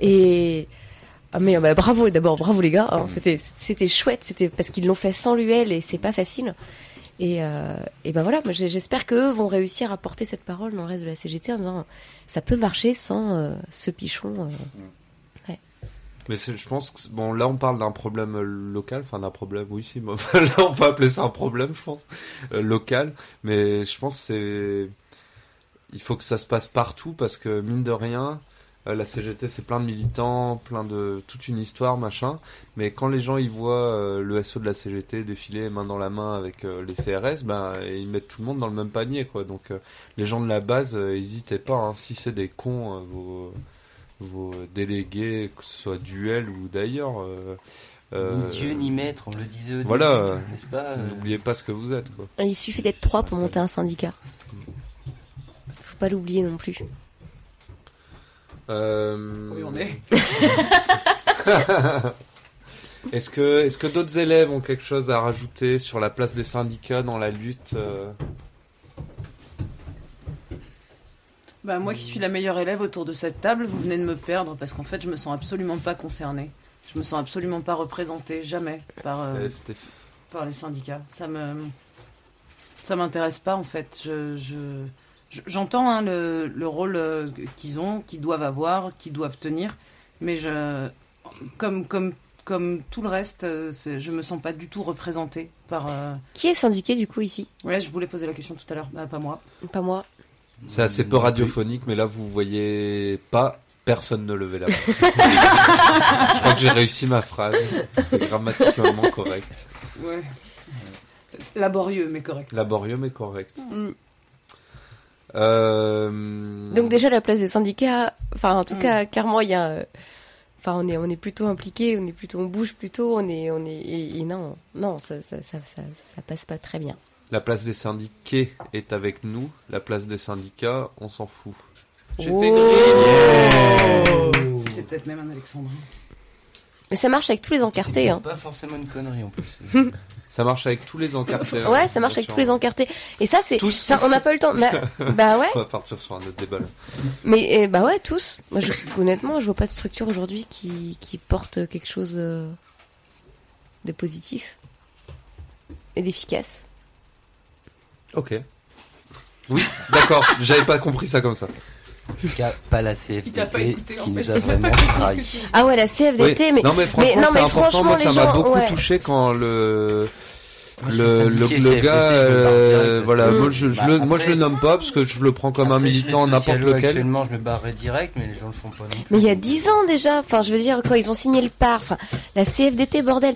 Et ah mais bah, bravo d'abord, bravo les gars, hein. c'était c'était chouette, c'était parce qu'ils l'ont fait sans l'UL et c'est pas facile. Et, euh, et ben voilà, j'espère qu'eux vont réussir à porter cette parole dans le reste de la CGT en disant ça peut marcher sans euh, ce pichon. euh. Ouais. Mais je pense que bon là on parle d'un problème euh, local, enfin d'un problème, oui si, mais enfin, là on peut appeler ça un problème, je pense, euh, local. Mais je pense c'est il faut que ça se passe partout parce que mine de rien, euh, la CGT c'est plein de militants, plein de toute une histoire machin. Mais quand les gens ils voient euh, le SO de la CGT défiler main dans la main avec euh, les CRS, ben ils mettent tout le monde dans le même panier quoi. Donc euh, les gens de la base, euh, n'hésitez pas. hein. si c'est des cons, euh, vos vos délégués, que ce soit duel ou d'ailleurs. euh, Ni Dieu ni maître, on le disait au Voilà, début, n'est-ce pas, N'oubliez pas ce que vous êtes. Quoi. Il suffit d'être trois pour monter un syndicat. Faut pas l'oublier non plus. Euh... Oui, on est. est-ce que, est-ce que d'autres élèves ont quelque chose à rajouter sur la place des syndicats dans la lutte euh, Bah, moi qui suis la meilleure élève autour de cette table, vous venez de me perdre parce qu'en fait, je me sens absolument pas concernée. Je me sens absolument pas représentée, jamais, par, euh, euh, par les syndicats. Ça me. Ça m'intéresse pas en fait. Je- j'entends hein, le, le rôle euh, qu'ils ont, qu'ils doivent avoir, qu'ils doivent tenir, mais je, comme comme comme tout le reste, euh, je me sens pas du tout représentée par. euh, Qui est syndiqué du coup ici? Ouais, je voulais poser la question tout à l'heure, bah, pas moi. Pas moi. C'est assez peu radiophonique, mais là vous voyez pas, personne ne levait la main. Je crois que j'ai réussi ma phrase. C'est grammaticalement correct. Ouais. Laborieux mais correct. Laborieux mais correct. Mm. Euh... Donc déjà la place des syndicats, enfin en tout Mm. cas clairement il y a, euh, enfin on est on est plutôt impliqué, on est plutôt on bouge plutôt, on est on est et, et non non ça ça, ça ça ça passe pas très bien. La place des syndiqués est avec nous. La place des syndicats, on s'en fout. J'ai Oh. fait green. C'était peut-être même un Alexandre. Mais ça marche avec tous les encartés. Hein. Pas forcément une connerie en plus. Ça marche avec tous les encartés. Ouais, ça marche avec tous les encartés. Et ça c'est Tous. ça on n'a pas le temps. Bah, bah ouais. On va partir sur un autre débat. là. Mais eh, bah ouais tous. Moi je, honnêtement je vois pas de structure aujourd'hui qui qui porte quelque chose euh, de positif et d'efficace. Ok. Oui, d'accord. J'avais pas compris ça comme ça. En tout cas, pas la CFDT écouté, qui nous fait. a vraiment trahi. Ah ouais la CFDT Oui. mais non mais franchement, non, c'est mais important. franchement, Moi, les ça m'a beaucoup ouais. touché quand le gars, euh, voilà, moi je, je Bah, le, moi je après- le nomme pas parce que je le prends comme un militant n'importe lequel. Actuellement, je me barrerais direct, mais les gens le font pas non plus. Mais il y a dix ans déjà, enfin je veux dire quand ils ont signé le PAR, enfin la CFDT bordel,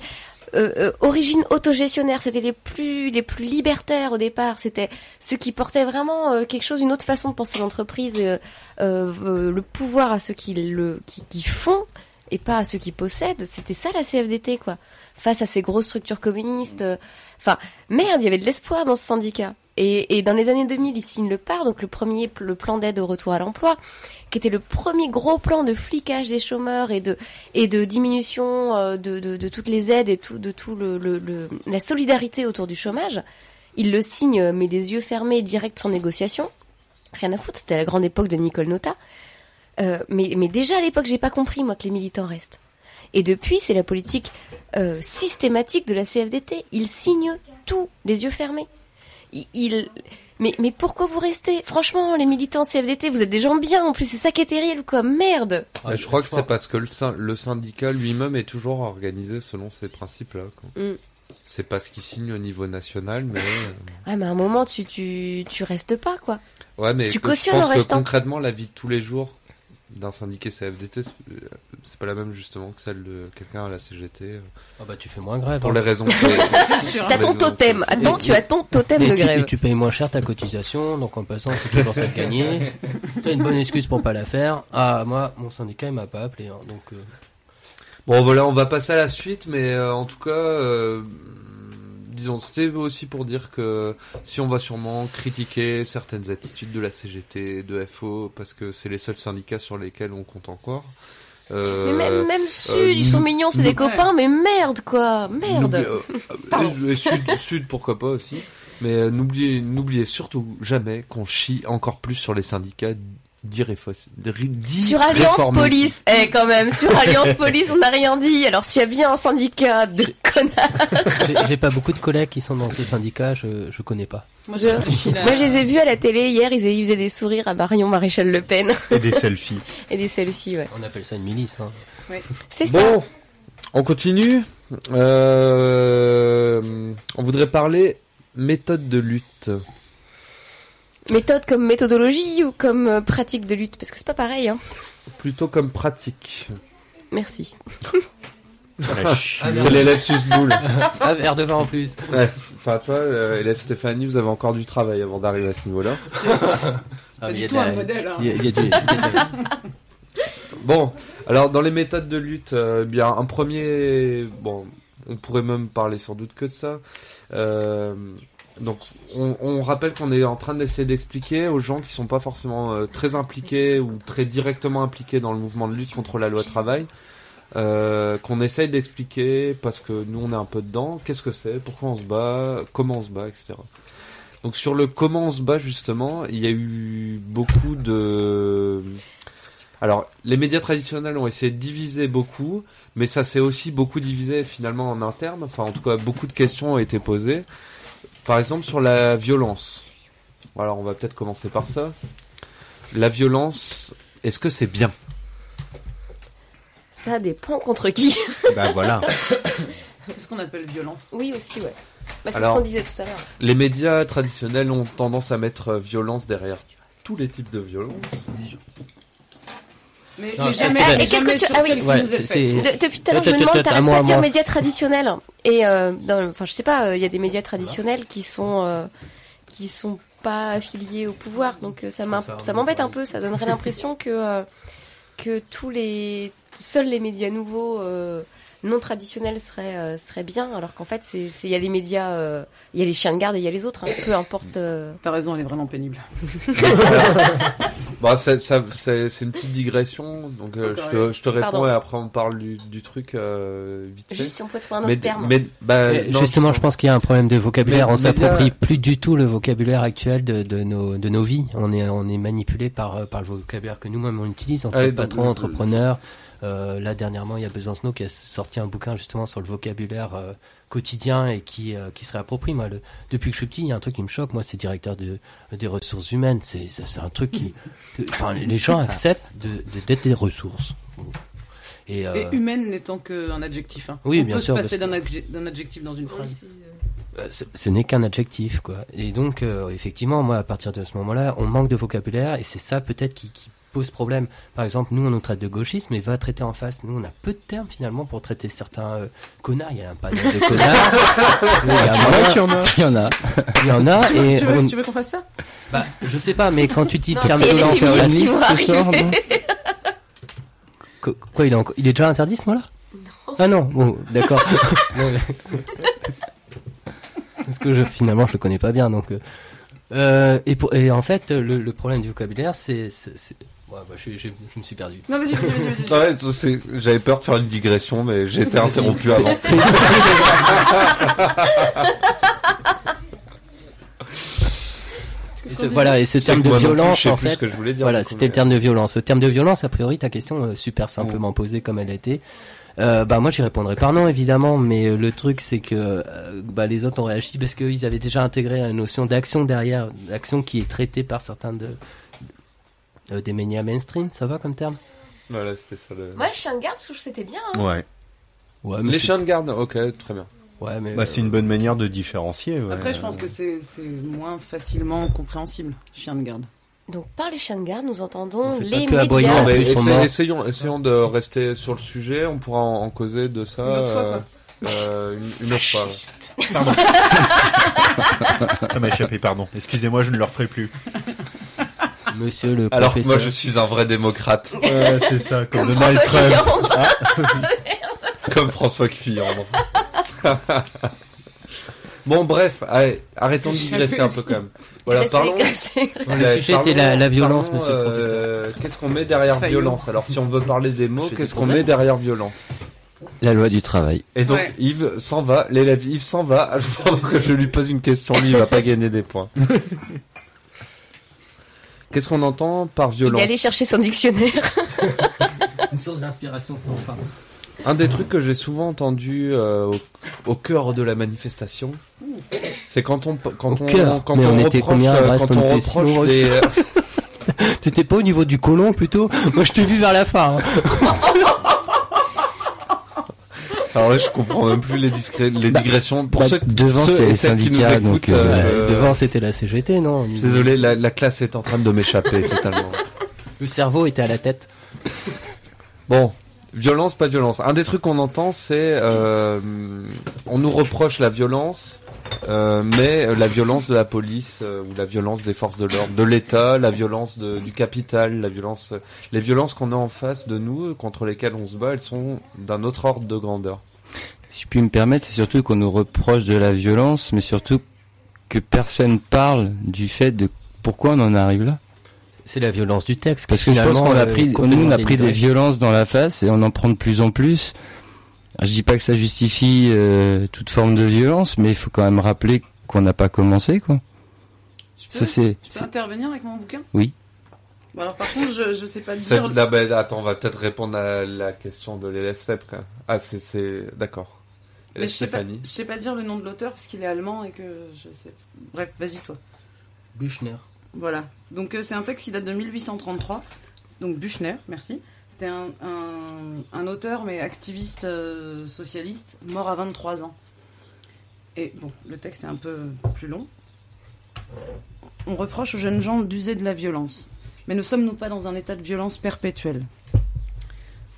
euh, euh, origine autogestionnaire, c'était les plus les plus libertaires au départ, c'était ceux qui portaient vraiment euh, quelque chose, une autre façon de penser l'entreprise, euh, euh, le pouvoir à ceux qui le qui, qui font et pas à ceux qui possèdent. C'était ça la CFDT quoi. Face à ces grosses structures communistes, enfin merde, il y avait de l'espoir dans ce syndicat. Et, dans les années 2000, ils signent le PAR, donc le premier le plan d'aide au retour à l'emploi, qui était le premier gros plan de flicage des chômeurs et de diminution euh, de, toutes les aides et de tout la solidarité autour du chômage. Ils le signent euh, mais les yeux fermés, direct sans négociation. Rien à foutre, c'était la grande époque de Nicole Nota. Euh, mais, déjà à l'époque, j'ai pas compris moi que les militants restent. Et depuis, c'est la politique systématique de la CFDT. Ils signent tout, les yeux fermés. Ils- mais, mais pourquoi vous restez? Franchement, les militants CFDT, vous êtes des gens bien. En plus, c'est ça qui est terrible, quoi. Merde. Je crois que c'est parce que le, syn- le syndicat lui-même est toujours organisé selon ces principes-là. Mm. C'est pas ce qu'il signe au niveau national, mais euh, Ah, mais à un moment, tu, tu, tu restes pas, quoi. ouais, mais Tu que- je cautionnes pense le que restant. concrètement, la vie de tous les jours d'un syndiqué CFDT, c'est- euh, c'est pas la même justement que celle de quelqu'un à la CGT. euh, Ah bah tu fais moins grève. Pour hein. les raisons que C'est sûr. T'as ton totem. Attends, Et- tu as ton totem Et de tu, grève. et tu payes moins cher ta cotisation, donc en passant, c'est toujours ça de gagner. T'as une bonne excuse pour pas la faire. Ah, moi, mon syndicat, il m'a pas appelé, hein, donc... euh, Bon voilà, on va passer à la suite, mais euh, en tout cas, euh, disons, c'était aussi pour dire que si on va sûrement critiquer certaines attitudes de la CGT, de FO, parce que c'est les seuls syndicats sur lesquels on compte encore. euh, Mais même, même Sud, euh, ils sont mignons, c'est des copains, mais merde, quoi. Merde. Euh, euh, euh, sud, sud, pourquoi pas aussi. Mais euh, n'oubliez, n'oubliez surtout jamais qu'on chie encore plus sur les syndicats Sur Alliance. Police, eh quand même, sur Alliance Police, on n'a rien dit. Alors s'il y a bien un syndicat de connards, J'ai pas beaucoup de collègues qui sont dans ces syndicats, je, je connais pas. Moi, je, moi les ai vus à la télé hier, ils, ils faisaient des sourires à Marion Maréchal Le Pen Et des selfies. et des selfies, ouais. On appelle ça une milice. Hein. C'est ça. Bon, on continue. Euh, on voudrait parler méthode de lutte. Méthode comme méthodologie ou comme euh, pratique de lutte, parce que c'est pas pareil, hein. Plutôt comme pratique. Merci. C'est l'élève susboule. Un verre de vin en plus. Ouais. Enfin, tu vois, euh, élève Stéphanie, vous avez encore du travail avant d'arriver à ce niveau-là. Ah, il y a la- un modèle, hein. Il y a, il y a du- il y a- Bon, alors dans les méthodes de lutte, euh, bien un premier, bon, on pourrait même parler sans doute que de ça. Euh, donc, on, on rappelle qu'on est en train d'essayer d'expliquer aux gens qui sont pas forcément euh, très impliqués ou très directement impliqués dans le mouvement de lutte contre la loi travail, euh, qu'on essaye d'expliquer parce que nous on est un peu dedans. Qu'est-ce que c'est? Pourquoi on se bat? Comment on se bat, etc. Donc sur le comment on se bat justement, il y a eu beaucoup de alors, les médias traditionnels ont essayé de diviser beaucoup, mais ça s'est aussi beaucoup divisé finalement en interne. Enfin, en tout cas, beaucoup de questions ont été posées. Par exemple, sur la violence. Alors, on va peut-être commencer par ça. La violence, est-ce que c'est bien? Ça dépend contre qui. Bah voilà. Qu'est-ce qu'on appelle violence Oui, aussi, ouais. Bah, c'est ce Alors, qu'on disait tout à l'heure. Les médias traditionnels ont tendance à mettre violence derrière tous les types de violence. Mais, Non, mais ça, jamais, Et qu'est-ce que tu- ah oui. Ouais, De- depuis tout à l'heure, je me demande, t'arrêtes pas de dire médias traditionnels. Et, euh, dans, enfin, je sais pas, euh, il y a des médias traditionnels qui sont, euh, qui sont pas affiliés au pouvoir. Donc, ça m'embête un peu. Ça donnerait l'impression que, que tous les, seuls les médias nouveaux, euh, non traditionnels seraient, euh, seraient bien. Alors qu'en fait, c'est, c'est- il y a les médias, euh, il y a les chiens de garde et il y a les autres. hein, peu importe. euh. T'as raison, elle est vraiment pénible. Bah, ça- ça- c'est c'est une petite digression, donc euh, je, te, je te réponds Pardon. et après on parle du, du truc euh, vite fait. Juste si on pouvait trouver un autre Mais- terme. mais- bah, Mais non, justement, je pense qu'il y a un problème de vocabulaire. Mais- on s'approprie plus du tout le vocabulaire actuel de, de nos, de nos vies. On est, on est manipulé par, euh, par le vocabulaire que nous-mêmes on utilise en tant Ah, que et donc, patron, le- entrepreneur. Euh, là, dernièrement, il y a Besancenot qui a sorti un bouquin justement sur le vocabulaire euh, quotidien et qui, euh, qui se réapproprie. Moi, le- depuis que je suis petit, il y a un truc qui me choque. Moi, c'est directeur de, des ressources humaines. C'est, c'est, un truc qui, enfin, les gens acceptent de, de- d'être des ressources. Et, euh, Et humaine n'étant qu'un adjectif. Hein. Oui, On bien peut sûr, se passer d'un adje- d'un adjectif dans une phrase. Ce ce n'est qu'un adjectif, quoi. Et donc, euh, effectivement, moi, à partir de ce moment-là, on manque de vocabulaire et c'est ça peut-être qui, qui pose problème. Par exemple, nous, on nous traite de gauchisme, mais va traiter en face. Nous, on a peu de termes finalement pour traiter certains euh, connards. Il y a un panel de connards. Il y a Tu vois moyen- qu'il y en a. Il y en a. Il y en a. Et tu, veux, on- tu veux qu'on fasse ça? Bah, je sais pas, mais quand tu dis Non, euh, ce une qui liste va ce soir, non Qu- Quoi, il est, il est déjà interdit ce mot-là? Ah non, bon, d'accord. Non, Parce que je, finalement, je le connais pas bien, donc. euh, euh, et, pour, et en fait, le, le problème du vocabulaire, c'est. Ouais, bah, je, je- je me suis perdu. Non, vas-y, vas-y, vas-y. vas-y. Ouais, ça, c'est- j'avais peur de faire une digression, mais j'ai été interrompu avant. Et ce- voilà, et ce terme de violence, en fait, ce que je voulais dire, voilà, c'était le mais- terme de violence. Le terme de violence, a priori, ta question euh, super simplement posée comme elle a été. Euh, bah moi j'y répondrais par non évidemment, mais euh, le truc c'est que euh, bah, les autres ont réagi parce qu'ils avaient déjà intégré la notion d'action derrière, d'action qui est traitée par certains de euh, des mainstream, ça va comme terme Voilà, c'était ça le... Chien de garde, je trouve que c'était bien. hein. Ouais. Ouais, mais Les c'est- chiens de garde, ok, très bien. Ouais, mais Bah, c'est une bonne manière de différencier. ouais. Après, je pense que c'est c'est moins facilement compréhensible, chien de garde. Donc, par les chiens de garde, nous entendons les pas que aboyer, médias. mais essa- essayons, essayons de rester sur le sujet, on pourra en, en causer de ça Une autre fois, euh, euh, une, une autre fois. Pardon. Ça m'a échappé, pardon. Excusez-moi, je ne le referai plus. Monsieur le Alors professeur. moi je suis un vrai démocrate, Ouais, c'est ça, comme, Comme Donald François Trump. Fillon. Ah. comme François Fillon. bon bref, allez, arrêtons de digresser un peu quand même. Voilà, parlons. Le sujet était la- la violence, monsieur le euh, Qu'est-ce qu'on met derrière violence Alors si on veut parler des mots, qu'est-ce qu'on met derrière violence La loi du travail. Et donc Ouais. Yves s'en va, l'élève Yves s'en va, pendant que je lui pose une question, lui il va pas gagner des points. Qu'est-ce qu'on entend par Il violence est allé chercher son dictionnaire. Une source d'inspiration sans fin. Un des trucs que j'ai souvent entendu euh, au, au cœur de la manifestation, c'est quand on quand Au on cœur quand Mais on, on était reproche, combien à euh, quand On on reproche des T'étais pas au niveau du colon plutôt? Moi je t'ai vu vers la fin. hein. Alors là, je comprends même plus les, Bah, digressions. Pour Bah, ceux, devant ceux et les celles qui nous écoutent, donc euh, euh, devant c'était la CGT, non Désolé, la, la classe est en train de m'échapper totalement. Le cerveau était à la tête. Bon, violence, pas violence. Un des trucs qu'on entend, c'est euh, on nous reproche la violence, euh, mais la violence de la police euh, ou la violence des forces de l'ordre, de l'État, la violence de- du capital, la violence, les violences qu'on a en face de nous, contre lesquelles on se bat, elles sont d'un autre ordre de grandeur. Si je puis me permettre, c'est surtout qu'on nous reproche de la violence, mais surtout que personne parle du fait de pourquoi on en arrive là. C'est la violence du texte. Parce que je pense finalement, qu'on a euh, pris, nous on a pris des violences dans la face et on en prend de plus en plus. Je dis pas que ça justifie euh, toute forme de violence, mais il faut quand même rappeler qu'on n'a pas commencé quoi. Je peux, Ça c'est. je peux intervenir avec mon bouquin? Oui. Bon, alors par contre, je, je sais pas C'est- dire. là, ben, attends, on va peut-être répondre à la question de l'élève même. Ah, c'est, c'est, d'accord. Mais je sais pas, Stéphanie. je sais pas dire le nom de l'auteur parce qu'il est allemand et que je sais. Bref, vas-y toi. Büchner. Voilà. Donc euh, c'est un texte qui date de 1833. Donc Büchner, merci. C'était un, auteur mais activiste euh, socialiste mort à 23 ans. Et bon, le texte est un peu plus long. On reproche aux jeunes gens d'user de la violence. Mais ne sommes-nous pas dans un état de violence perpétuelle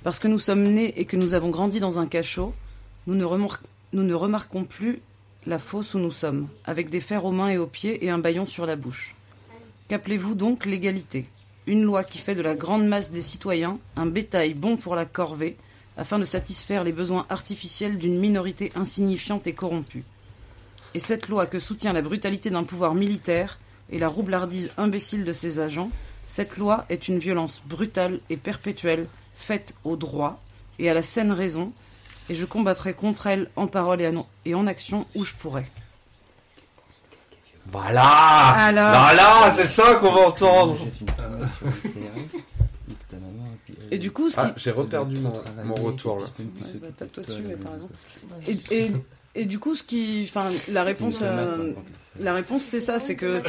Parce que nous sommes nés et que nous avons grandi dans un cachot, nous ne, nous ne remarquons plus la fosse où nous sommes, avec des fers aux mains et aux pieds et un bâillon sur la bouche. Qu'appelez-vous donc l'égalité? Une loi qui fait de la grande masse des citoyens un bétail bon pour la corvée, afin de satisfaire les besoins artificiels d'une minorité insignifiante et corrompue. Et cette loi que soutient la brutalité d'un pouvoir militaire et la roublardise imbécile de ses agents, cette loi est une violence brutale et perpétuelle faite au droit et à la saine raison, et je combattrai contre elle en parole et en, action où je pourrai. Voilà Alors Voilà, c'est ça qu'on va entendre Et du coup, ce qui... Ah, j'ai reperdu mon, mon retour là. Ouais, bah, tape-toi dessus, mais t'as raison. Et, et, et du coup, ce qui, enfin, la réponse, euh, la réponse, c'est ça, c'est que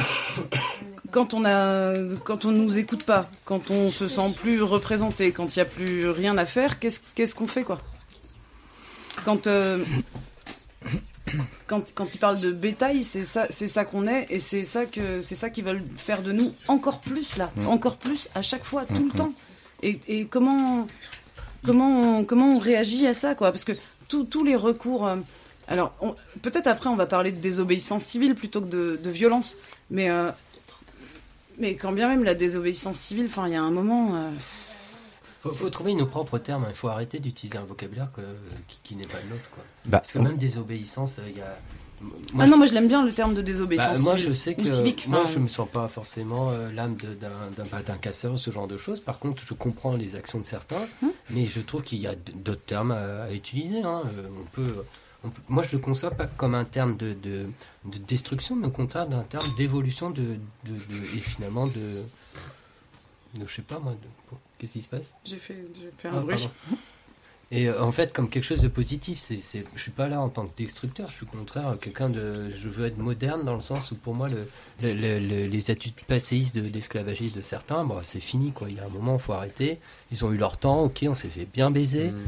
quand on a, quand on nous écoute pas, quand on se sent plus représenté, quand il y a plus rien à faire, qu'est-ce, qu'on fait, quoi? Quand, euh, quand, quand ils parlent de bétail, c'est ça, c'est ça qu'on est, et c'est ça que, c'est ça qu'ils veulent faire de nous encore plus là, encore plus à chaque fois, tout le temps. Et, et comment, comment, on, comment on réagit à ça, quoi? Parce que tous les recours. euh, alors, peut-être après, on va parler de désobéissance civile plutôt que de, de violence, mais. euh, mais quand bien même la désobéissance civile, enfin, il y a un moment. euh, Faut, faut trouver nos propres termes. Il faut arrêter d'utiliser un vocabulaire que- qui, qui n'est pas le nôtre. Quoi. Bah, Parce que on- même désobéissance, euh, il y a. ah non, moi je l'aime bien le terme de désobéissance Bah, moi, je sais que civique, moi, je me sens pas forcément euh, l'âme d'un casseur, ce genre de choses. Par contre, je comprends les actions de certains, Hum. mais je trouve qu'il y a d'autres termes à, à utiliser. hein. Euh, On peut, on peut- moi, je le conçois pas comme un terme de, de, de destruction, mais au contraire d'un terme d'évolution de, de, de- et finalement de, de, je sais pas moi, de- qu'est-ce qui se passe? J'ai fait, j'ai fait un Ah, bruit. pardon. Et euh, en fait, comme quelque chose de positif, c'est, c'est, je suis pas là en tant que destructeur, je suis au contraire quelqu'un de, je veux être moderne dans le sens où pour moi le, le- le- le- les attitudes passéistes de, d'esclavagisme de certains, bon, c'est fini quoi. Il y a un moment, faut arrêter. Ils ont eu leur temps, ok, on s'est fait bien baiser, Mm.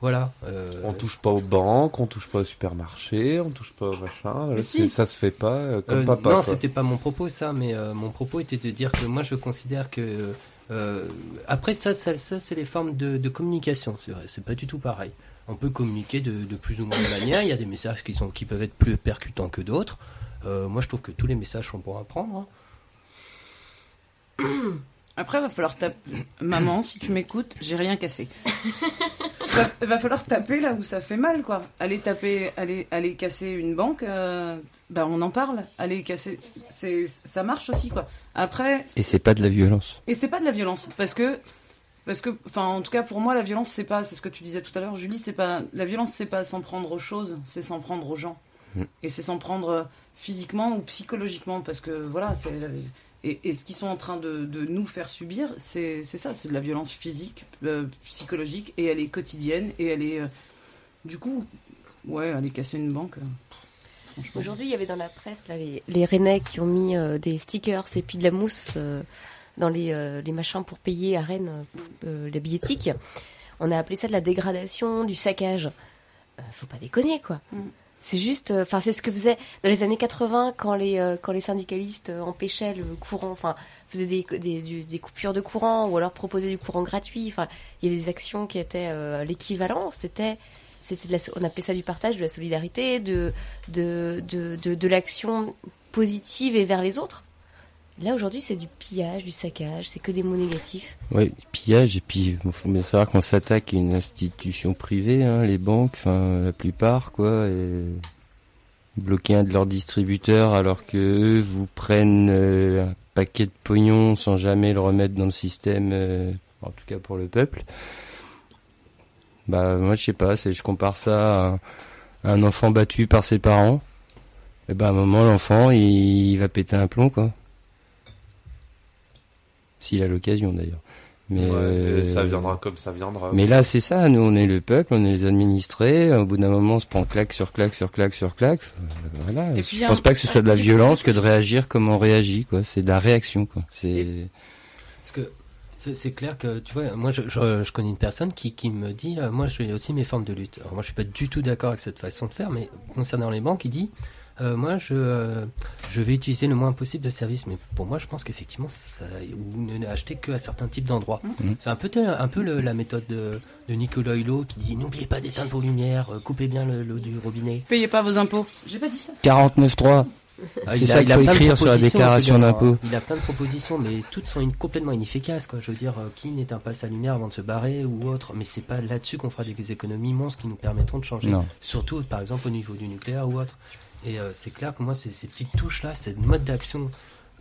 voilà. euh, On touche pas aux banques, on touche pas au supermarché, on touche pas au machin. Mais C'est- si. Ça se fait pas euh, comme Euh, papa. non, quoi. c'était pas mon propos ça, mais euh, mon propos était de dire que moi je considère que euh, après ça, ça, ça, c'est les formes de, communication, c'est vrai, c'est pas du tout pareil. On peut communiquer de, de plus ou moins de manière. Il y a des messages qui sont qui peuvent être plus percutants que d'autres. Euh, moi, je trouve que tous les messages sont pour apprendre. hein. Après, va falloir taper. Maman, si tu m'écoutes, j'ai rien cassé. va, va falloir taper là où ça fait mal, quoi. Aller taper, aller, aller casser une banque, euh, bah on en parle. Aller casser, c'est, ça marche aussi, quoi. Après, Et c'est pas de la violence. et c'est pas de la violence, parce que, parce que, enfin, en tout cas pour moi, la violence, c'est pas, c'est ce que tu disais tout à l'heure, Julie, c'est pas, la violence, c'est pas s'en prendre aux choses, c'est s'en prendre aux gens, Mm. et c'est s'en prendre euh, physiquement ou psychologiquement, parce que voilà, c'est la- et, et ce qu'ils sont en train de, de nous faire subir, c'est ça, c'est de la violence physique, euh, psychologique, et elle est quotidienne, et elle est, euh, du coup, ouais, aller casser une banque. euh. Aujourd'hui, il y avait dans la presse là, les, les Rennais qui ont mis des stickers et puis de la mousse dans les, les machins pour payer à Rennes la billettique. On a appelé ça de la dégradation, du saccage. Faut pas déconner, quoi. Mm. C'est juste, euh, enfin, c'est ce que faisait dans les années 80 quand les euh, quand les syndicalistes euh, empêchaient le courant, enfin, faisaient des, des, coupures de courant ou alors proposaient du courant gratuit. Enfin, il y avait des actions qui étaient l'équivalent. C'était c'était on appelait ça du partage, de la solidarité, de de de de, de l'action positive et vers les autres. Là aujourd'hui, c'est du pillage, du saccage, c'est que des mots négatifs. Oui, pillage, et puis il faut bien savoir qu'on s'attaque à une institution privée, hein, les banques, la plupart, quoi, et bloquer un de leurs distributeurs alors que eux vous prennent euh, un paquet de pognon sans jamais le remettre dans le système, euh, en tout cas pour le peuple. Bah moi je sais pas, je compare ça à un, enfant battu par ses parents. Et ben à un moment l'enfant il va péter un plomb quoi. S'il a l'occasion d'ailleurs. Mais Ouais, euh, ça viendra comme ça viendra. Mais là, c'est ça. Nous, on est le peuple, on est les administrés. Au bout d'un moment, on se prend claque sur claque sur claque sur claque. Euh, Voilà. Et puis, Je pense un- pas que ce soit de la violence que de réagir comme on réagit, quoi. C'est de la réaction, quoi. C'est. Parce que c'est c'est clair que, tu vois, moi je, je, je connais une personne qui, qui me dit, euh, moi j'ai aussi mes formes de lutte. Alors moi je suis pas du tout d'accord avec cette façon de faire, mais concernant les banques, il dit, euh, moi je, euh, je vais utiliser le moins possible de services. Mais pour moi je pense qu'effectivement, ou ne acheter que à certains types d'endroits. Mhm. C'est un peu, tel- un peu le- la méthode de, de Nicolas Hulot qui dit, n'oubliez pas d'éteindre vos lumières, euh, coupez bien le- l'eau du robinet. Payez pas vos impôts. J'ai pas dit ça. 49.3. Ah, c'est il a- ça il qu'il a faut plein de écrire sur la propositions, déclaration d'impôt. Il a plein de propositions, mais toutes sont in- complètement inefficaces. Quoi. Je veux dire, euh, qui n'éteint pas sa lumière avant de se barrer ou autre Mais c'est pas là-dessus qu'on fera des économies monstres qui nous permettront de changer. Non. Surtout, par exemple, au niveau du nucléaire ou autre. Et euh, c'est clair que moi, ces, ces petites touches-là, ces modes d'action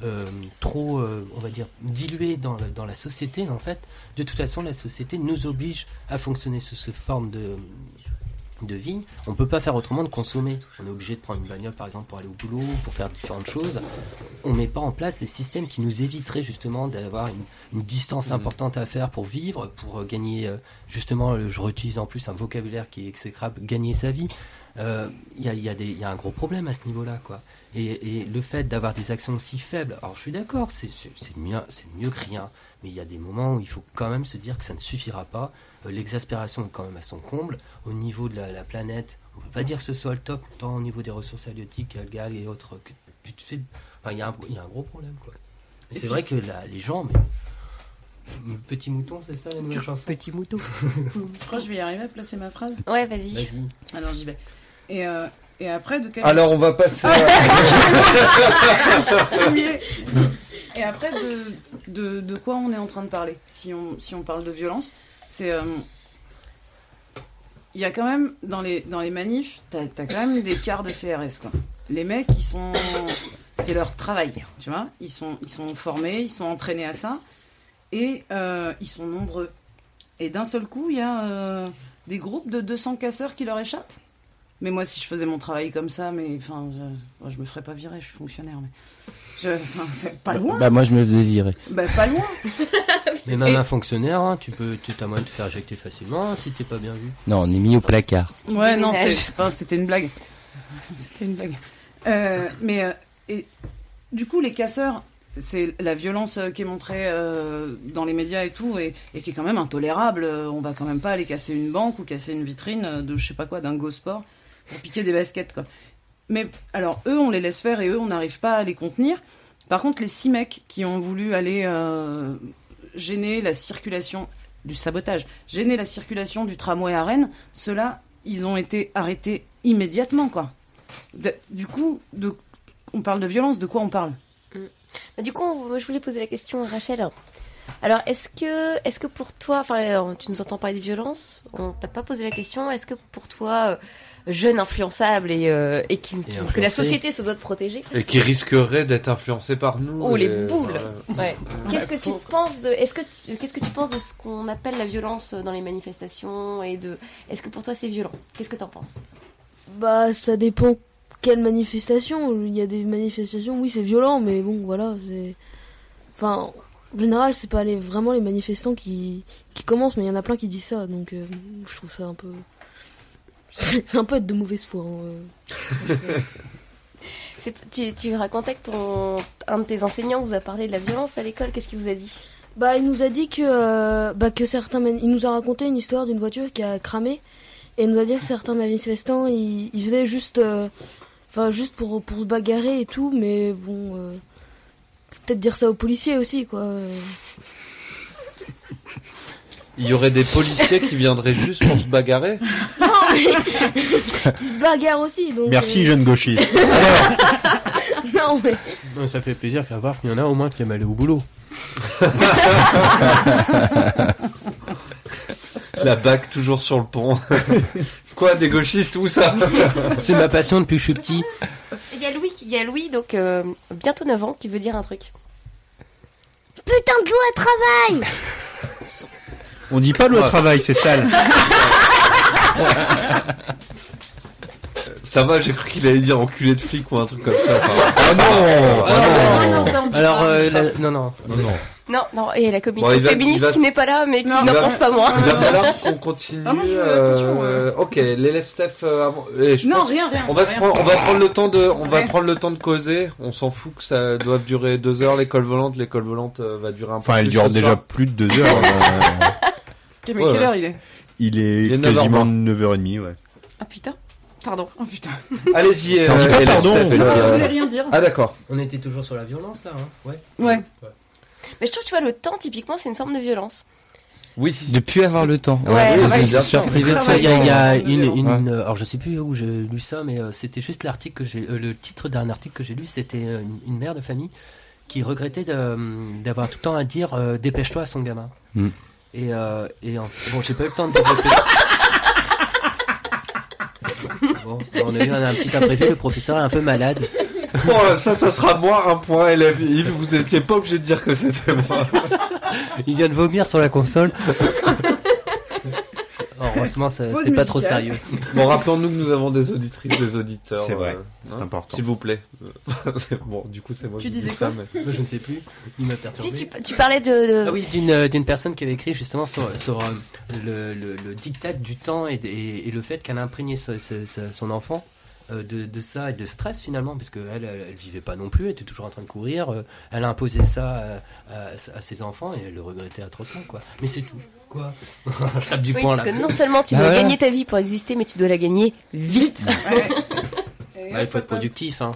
euh, trop, euh, on va dire, dilués dans, le- dans la société, en fait, de toute façon, la société nous oblige à fonctionner sous ce forme de de vie, on peut pas faire autrement de consommer. On est obligé de prendre une bagnole par exemple pour aller au boulot, pour faire différentes choses. On met pas en place des systèmes qui nous éviteraient justement d'avoir une, une distance importante à faire pour vivre, pour gagner justement, je réutilise en plus un vocabulaire qui est exécrable, gagner sa vie. Euh, Il y, a, il y, a y un gros problème à ce niveau-là, quoi. Et, et le fait d'avoir des actions si faibles, alors je suis d'accord, c'est c'est- c'est mieux, c'est mieux que rien, mais il y a des moments où il faut quand même se dire que ça ne suffira pas. Euh, L'exaspération est quand même à son comble. Au niveau de la, la planète, on peut pas dire que ce soit le top, tant au niveau des ressources halieutiques, algales et autres. Que, tu te fais- enfin, il y, a un- il y a un gros problème, quoi. Et Et c'est puis- vrai que là, les gens, mais. Petit mouton, c'est ça la nouvelle chanson? Petit mouton. Je crois que je vais y arriver à placer ma phrase. Ouais, vas-y. Vas-y. Alors j'y vais. Et, euh, et après, de quel... Alors on va passer. Et après, de, de, de quoi on est en train de parler si on, si on parle de violence, c'est. euh, Il y a quand même, dans les, dans les manifs, t'as as quand même des quarts de CRS. Quoi. Les mecs, ils sont. C'est leur travail, tu vois. Ils sont, ils sont formés, ils sont entraînés à ça. Et euh, ils sont nombreux. Et d'un seul coup, il y a euh, des groupes de 200 casseurs qui leur échappent. Mais moi, si je faisais mon travail comme ça, mais enfin, je, je me ferais pas virer, je suis fonctionnaire. Mais je, c'est pas loin. Bah, moi, je me faisais virer. Bah, pas loin. Mais même un fonctionnaire, hein, tu peux, tu as moyen de te faire éjecter facilement hein, si t'es pas bien vu. Non, on est mis au placard. Ouais, non, c'est- Déménage. c'est pas- c'était une blague. C'était une blague. Euh, mais euh, et du coup, les casseurs, c'est la violence euh, qui est montrée euh, dans les médias et tout, et, et qui est quand même intolérable. On va quand même pas aller casser une banque ou casser une vitrine de je sais pas quoi, d'un go sport piquer des baskets, quoi. Mais alors, eux, on les laisse faire et eux, on n'arrive pas à les contenir. Par contre, les six mecs qui ont voulu aller euh, gêner la circulation du sabotage, gêner la circulation du tramway à Rennes, ceux-là, ils ont été arrêtés immédiatement, quoi. Du coup, de, on parle de violence, de quoi on parle? Bah, du coup, je voulais poser la question à Rachel. Alors, est-ce que, est-ce que pour toi, enfin, euh, tu nous entends parler de violence, on t'a pas posé la question, est-ce que pour toi, euh, jeune influençable et, euh, et qui, qui- que la société se doit de protéger, Et qui risquerait d'être influencé par nous. Oh les boules ouais. Qu'est-ce que tu penses de est-ce que qu'est-ce que tu penses de ce qu'on appelle la violence dans les manifestations et de est-ce que pour toi c'est violent? Qu'est-ce que t'en penses? Bah, ça dépend quelle manifestation. Il y a des manifestations, oui, c'est violent, mais bon, voilà, c'est. Enfin, en général, c'est pas les, vraiment les manifestants qui, qui commencent, mais il y en a plein qui disent ça, donc euh, je trouve ça un peu. C'est un peu être de mauvaise foi. hein, euh. Tu, tu racontais que ton un de tes enseignants vous a parlé de la violence à l'école. Qu'est-ce qu'il vous a dit? Bah, il nous a dit que, euh, bah, que certains. Il nous a raconté une histoire d'une voiture qui a cramé. Et il nous a dit que certains manifestants, ils, ils faisaient juste. euh, Enfin, juste pour, pour se bagarrer et tout, mais bon. euh, faut Peut-être dire ça aux policiers aussi, quoi. Il y aurait des policiers qui viendraient juste pour se bagarrer. Non, mais. qui se bagarrent aussi, donc. Merci, euh, jeune gauchiste. non, mais. Non, ça fait plaisir qu'à voir qu'il y en a au moins qui aiment aller au boulot. La bague toujours sur le pont. Quoi, des gauchistes Où ça? C'est ma passion depuis que je suis petit. Il y a Louis, il y a Louis donc euh, bientôt 9 ans qui veut dire un truc. Putain de loi travail On dit pas loi Ouais. travail, c'est sale. Ça va, j'ai cru qu'il allait dire enculé de flic ou un truc comme ça. enfin. Ah non, Ah non. Alors, euh, la- non, non. Non, non. Non, non, et la commission Bon, va- féministe va- qui n'est pas là, mais qui n'en pense pas moins. Il va falloir qu'on continue. Ah, moi, je fais euh, Ok, l'élève Steph. euh, eh, je Non, pense- rien, rien, On va, se rien. prendre, on va prendre le temps de, on va prendre le temps de causer. On s'en fout que ça doive durer deux heures. L'école volante, l'école volante euh, va durer un peu Enfin, elle plus dure ce déjà soir. plus de deux heures. Euh, Mais Ouais, quelle ouais. heure il est il est, Il est quasiment 9h20. 9h30, ouais. Ah putain. Pardon. Oh putain. Allez-y, C'est euh, un petit peu élève pardon. Steph. Non, je voulais rien dire. Ah d'accord. On était toujours sur la violence là, hein Ouais. Ouais. Mais je trouve, tu vois, le temps, typiquement, c'est une forme de violence. Oui. De plus avoir le temps. Ouais, Ouais. Surprisé de ça. Il y a, il y a Ouais. une, une- Ouais. euh, alors je sais plus où j'ai lu ça, mais euh, c'était juste l'article que j'ai, euh, le titre d'un article que j'ai lu, c'était euh, une, une mère de famille qui regrettait de, euh, d'avoir tout le temps à dire euh, dépêche-toi à son gamin. Mm. Et, euh, et en- bon, j'ai pas eu le temps de développer. bon, on a eu un, un petit imprévu, le professeur est un peu malade. Bon, ça, ça sera moi un point élève Yves. Vous n'étiez pas obligé de dire que c'était moi. Il vient de vomir sur la console. Heureusement, ça- c'est pas trop sérieux. Bon, rappelons-nous que nous avons des auditrices, des auditeurs. C'est vrai, euh, c'est important. S'il vous plaît. Bon, du coup, c'est moi Tu qui dis disais ça, quoi mais- Moi, je ne sais plus. Il m'a perturbé. Si tu, tu parlais de. de- Ah oui, d'une euh, d'une personne qui avait écrit justement sur, sur euh, le, le, le diktat du temps et, et, et le fait qu'elle a imprégné ce- son enfant euh, de, de ça et de stress finalement, parce qu'elle elle, elle vivait pas non plus, elle était toujours en train de courir, elle a imposé ça à, à- à ses enfants et elle le regrettait atrocement quoi. Mais c'est tout. Quoi Je tape du Oui, poing parce là. que non seulement tu Bah dois gagner ta vie pour exister, mais tu dois la gagner vite. Ouais, il faut être productif. Hein.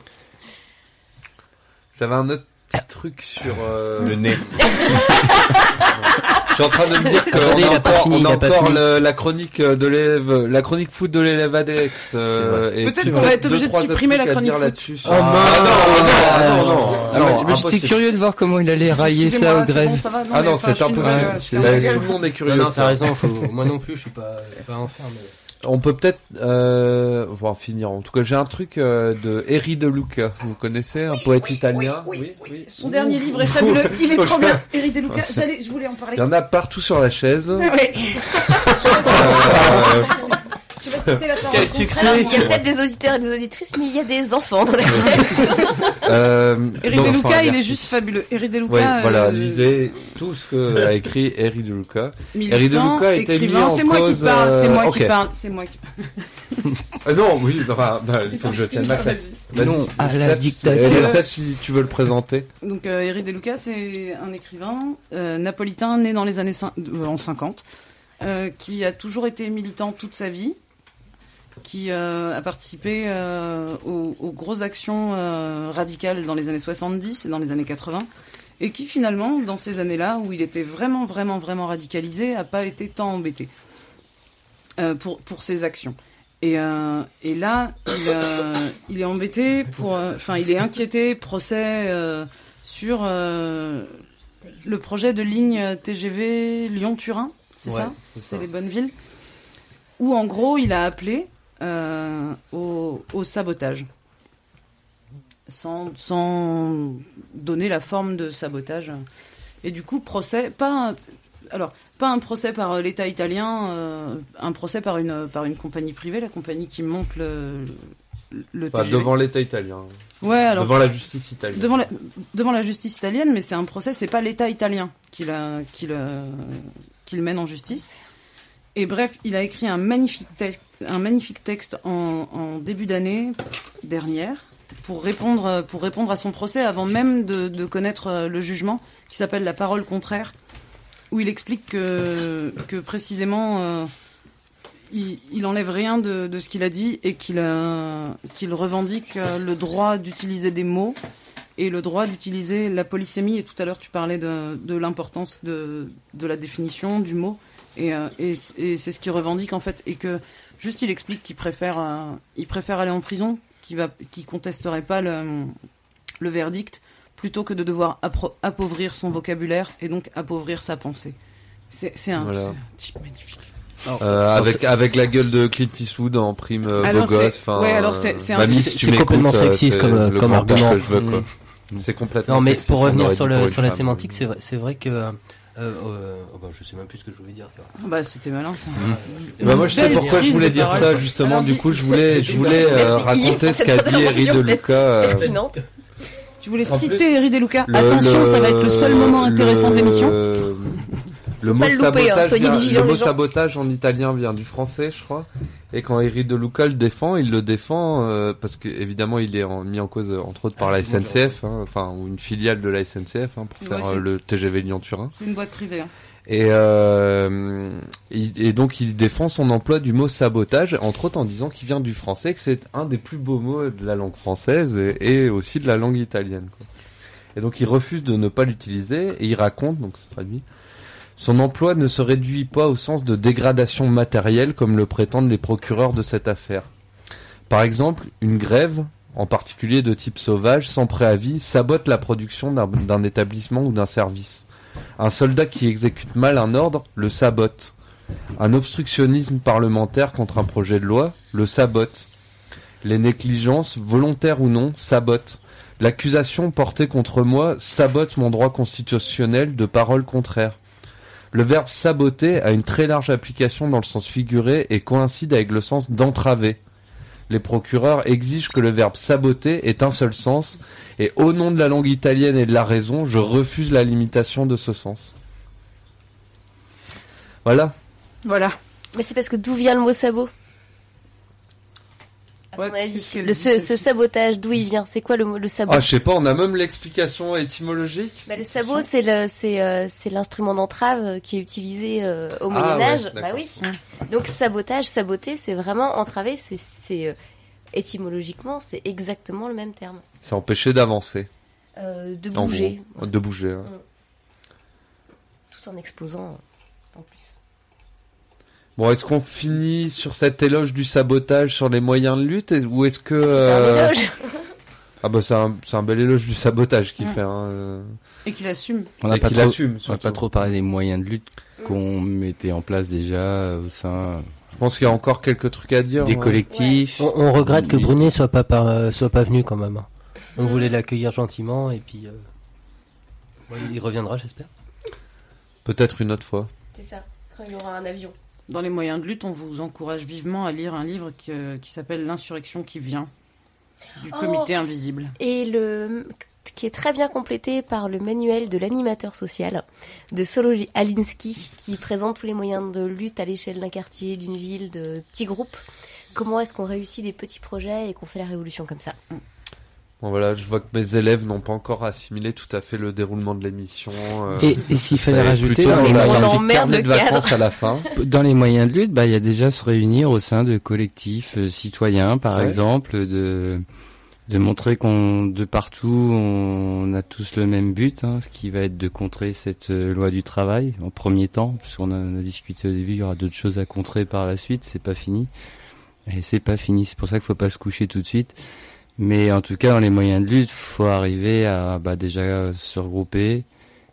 J'avais un autre petit truc sur euh, Le nez. Je suis en train de me dire qu'on a encore, fini, on a encore le- la chronique de l'élève, la chronique foot de l'élève Alex. euh, et Peut-être qu'on va être obligé de supprimer la chronique dire foot. là-dessus. Oh mince Ah non, non, non, non. Alors, moi, j'étais curieux de voir comment il allait railler ça au grève. bon, ça va Ah mais non, c'est impossible. Bah, tout le monde est curieux. Non, t'as raison. Faut... Moi non plus, je suis pas, pas en serre, mais... On peut peut-être euh, voir finir. En tout cas, j'ai un truc euh, de Eri de Luca. Vous connaissez un poète italien Oui, oui. Son dernier livre est fabuleux. Il est trop bien. Eric Deluca, j'allais, je voulais en parler. Il y en a partout sur la chaise. Ouais. Euh, Je vais citer la parole. Quel succès Alors, il y a peut-être des auditeurs et des auditrices, mais il y a des enfants dans la euh, Eric donc, Deluca, enfin, il est juste fabuleux. Eric Deluca, Oui, voilà, euh, lisez tout ce que a écrit Eri de Luca. militant, Eri De Luca a été mis écrivain. en C'est moi qui cause, parle, c'est moi euh, qui parle, c'est moi qui parle. Euh, non, oui, enfin, bah, il faut que je tienne ma classe. Non, à la dictature. euh, Steph, si tu veux le présenter. Donc euh, Eric Deluca, c'est un écrivain euh, napolitain né dans les années euh, en 50, euh, qui a toujours été militant toute sa vie, qui euh, a participé euh, aux, aux grosses actions euh, radicales dans les années 70 et dans les années 80, et qui finalement, dans ces années-là où il était vraiment, vraiment, vraiment radicalisé, a pas été tant embêté pour, pour ses actions. Et, et là, il, il est embêté pour, enfin, il est inquiété, procès sur le projet de ligne TGV Lyon-Turin, c'est Ouais, ça? c'est les bonnes villes? Où en gros, il a appelé euh, au, au sabotage, sans, sans donner la forme de sabotage. Et du coup, procès, pas un, alors pas un procès par l'État italien, euh, un procès par une par une compagnie privée, la compagnie qui monte le le Enfin, devant l'État italien. Ouais, alors devant la justice italienne. devant la, devant la justice italienne, mais c'est un procès, c'est pas l'État italien qui, la, qui, le, qui le mène en justice. Et bref, il a écrit un magnifique, texte, un magnifique texte en, en début d'année dernière pour répondre, pour répondre à son procès avant même de, connaître euh, le jugement, qui s'appelle La parole contraire, où il explique que, que précisément euh, il, il enlève rien de, de ce qu'il a dit et qu'il euh, revendique le droit d'utiliser des mots et le droit d'utiliser la polysémie. Et tout à l'heure, tu parlais de, de l'importance de, de la définition du mot. Et, et, et c'est ce qu'il revendique en fait. Et que juste, il explique qu'il préfère, euh, il préfère aller en prison, qu'il va, qu'il contesterait pas le, le verdict, plutôt que de devoir appro- appauvrir son vocabulaire et donc appauvrir sa pensée. C'est c'est un, Voilà. c'est un type magnifique. Euh, avec avec la gueule de Clint Eastwood en prime euh, Alors, beau c'est- gosse. Enfin, ouais, alors c'est- c'est un mamie, type- si complètement euh, sexiste c'est comme, le comme grand-père argument. que je veux, quoi. Mm. C'est complètement. Non, mais sexiste, pour revenir sur, le, la sémantique, c'est vrai, c'est vrai que. Euh, euh, oh, bah, je sais même plus ce que je voulais dire. Ah Bah, c'était malin ça. Eh ben, moi, je sais Belle pourquoi je voulais dire ça justement. Alors, Du coup, je voulais je voulais euh, raconter ce qu'a dit Eri de Luca. Pertinente. Tu voulais En citer Eri De Luca. Attention, le- ça va être le seul moment intéressant de l'émission. Le, le mot louper, hein, vient- le mot sabotage en italien vient du français, je crois. Et quand Eric De Luca le défend, il le défend euh, parce que évidemment il est en- mis en cause euh, entre autres par Ah, la SNCF, hein, enfin ou une filiale de la SNCF hein, pour Ouais, faire euh, le TGV Lyon-Turin. C'est une boîte privée. hein. Et, euh, donc il défend son emploi du mot sabotage, entre autres en disant qu'il vient du français, que c'est un des plus beaux mots de la langue française et, et aussi de la langue italienne. quoi. Et donc il refuse de ne pas l'utiliser et il raconte, donc c'est traduit, son emploi ne se réduit pas au sens de dégradation matérielle comme le prétendent les procureurs de cette affaire. Par exemple, une grève, en particulier de type sauvage, sans préavis, sabote la production d'un- établissement ou d'un service. Un soldat qui exécute mal un ordre le sabote. Un obstructionnisme parlementaire contre un projet de loi le sabote. Les négligences, volontaires ou non, sabotent. L'accusation portée contre moi sabote mon droit constitutionnel de parole contraire. Le verbe saboter a une très large application dans le sens figuré et coïncide avec le sens d'entraver. Les procureurs exigent que le verbe saboter ait un seul sens, et au nom de la langue italienne et de la raison, je refuse la limitation de ce sens. Voilà. Voilà. Mais c'est parce que d'où vient le mot sabot? À ton Ouais, avis, le, dit, ce, sabotage, d'où il vient? C'est quoi le, le sabot? Ah, je sais pas, on a même l'explication étymologique. Bah, le sabot, c'est le, c'est, euh, c'est l'instrument d'entrave euh, qui est utilisé euh, au Ah, Moyen Âge. ouais, bah oui. Donc sabotage, saboter, c'est vraiment entraver. C'est, c'est euh, étymologiquement, c'est exactement le même terme. C'est empêcher d'avancer. Euh, de bouger, gros. De bouger. ouais. tout en exposant euh. Bon, est-ce qu'on finit sur cet éloge du sabotage sur les moyens de lutte ou est-ce que C'est un euh, éloge. Ah bah c'est un, c'est un bel éloge du sabotage qu'il fait. Hein. euh. Et qu'il assume. On n'a pas, trop- pas parlé des moyens de lutte qu'on mettait en place déjà au sein Je pense qu'il y a encore quelques trucs à dire. des hein. collectifs. On, on regrette que Brunet soit pas par- euh, soit pas venu quand même. On voulait l'accueillir gentiment et puis euh, ouais, il reviendra j'espère. Peut-être une autre fois. C'est ça. Quand il y aura un avion. Dans les moyens de lutte, on vous encourage vivement à lire un livre qui, euh, qui s'appelle L'insurrection qui vient du Oh comité invisible. Et le qui est très bien complété par le manuel de l'animateur social de Solo Alinsky qui présente tous les moyens de lutte à l'échelle d'un quartier, d'une ville, de petits groupes. Comment est-ce qu'on réussit des petits projets et qu'on fait la révolution comme ça? Bon voilà, je vois que mes élèves n'ont pas encore assimilé tout à fait le déroulement de l'émission. euh, Et- et s'il fallait rajouter dans les un moyens- le de vacances à la fin. Dans les moyens de lutte, bah, il y a déjà se réunir au sein de collectifs euh, citoyens, par Ouais. exemple, de de montrer qu'on de partout on a tous le même but, hein, ce qui va être de contrer cette euh, loi du travail en premier temps, puisqu'on a, on a discuté au début, il y aura d'autres choses à contrer par la suite, c'est pas fini. Et c'est pas fini, c'est pour ça qu'il faut pas se coucher tout de suite. Mais en tout cas, dans les moyens de lutte, faut arriver à bah, déjà euh, se regrouper,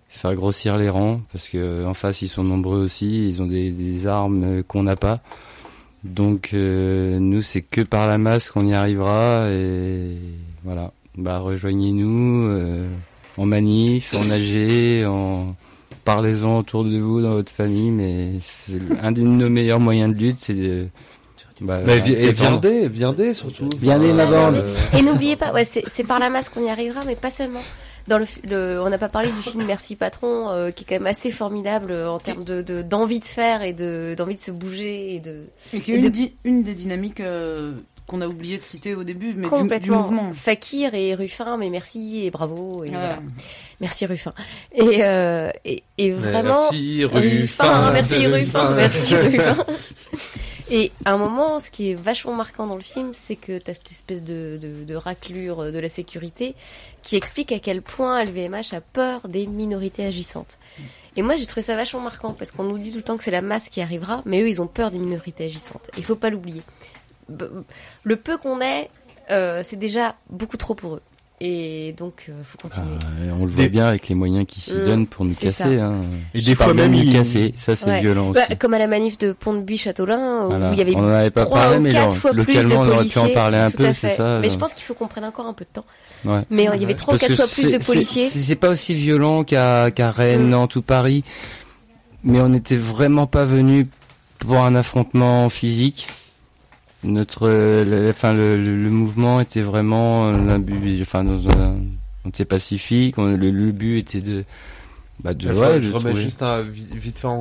faire grossir les rangs, parce que en face ils sont nombreux aussi, ils ont des, des armes euh, qu'on n'a pas. Donc euh, nous, c'est que par la masse qu'on y arrivera, et voilà. Bah rejoignez-nous en manif, en AG, en parlez-en autour de vous dans votre famille, mais un de nos meilleurs moyens de lutte, c'est de bah, Mais voilà, vi- et viendez, viendez surtout. Viendez, ma bande. Et n'oubliez pas, ouais, c'est par la masse qu'on y arrivera, mais pas seulement. Dans le, fi- le- on n'a pas parlé du film Merci Patron, euh, qui est quand même assez formidable euh, en termes de de- d'envie de, faire et de d'envie de se bouger et de. Et qui est et une, de- di- une des dynamiques euh, qu'on a oublié de citer au début, mais du, du complètement. mouvement. Fakir et Ruffin, mais merci et bravo et Ouais. voilà. merci Ruffin. Et euh, et, et vraiment. Merci Ruffin. merci Ruffin, Ruffin. merci Ruffin. Et à un moment, ce qui est vachement marquant dans le film, c'est que tu as cette espèce de, de, raclure de la sécurité qui explique à quel point LVMH a peur des minorités agissantes. Et moi, j'ai trouvé ça vachement marquant parce qu'on nous dit tout le temps que c'est la masse qui arrivera, mais eux, ils ont peur des minorités agissantes. Il faut pas l'oublier. Le peu qu'on est, euh, c'est déjà beaucoup trop pour eux. Et donc, euh, faut continuer. Ah, on le voit bien avec les moyens qui s'y Mm, donnent pour nous casser. Hein. Et des fois même, de nous ils- casser, ça c'est Ouais. violent Bah, aussi. comme à la manif de Pont-de-Buis-Châteaulin, où Voilà. il y avait On avait pas trois parlé, ou mais quatre genre, fois plus de localement, on aurait pu policiers. en parler un peu, c'est ça, Mais genre. je pense qu'il faut qu'on prenne encore un peu de temps. Ouais. Mais il y avait trois ou Parce quatre que fois plus de policiers. C'est pas aussi violent qu'à qu'à Rennes, Mm. Nantes ou Paris, mais on n'était vraiment pas venu pour un affrontement physique. Notre, euh, le, enfin le, le, le mouvement était vraiment euh, l'imbu- enfin dans un, on était pacifique. on- le, le but était de, bah, de, je, ouais, je de remets trouver- juste un, vite, vite fait en,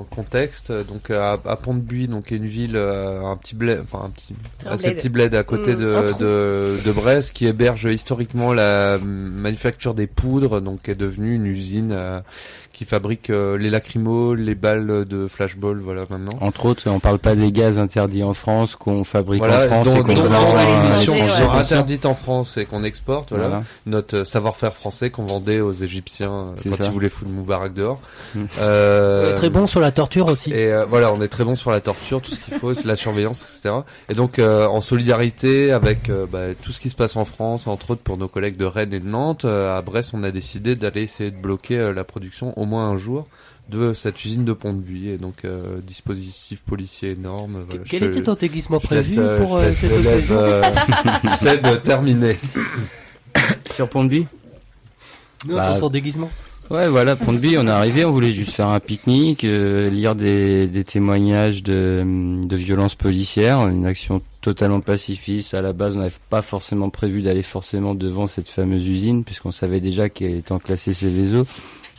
en contexte. Donc à, à Pont-de-Buis, donc qui est une ville, euh, un petit bled, enfin un petit, Un assez bled. petit bled à côté Mm, de, un de de Brest, qui héberge historiquement la manufacture des poudres, donc qui est devenue une usine euh, qui fabrique euh, les lacrymos, les balles de flashball, voilà maintenant. Entre autres, on parle pas des gaz interdits en France qu'on fabrique en France dont, et qu'on vend qui sont interdites en France et qu'on exporte, voilà. Voilà. Notre euh, savoir-faire français qu'on vendait aux Égyptiens euh, C'est quand ça. ils voulaient foutre Moubarak dehors. Mm. Euh, Très bon sur la torture aussi. et euh, voilà, on est très bon sur la torture, tout ce qu'il faut, la surveillance, etc. Et donc, euh, en solidarité avec euh, bah, tout ce qui se passe en France, entre autres pour nos collègues de Rennes et de Nantes, euh, à Brest, on a décidé d'aller essayer de bloquer euh, la production au moins un jour de cette usine de Pont-de-Buis. Et donc, euh, dispositif policier énorme. Voilà, Quel était ton déguisement laisse, prévu euh, pour euh, cette occasion euh, Seb terminer. Sur Pont-de-Buis Non, Bah, sur son déguisement. Ouais, voilà, Pont-de-Buis, on est arrivé, on voulait juste faire un pique-nique, euh, lire des, des témoignages de, de violences policières, une action totalement pacifiste. À la base, on n'avait pas forcément prévu d'aller forcément devant cette fameuse usine, puisqu'on savait déjà qu'elle étant classée Céveso,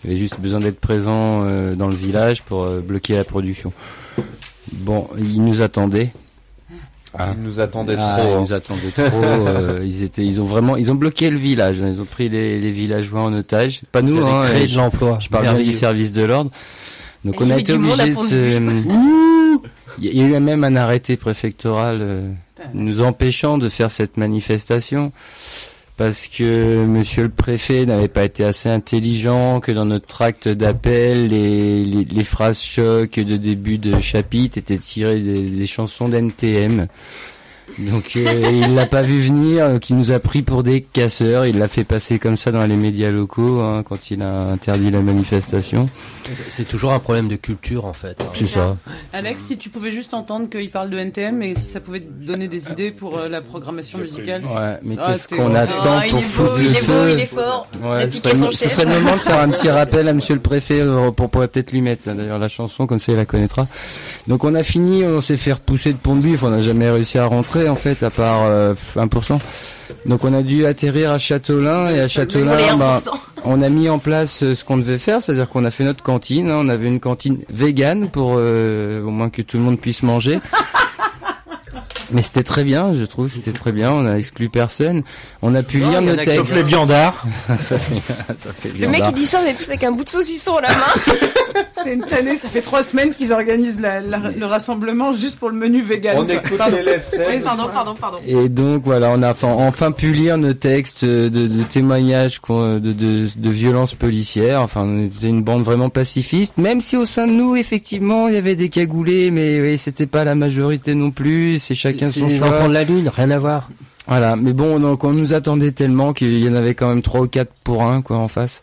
il y avait juste besoin d'être présent euh, dans le village pour euh, bloquer la production. Bon, ils nous attendaient. Ah. Ils nous attendaient Ah, trop. Ils hein. nous attendaient trop. euh, ils étaient, ils ont vraiment, ils ont bloqué le village. hein. Ils ont pris les, les villageois en otage. Pas nous, hein. créé de je- l'emploi. Je parle bien du service de l'ordre. Donc Et on il y a été obligé de se. Il y a eu même un arrêté préfectoral euh, nous empêchant de faire cette manifestation parce que Monsieur le préfet n'avait pas été assez intelligent, que dans notre tract d'appel, les, phrases choc de début de chapitre étaient tirées des chansons d'NTM. Donc euh, il l'a pas vu venir, donc il nous a pris pour des casseurs, il l'a fait passer comme ça dans les médias locaux hein, quand il a interdit la manifestation. C'est- toujours un problème de culture en fait. hein. C'est ça. Alex, si tu pouvais juste entendre qu'il parle de NTM et si ça pouvait te donner des idées pour euh, la programmation musicale. Ouais, mais Ah, qu'est-ce qu'on attend il pour foutre il le est beau, feu il est fort. Ouais, ce serait, ce chef. serait le moment de faire un petit rappel à Monsieur le Préfet euh, pour pourrait peut-être lui mettre là, d'ailleurs la chanson comme ça il la connaîtra. Donc on a fini, on s'est fait repousser de Pont-de-Buis, on n'a jamais réussi à rentrer en fait à part euh, 1%. Donc on a dû atterrir à Châteaulin et à Châteaulin, bah, 1%. on a mis en place euh, ce qu'on devait faire, c'est-à-dire qu'on a fait notre cantine. hein, on avait une cantine végane pour euh, au moins que tout le monde puisse manger. Mais c'était très bien, je trouve, c'était très bien. On a exclu personne. On a pu Non, lire nos textes. Sauf les viandards. ça fait, ça fait Le mec il dit ça, on est tous avec un bout de saucisson à la main. C'est une tannée, ça fait trois semaines qu'ils organisent la- la- le rassemblement juste pour le menu vegan. On écoute l'élève. Oui, Pardon, pardon, pardon. Et donc voilà, on a enfin, enfin pu lire nos textes de, de témoignages de, de, de violences policières. Enfin, on était une bande vraiment pacifiste, même si au sein de nous, effectivement, il y avait des cagoulés, mais oui, c'était pas la majorité non plus. C'est chacun C'est son les choix. enfants de la lune, rien à voir. Voilà, mais bon, donc on nous attendait tellement qu'il y en avait quand même trois ou quatre pour un quoi en face.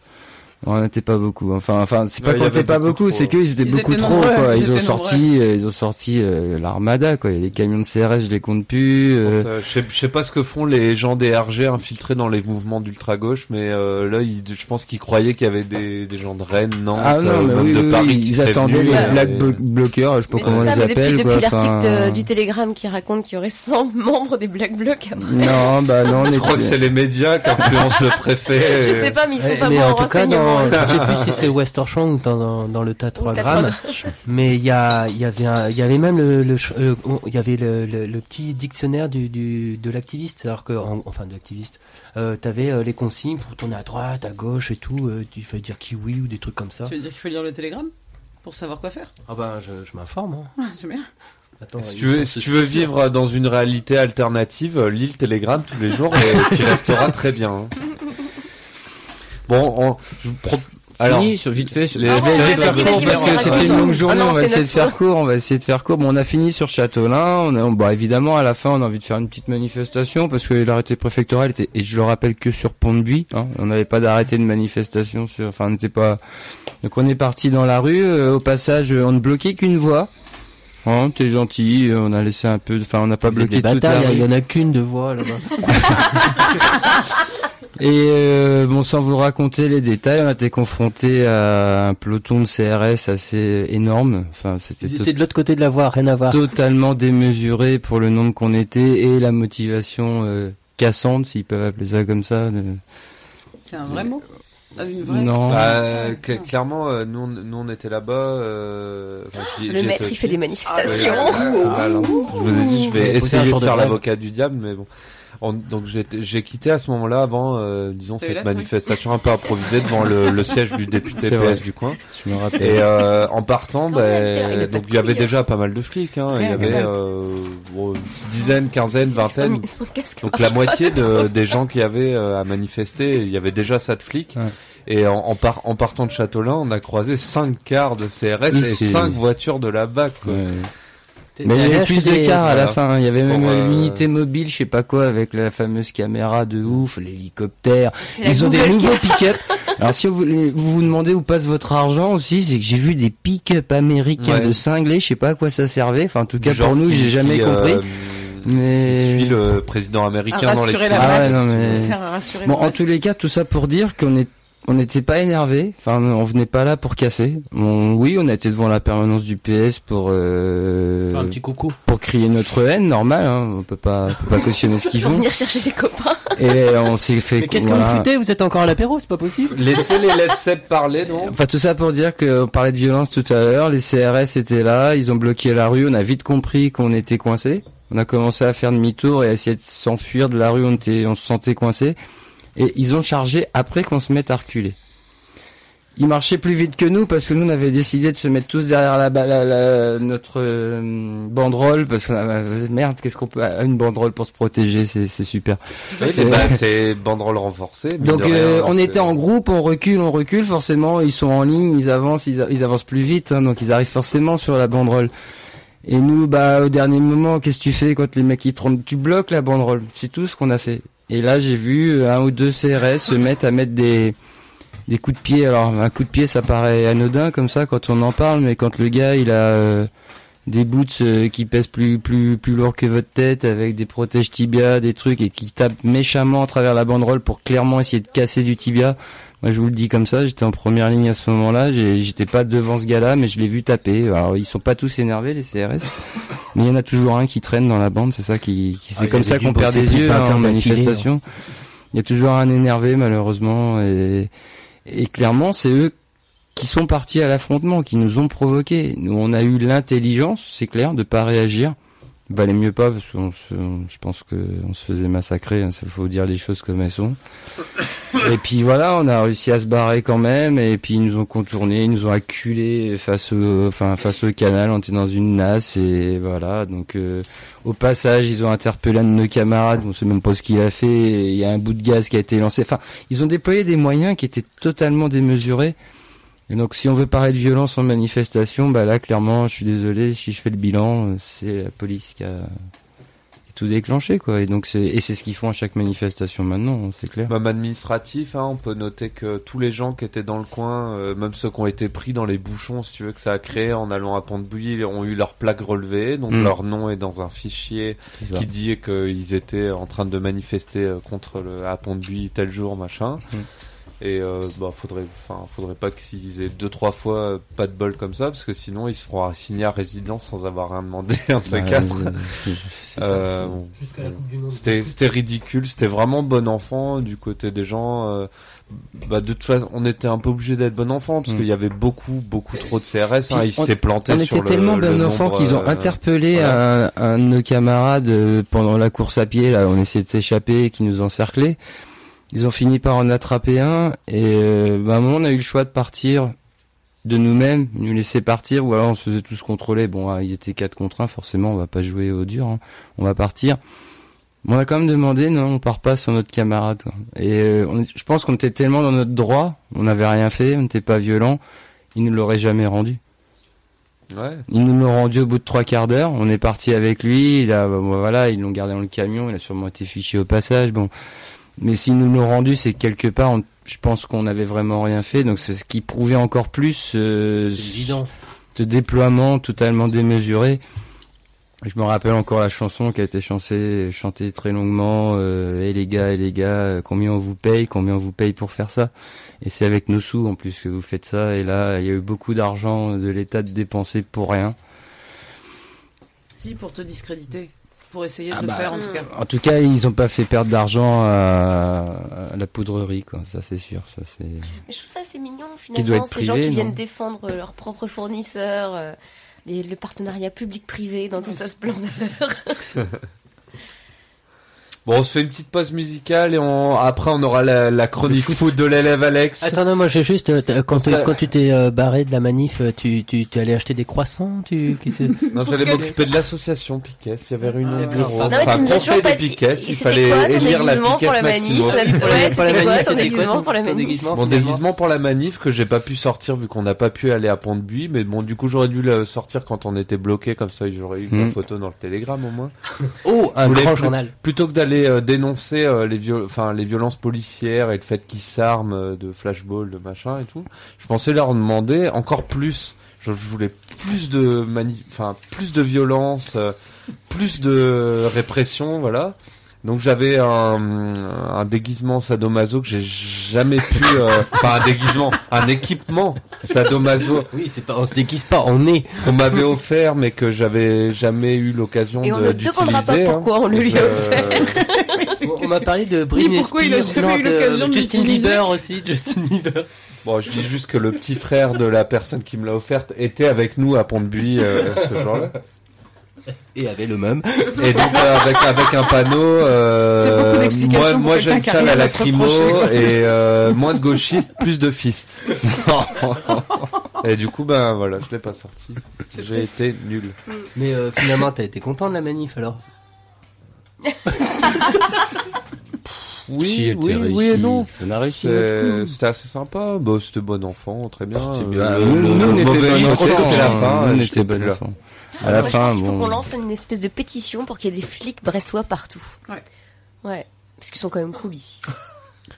On n'était pas beaucoup. Enfin, enfin, c'est pas Ouais, qu'on avait était pas beaucoup c'est qu'ils étaient Ils beaucoup étaient trop. nombreux, quoi. ils Ils ont sorti, euh, ils ont sorti l'armada quoi. Il y a les camions de CRS, je les compte plus. euh, Ça, Je sais, je sais pas ce que font les gens des RG infiltrés dans les mouvements d'ultra gauche, mais euh, là, ils- je pense qu'ils croyaient qu'il y avait des, des gens de Rennes, Nantes, Ah non, euh, même oui, de oui, Paris oui, qui ils attendaient venus, les black et- blo- bloqueurs, je sais pas Mais comment on ça, les mais depuis, appelle. depuis l'article du Télégramme qui raconte qu'il y aurait 100 membres des Black Blocs. Non, bah non, on Je crois que c'est les médias qui influencent le préfet. Je sais pas, mais ils sont pas bons en renseignement. Dans, je sais plus si c'est le Westerchamp ou dans, dans, dans le tas 3 Ou tas grammes. 3 Mais il y a, il y avait un, il y avait même le, le, ch- euh, on- il y avait le, le, le petit dictionnaire du, du, de l'activiste. Alors que, en- enfin, de l'activiste, euh, t'avais euh, les consignes pour tourner à droite, à gauche et tout. Euh, tu fallait dire kiwi ou des trucs comme ça. Tu veux dire qu'il faut lire le télégramme pour savoir quoi faire? Ah ben, je, je m'informe. Hein. Ah, C'est bien. Attends, Si tu, veux, sont- si tu veux vivre dans une réalité alternative, lis le Télégramme tous les jours et tu resteras très bien. hein. Bon, on, je vous pro- alors, Fini, sur, vite fait, sur- les- je vais- je vais vas-y, faire court parce que c'était une longue journée, Ah non, on va essayer de faire court, on va essayer de faire court. Bon, on a fini sur Châteaulin, on a, bon, évidemment, à la fin, on a envie de faire une petite manifestation parce que l'arrêté préfectoral était, et je le rappelle que sur Pont-de-Buis, hein, on n'avait pas d'arrêté de manifestation sur, enfin, on n'était pas, donc on est parti dans la rue, euh, au passage, on ne bloquait qu'une voie. Hein, t'es gentil, on a laissé un peu, enfin, on n'a pas Vous êtes bloqué toute la il y, en a qu'une de voix là-bas. Et euh, bon, sans vous raconter les détails, on a été confronté à un peloton de CRS assez énorme. Enfin, c'était Ils to- étaient de l'autre côté de la voie, rien à voir. totalement démesuré pour le nombre qu'on était et la motivation euh, cassante, s'ils peuvent appeler ça comme ça. de- C'est un vrai mot Ah, une vraie Non. Bah, cl- clairement, euh, nous, on- nous on était là-bas. euh, Le maître, il fait des manifestations. Ah, ouais, ouais, ouais, voilà. Je vous ai dit, je vais faire essayer un de jour de faire l'avocat du diable, mais bon. On- donc j'ai j'ai quitté à ce moment-là avant, euh, disons, cette manifestation un peu improvisée devant le, le siège du député C'est vrai. PS du coin. Je me rappelle. Et euh, en partant, il bah, a pas donc il y avait hein. déjà pas mal de flics. Hein. Il y avait euh, bon, une petite dizaine, quinzaine, vingtaine. Son, son casque Donc la moitié de, des gens qui avaient euh, à manifester, il y avait déjà ça de flics. Ouais. Et en, en, par- en partant de Châteaulin, on a croisé cinq cars de CRS et c'est- cinq voitures de la BAC. Quoi. Ouais. Mais il y avait plus de cars à la fin. Il y avait même euh, l'unité mobile, je sais pas quoi, avec la fameuse caméra de ouf, l'hélicoptère. Ils ont des nouveaux pick-up. Alors si vous, vous vous demandez où passe votre argent aussi, c'est que j'ai vu des pick-up américains Ouais. de cinglés, je sais pas à quoi ça servait. Enfin, en tout cas, pour nous, j'ai jamais qui, compris. euh, Mais- suit le président américain dans les films. la Ah ouais, presse. non, mais- Ça sert à rassurer Bon, la en tous les cas, tout ça pour dire qu'on est on n'était pas énervé, enfin on venait pas là pour casser. On- oui, on a été devant la permanence du PS pour euh, Faire un petit coucou. pour crier notre haine, normal. Hein, on peut pas, on peut pas cautionner ce qu'ils font. venir chercher les copains. Et on s'est fait. Mais qu'est-ce que voilà. vous foutez? Vous êtes encore à l'apéro, c'est pas possible Laissez les Seb parler, non? Enfin tout ça pour dire qu'on parlait de violence tout à l'heure, les CRS étaient là, ils ont bloqué la rue, on a vite compris qu'on était coincé. On a commencé à faire demi-tour et à essayer de s'enfuir de la rue, on était, on se sentait coincé. Et ils ont chargé après qu'on se mette à reculer. Ils marchaient plus vite que nous parce que nous on avait décidé de se mettre tous derrière la, la- la- notre euh, banderole parce qu'on a merde qu'est-ce qu'on peut ah, une banderole pour se protéger c'est c'est super. Oui, C'est- banderole renforcée. Donc rien, euh, on était en groupe, on recule, on recule. Forcément, ils sont en ligne, ils avancent, ils avancent plus vite, hein, donc ils arrivent forcément sur la banderole. Et nous, bah au dernier moment, qu'est-ce que tu fais quand les mecs ils trompent Tu bloques la banderole. C'est tout ce qu'on a fait. Et là, j'ai vu un ou deux CRS se mettre à mettre des des coups de pied. Alors un coup de pied, ça paraît anodin comme ça quand on en parle, mais quand le gars il a euh, des boots euh, qui pèsent plus plus plus lourd que votre tête avec des protèges tibia, des trucs et qui tapent méchamment à travers la banderole pour clairement essayer de casser du tibia. Moi, je vous le dis comme ça, j'étais en première ligne à ce moment-là, j'étais pas devant ce gars-là, mais je l'ai vu taper. Alors, ils sont pas tous énervés, les CRS, mais il y en a toujours un qui traîne dans la bande, c'est ça qui, qui- Ah, c'est comme ça qu'on perd des yeux 20 hein, heures en d'affilée, manifestation. Il y a toujours un énervé, malheureusement, et, et clairement, c'est eux qui sont partis à l'affrontement, qui nous ont provoqués. Nous, on a eu l'intelligence, c'est clair, de pas réagir. Valait mieux pas, parce que je pense que on se faisait massacrer, il faut dire les choses comme elles sont. Et puis voilà, on a réussi à se barrer quand même, et puis ils nous ont contourné, ils nous ont acculés face au, enfin, face au canal, on était dans une nasse, et voilà, donc, euh, au passage, ils ont interpellé un de nos camarades, on sait même pas ce qu'il a fait, il y a un bout de gaz qui a été lancé, enfin, ils ont déployé des moyens qui étaient totalement démesurés, et donc, si on veut parler de violence en manifestation, bah là, clairement, je suis désolé, si je fais le bilan, c'est la police qui a tout déclenché, quoi. Et donc, c'est et c'est ce qu'ils font à chaque manifestation maintenant, hein, c'est clair. Même administratif, hein, on peut noter que tous les gens qui étaient dans le coin, euh, même ceux qui ont été pris dans les bouchons, si tu veux, que ça a créé en allant à Pont-de-Bouilly, ont eu leur plaque relevée, donc Mm. leur nom est dans un fichier qui dit qu'ils étaient en train de manifester euh, contre le à Pont-de-Bouilly tel jour, machin. Mm. Et euh, bah faudrait, enfin faudrait pas qu'ils aient deux trois fois euh, pas de bol comme ça, parce que sinon ils se feront assigner à résidence sans avoir rien demandé, un de ces Bah, quatre. euh, bon, c'était c'était ridicule, c'était vraiment bon enfant du côté des gens. euh, bah de toute façon, on était un peu obligé d'être bon enfant parce Mm. qu'il y avait beaucoup beaucoup trop de CRS. Hein, ils s'étaient plantés On sur était le- tellement le bon enfant qu'ils ont euh, interpellé voilà. un, un de nos camarades euh, pendant la course à pied. Là, on essayait de s'échapper, qui nous encerclait. Ils ont fini par en attraper un et euh, bah, à un moment on a eu le choix de partir de nous-mêmes, nous laisser partir ou alors on se faisait tous contrôler. Bon, ah, il était 4 contre 1, forcément on va pas jouer au dur, hein. on va partir. Mais on a quand même demandé, non, on part pas sur notre camarade. quoi. Et euh, on- je pense qu'on était tellement dans notre droit, on n'avait rien fait, on n'était pas violent, ils nous l'auraient jamais rendu. Ouais. Ils nous l'ont rendu au bout de trois quarts d'heure. On est parti avec lui. Il a, bon, voilà, ils l'ont gardé dans le camion. Il a sûrement été fiché au passage. Bon, mais s'ils nous l'ont rendu, c'est que quelque part, on- je pense qu'on n'avait vraiment rien fait. Donc c'est ce qui prouvait encore plus euh, évident. ce déploiement totalement démesuré. Je me rappelle encore la chanson qui a été chantée, chantée très longuement. Euh, hey les gars, et les gars, euh, combien on vous paye, combien on vous paye pour faire ça? Et c'est avec nos sous en plus que vous faites ça. Et là, il y a eu beaucoup d'argent de l'État de dépenser pour rien. Si, pour te discréditer. Pour essayer de Ah le bah, faire en tout cas. En tout cas, ils ont pas fait perdre d'argent à, à la poudrerie, quoi. Ça, c'est sûr. Ça, c'est. Mais je trouve ça assez mignon doit finalement, ces gens qui viennent défendre leurs propres fournisseurs, euh, les- le partenariat public-privé dans toute sa splendeur. Bon, on se fait une petite pause musicale et on... après on aura la, la chronique foot. de l'élève Alex. Attends, non, moi j'ai juste. euh, Quand, Ça- tu- quand tu t'es euh, barré de la manif, euh, tu, tu, tu allais acheter des croissants tu, qui c'est- Non, j'allais m'occuper de l'association Piquet. Il y avait réunion de bureau. Non, mais tu Enfin, Piquet. et Il c'était fallait quoi ton élire la déguisement Piquet pour la Maximo. manif Ouais, c'était quoi ton manif, déguisement pour la manif Mon déguisement pour la manif que j'ai pas pu sortir vu qu'on n'a pas pu aller à Pont-de-Buis, mais bon, du coup, j'aurais dû le sortir quand on était bloqué, comme ça, j'aurais eu Hmm. ma photo dans le télégramme au moins. Oh, un grand journal. Plutôt que d'aller euh, dénoncer euh, les violences policières et le fait qu'ils s'arment euh, de flashball, de machin et tout, je pensais leur demander encore plus. Je, voulais plus de mani plus de violence, plus de répression, voilà. Donc j'avais un, un déguisement sadomaso que j'ai jamais pu, euh, enfin un déguisement, un équipement sadomaso Oui, c'est pas, on se déguise pas, on est. qu'on m'avait offert mais que j'avais jamais eu l'occasion Et on de- ne demandera pas d'utiliser, hein. pourquoi on le lui a Je- On m'a parlé de Britney pourquoi il a Spears, jamais non, eu de l'occasion de Justin Bieber aussi, Justin Bieber. Bon, je dis juste que le petit frère de la personne qui me l'a offerte était avec nous à Pont-de-Buis euh, ce jour-là. Et avait le même. Et donc euh, avec avec un panneau. Euh, C'est beaucoup d'explications Moi, moi j'aime ça la lacrymo et euh, moins de gauchistes, plus de fistes. et du coup, ben voilà, je l'ai pas sorti. J'ai été nul. Mais euh, finalement, t'as été content de la manif alors? Oui, Si, elle oui, oui et non. On a réussi. C'était assez sympa. Bah, c'était bon enfant, très bien. Nous, on était bon c'était la fin. on bon À la moi, je fin, pense qu'il faut bon. qu'on lance une espèce de pétition pour qu'il y ait des flics brestois partout. Ouais. Ouais. Parce qu'ils sont quand même cool ici.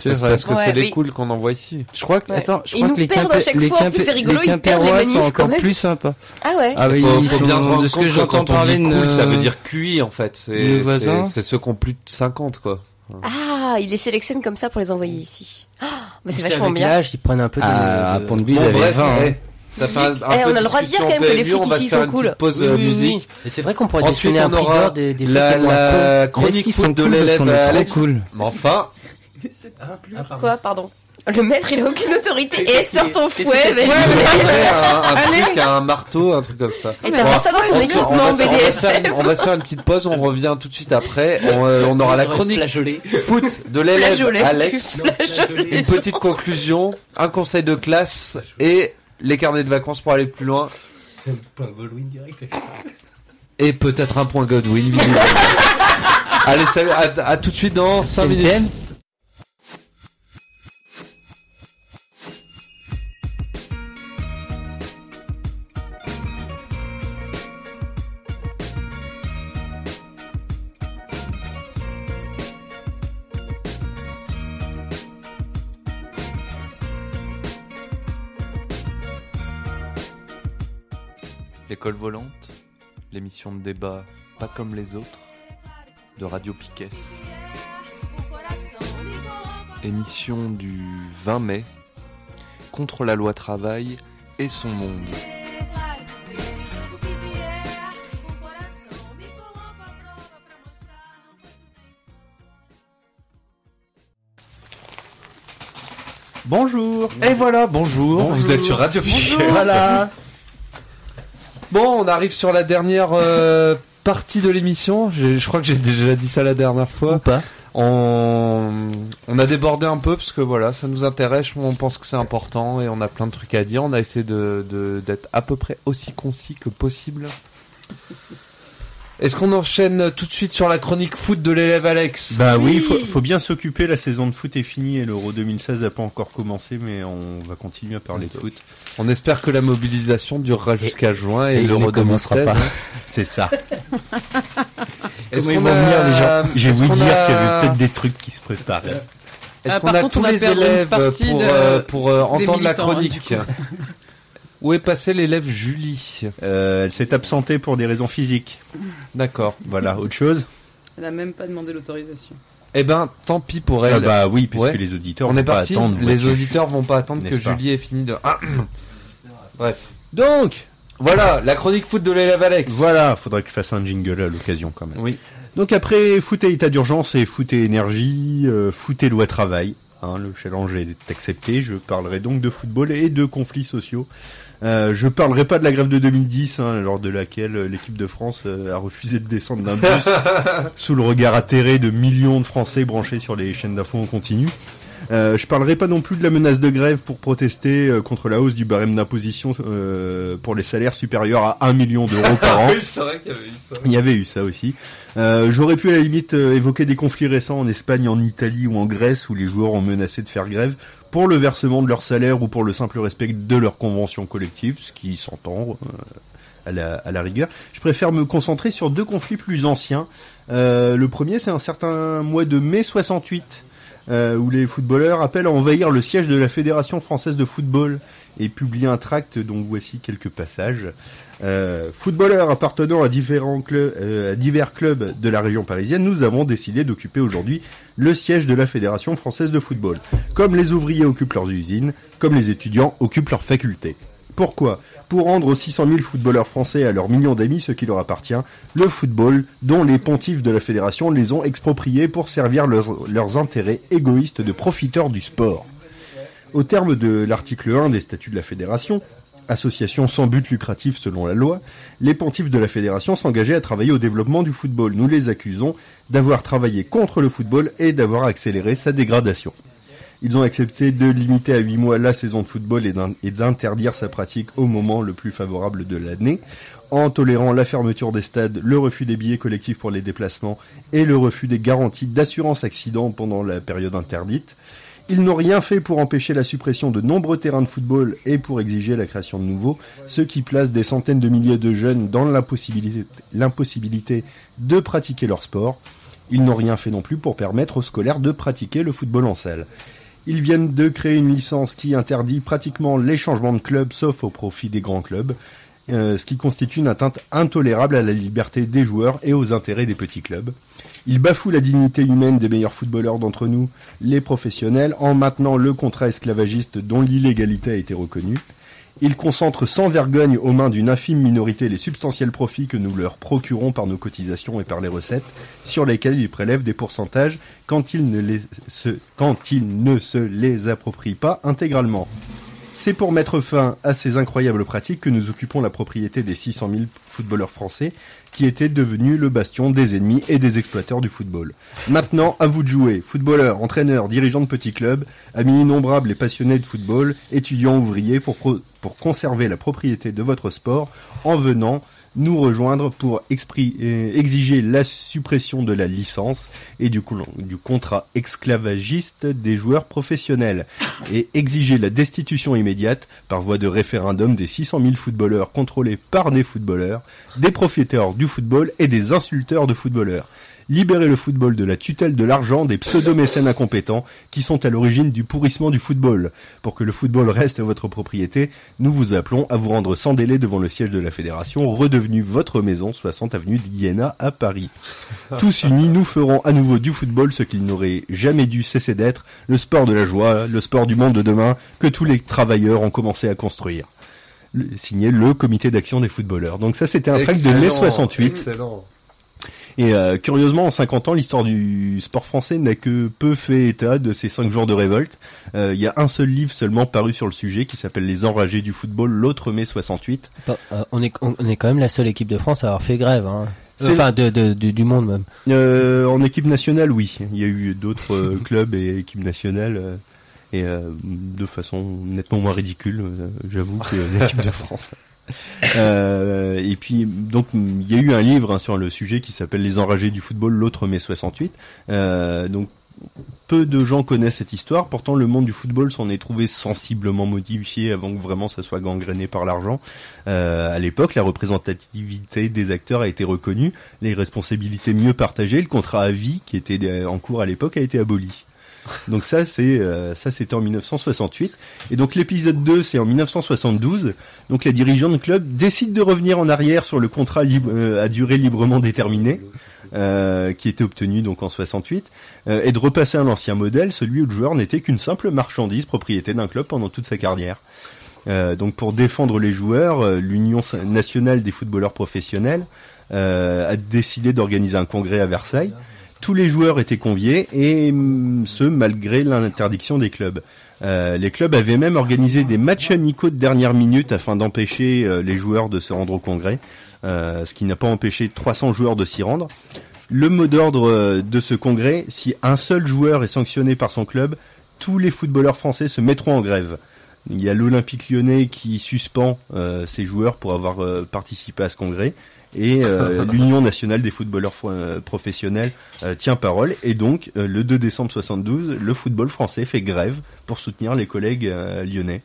C'est vrai. parce que Ouais, c'est les oui. cools qu'on envoie ici. Je crois que, Ouais. attends, je Ils crois nous que les perdent à Quimper- chaque les Quimper- rigolo, les manifs, sont quand encore même. plus sympas. Ah ouais Ah oui, faut, ils faut sont, bien se rendre de ce que compte que j'entends quand on parler dit de cool, ça veut dire QI en fait. C'est c'est- c'est ceux qui ont plus de 50 quoi. Ah, ils les sélectionnent comme ça pour les envoyer ici. Ah, mais c'est vachement bien. l'âge, ils prennent un peu de... Ah, à de- Pont-de-Buis, ils Bon, avaient bref, 20. eh, hein. Ça fait un, un Eh, peu on a le droit de dire quand même que les flics on va ici sont une cool. petite pause Oui, oui, oui. musique. Et c'est vrai qu'on pourrait Ensuite, dessiner un on prix aura des, des flics la, la chronique sont foot de l'élève Alex. cool Mais enfin. Quoi, pardon Le maître, il a aucune autorité. Et sort ton fouet, mais... un, un truc, un marteau, un truc comme ça. Et t'as pas ça dans ton équipement BDSM une- on va se faire une petite pause, on revient tout de suite après. On, euh, aura la chronique foot de l'élève Alex. Une petite conclusion, un conseil de classe et les carnets de vacances pour aller plus loin. Et peut-être un point Godwin. Allez, salut, à, à tout de suite dans 5 minutes. L'école volante, l'émission de débat pas comme les autres, de Radio Piquet. Émission du 20 mai, contre la loi travail et son monde. Bonjour. Et voilà, bonjour, Bonjour. vous êtes sur Radio Piquet. Voilà. Bon, on arrive sur la dernière euh, partie de l'émission. Je crois que j'ai déjà dit ça la dernière fois. Ou pas On, on a débordé un peu parce que voilà, ça nous intéresse. On pense que c'est important et on a plein de trucs à dire. On a essayé de de- d'être à peu près aussi concis que possible. Est-ce qu'on enchaîne tout de suite sur la chronique foot de l'élève Alex Bah oui, faut, faut bien s'occuper. La saison de foot est finie et l'Euro 2016 n'a pas encore commencé, mais on va continuer à parler de foot. On espère que la mobilisation durera jusqu'à juin et, et il l'Euro ne commencera 2016. pas. hein. C'est ça. Est-ce qu'on a- venir, les gens Je vais vous dire a- qu'il y avait peut-être des trucs qui se préparaient. Est-ce Ah, qu'on a contre, tous on a les élèves pour, de- euh, pour euh, entendre la hein, chronique. Où est passée l'élève Julie Euh, elle s'est absentée pour des raisons physiques. D'accord. Voilà, autre chose Elle a même pas demandé l'autorisation. Eh ben, tant pis pour elle. Ah bah oui, puisque Ouais. les auditeurs On vont est pas parti. attendre. Les auditeurs vont pas attendre que pas Julie ait fini de. Ah, Bref. Donc, voilà, la chronique foot de l'élève Alex. Voilà, faudrait que je fasse un jingle à l'occasion quand même. Oui. Donc après foot et état d'urgence et foot et énergie, euh, foot et loi travail. Hein, le challenge est accepté. Je parlerai donc de football et de conflits sociaux. Euh, je parlerai pas de la grève de 2010, hein, lors de laquelle euh, l'équipe de France euh, a refusé de descendre d'un bus sous le regard atterré de millions de Français branchés sur les chaînes d'infos en continu. Euh, je parlerai pas non plus de la menace de grève pour protester euh, contre la hausse du barème d'imposition euh, pour les salaires supérieurs à 1 million d'euros par an. oui, c'est vrai qu'il y avait eu ça. Il y avait eu ça aussi. Euh, J'aurais pu à la limite euh, évoquer des conflits récents en Espagne, en Italie ou en Grèce où les joueurs ont menacé de faire grève pour le versement de leur salaire ou pour le simple respect de leur convention collective, ce qui s'entend euh, à, la, à la rigueur. Je préfère me concentrer sur deux conflits plus anciens. Euh, le premier, c'est un certain mois de mai 68 euh, où les footballeurs appellent à envahir le siège de la Fédération française de football et publient un tract dont voici quelques passages. Euh, footballeurs appartenant à différents euh, à divers clubs de la région parisienne, nous avons décidé d'occuper aujourd'hui le siège de la Fédération française de football. Comme les ouvriers occupent leurs usines, comme les étudiants occupent leurs facultés. Pourquoi Pour rendre aux 600 000 footballeurs français à leurs millions d'amis ce qui leur appartient, le football, dont les pontifs de la fédération les ont expropriés pour servir leurs, leurs intérêts égoïstes de profiteurs du sport. Au terme de l'article 1 des statuts de la fédération, association sans but lucratif selon la loi, les pontifs de la fédération s'engageaient à travailler au développement du football. Nous les accusons d'avoir travaillé contre le football et d'avoir accéléré sa dégradation. Ils ont accepté de limiter à 8 mois la saison de football et d'in- et d'interdire sa pratique au moment le plus favorable de l'année, en tolérant la fermeture des stades, le refus des billets collectifs pour les déplacements et le refus des garanties d'assurance accident pendant la période interdite. Ils n'ont rien fait pour empêcher la suppression de nombreux terrains de football et pour exiger la création de nouveaux, ce qui place des centaines de milliers de jeunes dans l'impossibilité de pratiquer leur sport. Ils n'ont rien fait non plus pour permettre aux scolaires de pratiquer le football en salle. Ils viennent de créer une licence qui interdit pratiquement les changements de club sauf au profit des grands clubs, euh, ce qui constitue une atteinte intolérable à la liberté des joueurs et aux intérêts des petits clubs. Ils bafouent la dignité humaine des meilleurs footballeurs d'entre nous, les professionnels, en maintenant le contrat esclavagiste dont l'illégalité a été reconnue. Ils concentrent sans vergogne aux mains d'une infime minorité les substantiels profits que nous leur procurons par nos cotisations et par les recettes, sur lesquels ils prélèvent des pourcentages quand ils ne, se, quand ils ne se les approprient pas intégralement. C'est pour mettre fin à ces incroyables pratiques que nous occupons la propriété des 600 000 footballeurs français qui étaient devenus le bastion des ennemis et des exploiteurs du football. Maintenant, à vous de jouer, footballeurs, entraîneurs, dirigeants de petits clubs, amis innombrables et passionnés de football, étudiants, ouvriers, pour conserver la propriété de votre sport en venant nous rejoindre pour euh, exiger la suppression de la licence et du contrat esclavagiste des joueurs professionnels et exiger la destitution immédiate par voie de référendum des 600 000 footballeurs contrôlés par des footballeurs, des profiteurs du football et des insulteurs de footballeurs. Libérer le football de la tutelle de l'argent des pseudo-mécènes incompétents qui sont à l'origine du pourrissement du football. Pour que le football reste votre propriété, nous vous appelons à vous rendre sans délai devant le siège de la fédération, redevenu votre maison, 60 avenue de Iéna à Paris. Tous unis, nous ferons à nouveau du football ce qu'il n'aurait jamais dû cesser d'être, le sport de la joie, le sport du monde de demain, que tous les travailleurs ont commencé à construire. Signé le comité d'action des footballeurs. Donc ça c'était un tract de mai Excellent, 68. Excellent. Et euh, curieusement, en 50 ans, l'histoire du sport français n'a que peu fait état de ces cinq jours de révolte. Euh, Il y a un seul livre seulement paru sur le sujet qui s'appelle Les enragés du football, l'autre mai 68. Attends, euh, on, est, on est quand même la seule équipe de France à avoir fait grève. Hein. Enfin, de, de, de- du monde même. Euh, en équipe nationale, oui. Il y a eu d'autres euh, clubs et équipes nationales. euh, et euh, de façon nettement moins ridicule, j'avoue, que l'équipe de France. Euh, et puis donc il y a eu un livre hein, sur le sujet qui s'appelle Les enragés du football l'autre mai 68. Euh, donc peu de gens connaissent cette histoire, pourtant le monde du football s'en est trouvé sensiblement modifié avant que vraiment ça soit gangréné par l'argent. Euh, à l'époque, la représentativité des acteurs a été reconnue, les responsabilités mieux partagées, le contrat à vie qui était euh, en cours à l'époque a été aboli. Donc ça c'est euh, ça c'était en 1968 et donc l'épisode 2 c'est en 1972. Donc les dirigeants de club décident de revenir en arrière sur le contrat euh, à durée librement déterminée euh, qui était obtenu donc en 68 euh, et de repasser à l'ancien modèle, celui où le joueur n'était qu'une simple marchandise propriété d'un club pendant toute sa carrière. Donc pour défendre les joueurs, l'Union nationale des footballeurs professionnels euh, a décidé d'organiser un congrès à Versailles. Tous les joueurs étaient conviés et hum, ce malgré l'interdiction des clubs. Euh, les clubs avaient même organisé des matchs amicaux de dernière minute afin d'empêcher euh, les joueurs de se rendre au congrès, euh, ce qui n'a pas empêché 300 joueurs de s'y rendre. Le mot d'ordre de ce congrès, si un seul joueur est sanctionné par son club, tous les footballeurs français se mettront en grève. Il y a l'Olympique lyonnais qui suspend ses joueurs pour avoir participé à ce congrès. Et euh, l'Union nationale des footballeurs fo- euh, professionnels euh, tient parole. Et donc, euh, le 2 décembre 72, le football français fait grève pour soutenir les collègues lyonnais.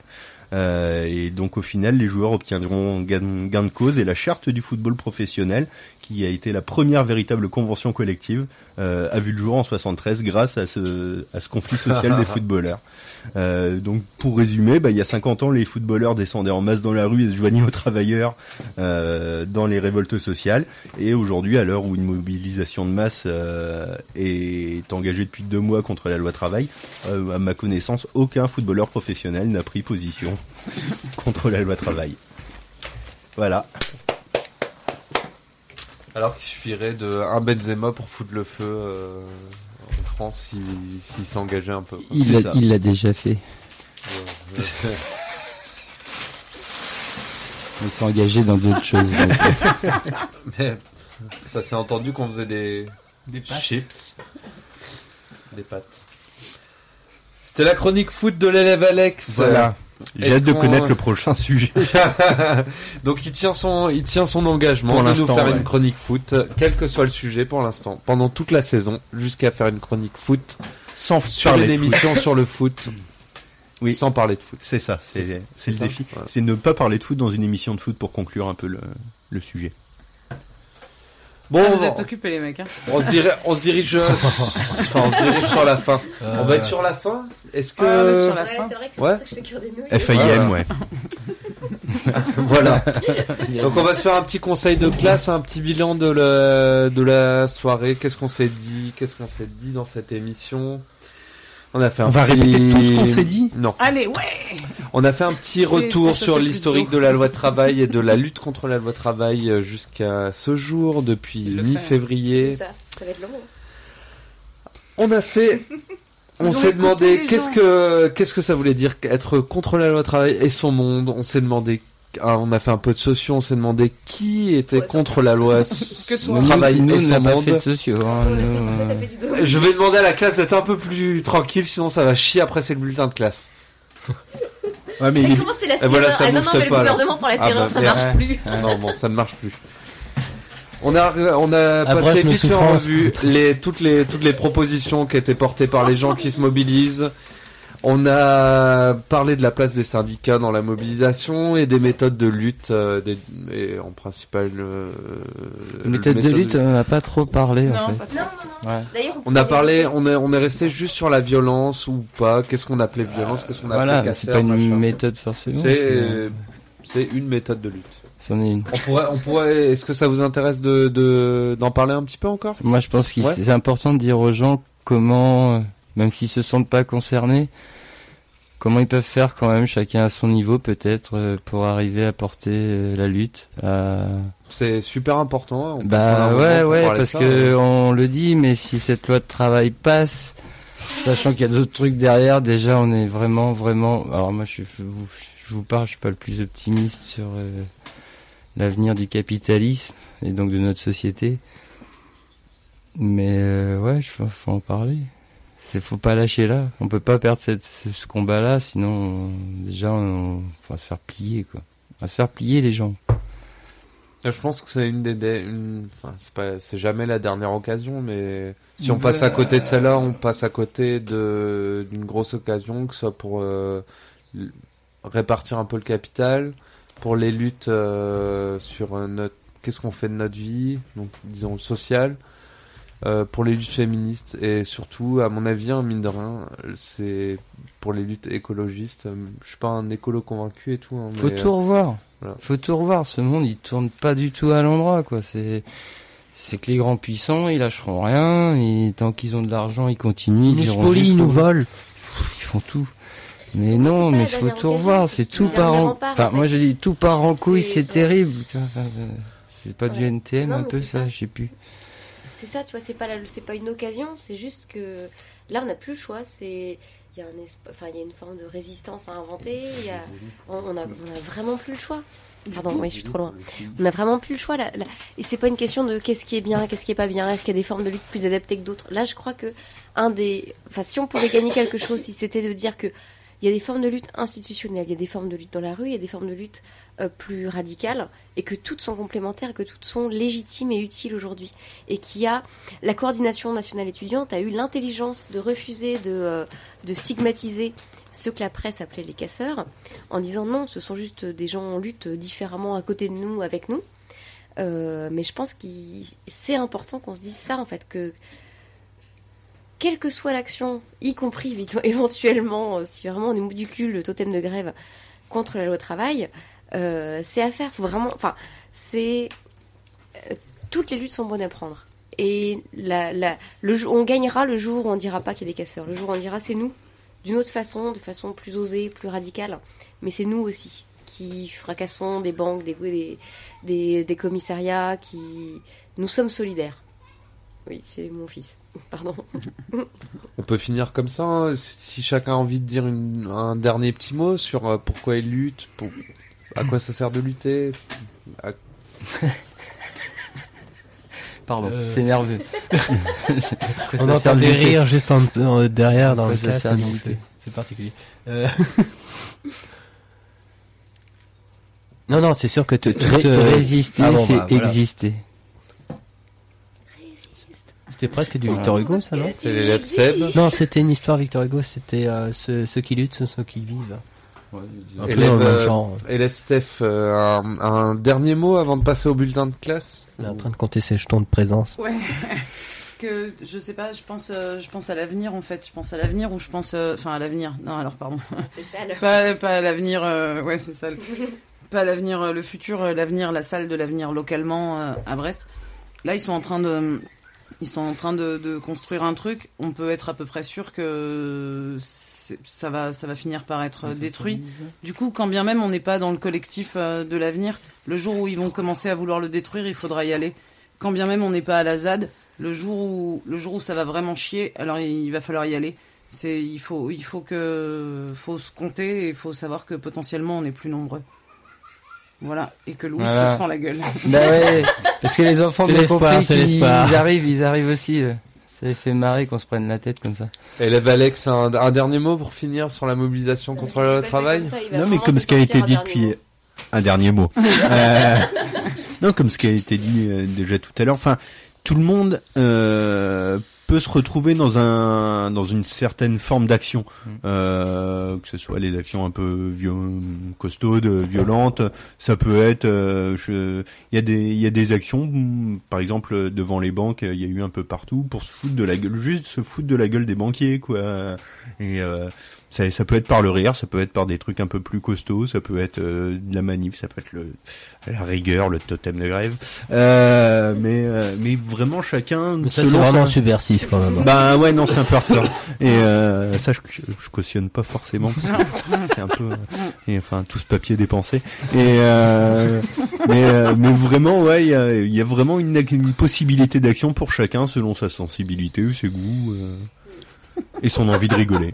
Euh, et donc au final, les joueurs obtiendront gain, gain de cause et la charte du football professionnel, qui a été la première véritable convention collective, euh, a vu le jour en 73 grâce à ce, à ce conflit social des footballeurs. Euh, donc pour résumer, bah, il y a 50 ans, les footballeurs descendaient en masse dans la rue et se joignaient aux travailleurs euh, dans les révoltes sociales. Et aujourd'hui, à l'heure où une mobilisation de masse est engagée depuis deux mois contre la loi travail, à ma connaissance, aucun footballeur professionnel n'a pris position contre la loi travail. Voilà. Alors qu'il suffirait de un Benzema pour foutre le feu euh, en France s'il s'il s'engageait un peu. quoi. Il l'a- il déjà fait. Ouais, ouais. Ils sont engagés dans d'autres choses. donc. Mais ça s'est entendu qu'on faisait des, Des pâtes. chips. Des pâtes. C'était la chronique foot de l'élève Alex. Voilà. J'ai hâte de connaître le prochain sujet. Donc il tient son, il tient son engagement Pour de nous faire ouais. une chronique foot, quel que soit le sujet pour l'instant, pendant toute la saison, jusqu'à faire une chronique foot, Sans sur parler une de foot. émission sur le foot, Oui. sans parler de foot. C'est ça, c'est le ça défi. Voilà. C'est ne pas parler de foot dans une émission de foot pour conclure un peu le, le sujet. Bon, Ah, on vous va- êtes occupés les mecs. Hein. on se dirige, on se dirige, euh, enfin, on se dirige sur la fin. On va être sur la fin. Est-ce que Ouais, on est sur la Ouais, fin. c'est vrai que c'est Ouais. pour ça que je fais cuire des nouilles. Voilà. ouais. voilà. Donc on va se faire un petit conseil de classe, un petit bilan de la, de la soirée. Qu'est-ce qu'on s'est dit? Qu'est-ce qu'on s'est dit dans cette émission? On a fait un On va petit- répéter tout ce qu'on s'est dit Non. Allez, ouais On a fait un petit retour sur l'historique de la loi de travail et de la lutte contre la loi de travail euh, jusqu'à ce jour, depuis Le mi-février. C'est ça, ça va être long. On a fait. On s'est demandé qu'est-ce que qu'est-ce que ça voulait dire être contre la loi de travail et son monde. On s'est demandé. Ah, on a fait un peu de socio. On s'est demandé qui était Ouais, contre la loi travail nous, et on son pas monde. fait de sociaux. hein, nous, euh. Je vais demander à la classe d'être un peu plus tranquille, sinon ça va chier après c'est le bulletin de classe. Ouais, mais Mais il est- comment c'est la terreur voilà, ça Ah non, non, mais pas, gouvernement par la Ah bah, ça marche plus. Non, bon, ça ne marche plus. On a, on a passé vite en revue les, toutes les, toutes les propositions qui étaient portées par les gens qui se mobilisent. On a parlé de la place des syndicats dans la mobilisation et des méthodes de lutte, euh, des, et en principal, euh, Méthode de méthode lutte, on n'a pas trop parlé en Non, fait. pas trop. Non, non, non. Ouais. D'ailleurs, On a parlé, on est, on est resté juste sur la violence ou pas? Qu'est-ce qu'on appelait violence, qu'est-ce qu'on appelait Voilà, c'est pas une machin? méthode forcément. C'est, c'est une méthode de lutte. C'en est une. On pourrait, on pourrait. Est-ce que ça vous intéresse de, de d'en parler un petit peu encore? Moi, je pense que Ouais. c'est important de dire aux gens comment, euh, même s'ils se sentent pas concernés, comment ils peuvent faire quand même, chacun à son niveau peut-être, euh, pour arriver à porter euh, la lutte. à- C'est super important. On Bah ouais, ouais, parce que hein. on le dit, mais si cette loi de travail passe, sachant qu'il y a d'autres trucs derrière, déjà on est vraiment, vraiment. Alors moi, je, je vous, je vous parle, je suis pas le plus optimiste sur euh, l'avenir du capitalisme et donc de notre société. Mais euh, ouais, il faut, faut en parler. C'est faut pas lâcher là. On peut pas perdre cette, ce, combat-là, sinon on- déjà on, faut se faire plier quoi. On va se faire plier les gens. Je pense que c'est une des, des- une- enfin, c'est pas, c'est jamais la dernière occasion, mais si on passe à côté de celle-là, on passe à côté de d'une grosse occasion, que ce soit pour euh, répartir un peu le capital, pour les luttes euh, sur euh, notre, qu'est-ce qu'on fait de notre vie, donc disons le social, euh, pour les luttes féministes et surtout, à mon avis, hein, mine de rien, c'est pour les luttes écologistes. euh, Je suis pas un écolo convaincu et tout. hein, Faut mais, tout revoir. voilà. Faut tout revoir. Ce monde, il tourne pas du tout à l'endroit, quoi. C'est, c'est que les grands puissants, ils lâcheront rien. Et tant qu'ils ont de l'argent, ils continuent. Ils Ils nous spolient, ils nous volent. Ils font tout. Mais non, mais il faut tout revoir. c'est tout part en... Enfin, en fait. moi, je dis tout part en couille, C'est- terrible. enfin, euh, C'est pas du. NTM Non, un peu ça. je sais plus. C'est ça, tu vois, c'est pas la- pas une occasion, c'est juste que là on n'a plus le choix. C'est il y a un esp- enfin il y a une forme de résistance à inventer. Il y a on, on a on a vraiment plus le choix. Pardon, oui, je suis trop loin. On a vraiment plus le choix là. là. Et c'est pas une question de qu'est-ce qui est bien, qu'est-ce qui est pas bien. Est-ce qu'il y a des formes de lutte plus adaptées que d'autres Là, je crois que un des, enfin, si on pouvait gagner quelque chose, si c'était de dire que il y a des formes de lutte institutionnelles, il y a des formes de lutte dans la rue, il y a des formes de lutte euh, plus radicales, et que toutes sont complémentaires, que toutes sont légitimes et utiles aujourd'hui. Et qu'il y a la coordination nationale étudiante a eu l'intelligence de refuser de, euh, stigmatiser ceux que la presse appelait les casseurs, en disant non, ce sont juste des gens en lutte différemment à côté de nous, avec nous. Euh, mais je pense que c'est important qu'on se dise ça, en fait, que quelle que soit l'action, y compris éventuellement, si vraiment on est bout du cul, le totem de grève contre la loi travail, euh, c'est à faire. Vraiment, enfin, c'est euh, toutes les luttes sont bonnes à prendre. Et la, la, le, on gagnera le jour où on dira pas qu'il y a des casseurs. Le jour où on dira c'est nous, d'une autre façon, de façon plus osée, plus radicale. Mais c'est nous aussi qui fracassons des banques, des, des, des, des commissariats, qui nous sommes solidaires. Oui, c'est mon fils. Pardon. On peut finir comme ça, hein, si chacun a envie de dire un dernier petit mot sur euh, pourquoi il lutte, pour, à quoi ça sert de lutter. à- Pardon, Euh. c'est nerveux. On entend des rires juste en, en- derrière dans le donc lutter c'est particulier. Euh, non, non, c'est sûr que te- tout, euh, résister, ah bon, c'est bah, voilà. exister. C'était presque du. Victor Hugo, ça, non C'est l'élève Seb. Non, c'était une histoire Victor Hugo, c'était euh, ceux, ceux qui luttent, ce sont ceux qui vivent. Un peu Élève, euh, genre. élève Steph, euh, un, un dernier mot avant de passer au bulletin de classe Il est en train de compter ses jetons de présence. Ouais. que je sais pas, je pense, euh, je pense à l'avenir en fait. Je pense à l'avenir ou je pense, euh, enfin à l'avenir. Non, alors pardon. C'est ça, le- Pas, pas à l'avenir. euh, ouais, c'est ça. le- Pas à l'avenir, euh, le futur, euh, l'avenir, la salle de l'avenir localement euh, à Brest. Là, ils sont en train de, ils sont en train de, de construire un truc. On peut être à peu près sûr que c'est- ça va, ça va finir par être détruit. Du coup, quand bien même on n'est pas dans le collectif euh, de l'avenir, le jour où ils vont commencer à vouloir le détruire, il faudra y aller. Quand bien même on n'est pas à la ZAD, le jour où le jour où ça va vraiment chier, alors il va falloir y aller. C'est il faut il faut que faut se compter et il faut savoir que potentiellement on est plus nombreux. Voilà et que Louis Voilà. se fend la gueule. Bah ouais, parce que les enfants C'est l'espoir, l'espoir. ils arrivent, ils arrivent aussi. euh. Ça les fait marrer qu'on se prenne la tête comme ça. Élève Alex, un, un dernier mot pour finir sur la mobilisation contre le travail Non, mais comme ce qui a été dit depuis un dernier mot. Euh, non, comme ce qui a été dit euh, déjà tout à l'heure. Enfin, tout le monde euh, peut se retrouver dans un dans une certaine forme d'action, euh, que ce soit les actions un peu vio- costaudes, violentes. Ça peut être, euh, il y a des il y a des actions, mm, par exemple devant les banques, il y a eu un peu partout pour se foutre de la gueule, juste se foutre de la gueule des banquiers, quoi. Et euh, ça, ça peut être par le rire, ça peut être par des trucs un peu plus costauds, ça peut être euh, de la manif, ça peut être le, la rigueur, le totem de grève. Euh, mais, euh, mais vraiment chacun. Mais ça, c'est vraiment subversif quand même. Bah ouais, non, c'est un peu hardcore. Et euh, ça, je, je, cautionne pas forcément parce que c'est un peu. Et enfin, tout ce papier dépensé. Et euh, mais, euh, mais vraiment, ouais, il y a, y a vraiment une, une possibilité d'action pour chacun selon sa sensibilité, ses goûts euh, et son envie de rigoler.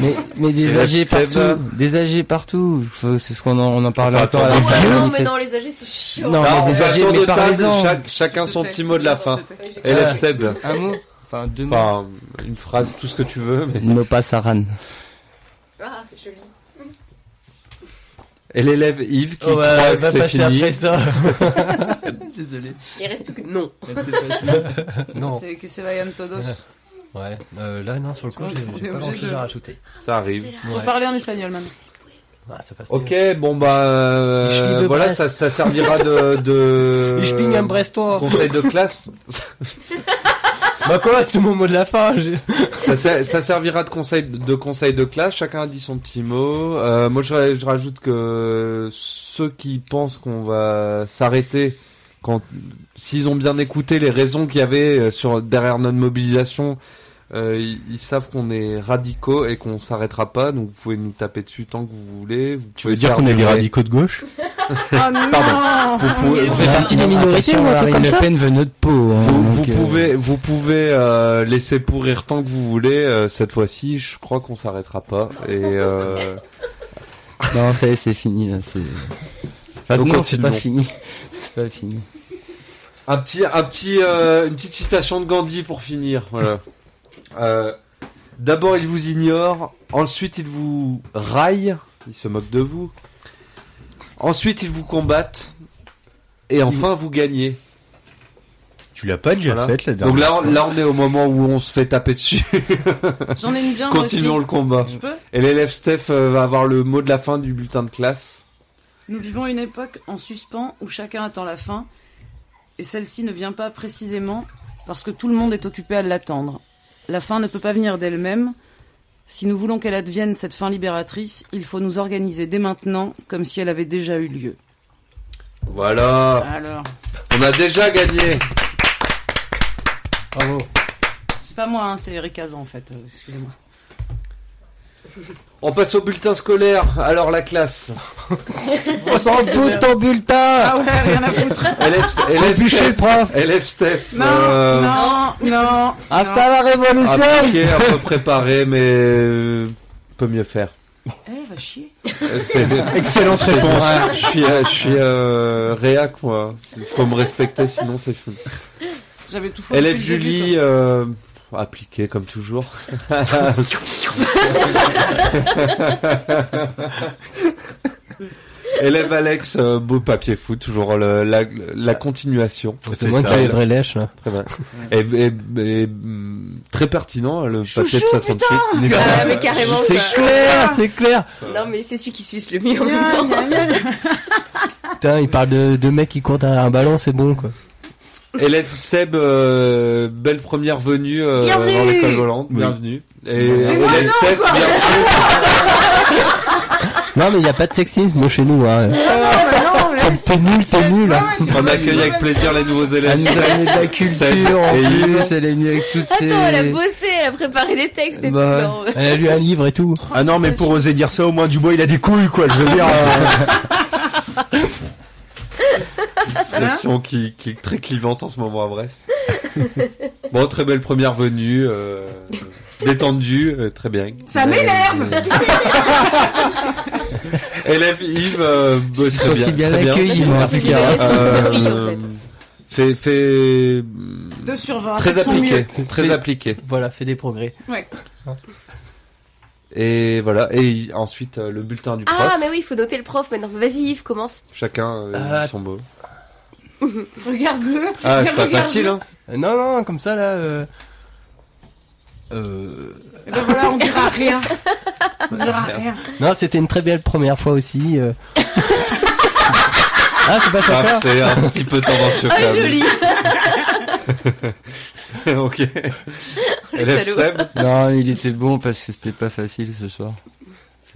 Mais, mais des âgés partout, des âgés partout. Faut- C'est ce qu'on en, on en parle encore à la fin. Non, mais non, les âgés, c'est chiant. Non, mais des âgés, mais parlez-en. chacun son petit mot de la fin. Élève Seb. Un mot Enfin, deux mots. Enfin, une phrase, tout ce que tu veux. Mais... No pasaran. Ah, joli. Et l'élève Yves qui Oh, croit que c'est fini. après ça. Désolé. Il reste plus que non. non. C'est que c'est vayan todos. Ouais, euh, là non, sur le coup, j'ai pas grand chose de- à rajouter. Ça arrive. Faut Ouais. parler en espagnol même. Ah, ça passe Ok, bon bah euh, voilà, Brest. ça, ça servira de, de conseil de classe. Bah quoi, c'est mon mot de la fin. ça, ser- ça servira de conseil de conseil de classe. Chacun a dit son petit mot. Euh, moi, je, je rajoute que ceux qui pensent qu'on va s'arrêter quand s'ils ont bien écouté les raisons qu'il y avait euh, sur derrière notre mobilisation, euh, ils, ils savent qu'on est radicaux et qu'on s'arrêtera pas. Donc vous pouvez nous taper dessus tant que vous voulez. Vous Tu veux pouvez dire qu'on est des radicaux de gauche Ah non Vous pouvez, Vous vous faites partie des minorités ou un truc comme ça Le Pen notre peau. hein, Vous, euh, pouvez, vous pouvez euh, laisser pourrir tant que vous voulez. euh, cette fois-ci, je crois qu'on s'arrêtera pas. Et euh, Non, ça y est, c'est fini là. C'est. Enfin, Donc, non, c'est pas fini. C'est pas fini. un petit, un petit, euh, une petite citation de Gandhi pour finir. Voilà. Euh, D'abord, il vous ignore. Ensuite, il vous raille. Il se moque de vous. Ensuite, ils vous combattent. Et enfin, vous gagnez. Tu l'as pas déjà Voilà. faite la Donc dernière là, on- là, on est au moment où on se fait taper dessus. J'en ai une bien Continuons aussi. le combat. Je peux Et l'élève Steph euh, va avoir le mot de la fin du bulletin de classe. Nous vivons une époque en suspens où chacun attend la fin, et celle-ci ne vient pas précisément parce que tout le monde est occupé à l'attendre. La fin ne peut pas venir d'elle-même. Si nous voulons qu'elle advienne cette fin libératrice, il faut nous organiser dès maintenant comme si elle avait déjà eu lieu. Voilà. Alors, On a déjà gagné. Bravo. c'est pas moi, hein, c'est Eric Azan en fait, euh, excusez-moi. On passe au bulletin scolaire. Alors la classe. On s'en fout de ton bulletin Ah ouais, rien à foutre. Élève, élève Steph. le prof. Élève Steph. Non, euh, non, non. Hasta la révolution piqué, un peu préparé, mais euh, peut mieux faire. Eh, va chier. Excellente réponse. Je suis, euh, je suis euh, réac, moi. Il faut me respecter, sinon c'est fou. J'avais tout faux. Élève Julie, euh, appliqué comme toujours. Élève Alex, euh, beau papier foot, toujours le- la, la continuation. C'est moi qui ai lèches là. Très bien. Et, et- et, mm, très pertinent, le papier de Chouchou, 68. Ah, mais carrément. C'est clair, c'est clair. Non, mais c'est celui qui suce le mieux en même temps. Putain, il parle de, de mecs qui derrière un ballon, c'est bon quoi. Élève Seb, euh, belle première venue euh, dans l'école volante, Oui. bienvenue. Et élève Steph, bienvenue. Non mais il y a pas de sexisme moi, chez nous. Hein. T'es nul, t'es nul. hein. On accueille avec plaisir les nouveaux élèves. Elle nous de la culture en plus, elle est venue avec toutes ses... Attends, elle a bossé, elle a préparé des textes et Bah, tout. non. elle a lu un livre et tout. Ah non, mais pour oser dire ça, au moins Dubois, il a des couilles, quoi. Je veux dire. euh, Expression qui, qui est très clivante en ce moment à Brest. bon, très belle première venue, euh, détendue, euh, très bien. Ça m'énerve Élève Yves, euh, bah, très bien, bien très bien. accueilli, moi, en tout cas. Euh, Merci, en fait. fait, fait, 2 sur 20. très appliqué, très appliqué. Voilà, fait des progrès. Ouais. Et voilà, et ensuite euh, le bulletin du prof. Ah, mais oui, il faut noter le prof maintenant. Vas-y, Yves, commence. Chacun euh, Ah. dit son mot. Regarde-le. Ah, c'est pas facile, hein. Non, non, comme ça là... Euh... Euh... Et ben voilà, on dira rien. On dira rien. Non, c'était une très belle première fois aussi. euh. ah, c'est pas ça Ah, c'est un petit peu tendancieux Ah, quand même. joli ok. Le Élève salaud. Seb. Non, il était bon parce que c'était pas facile ce soir.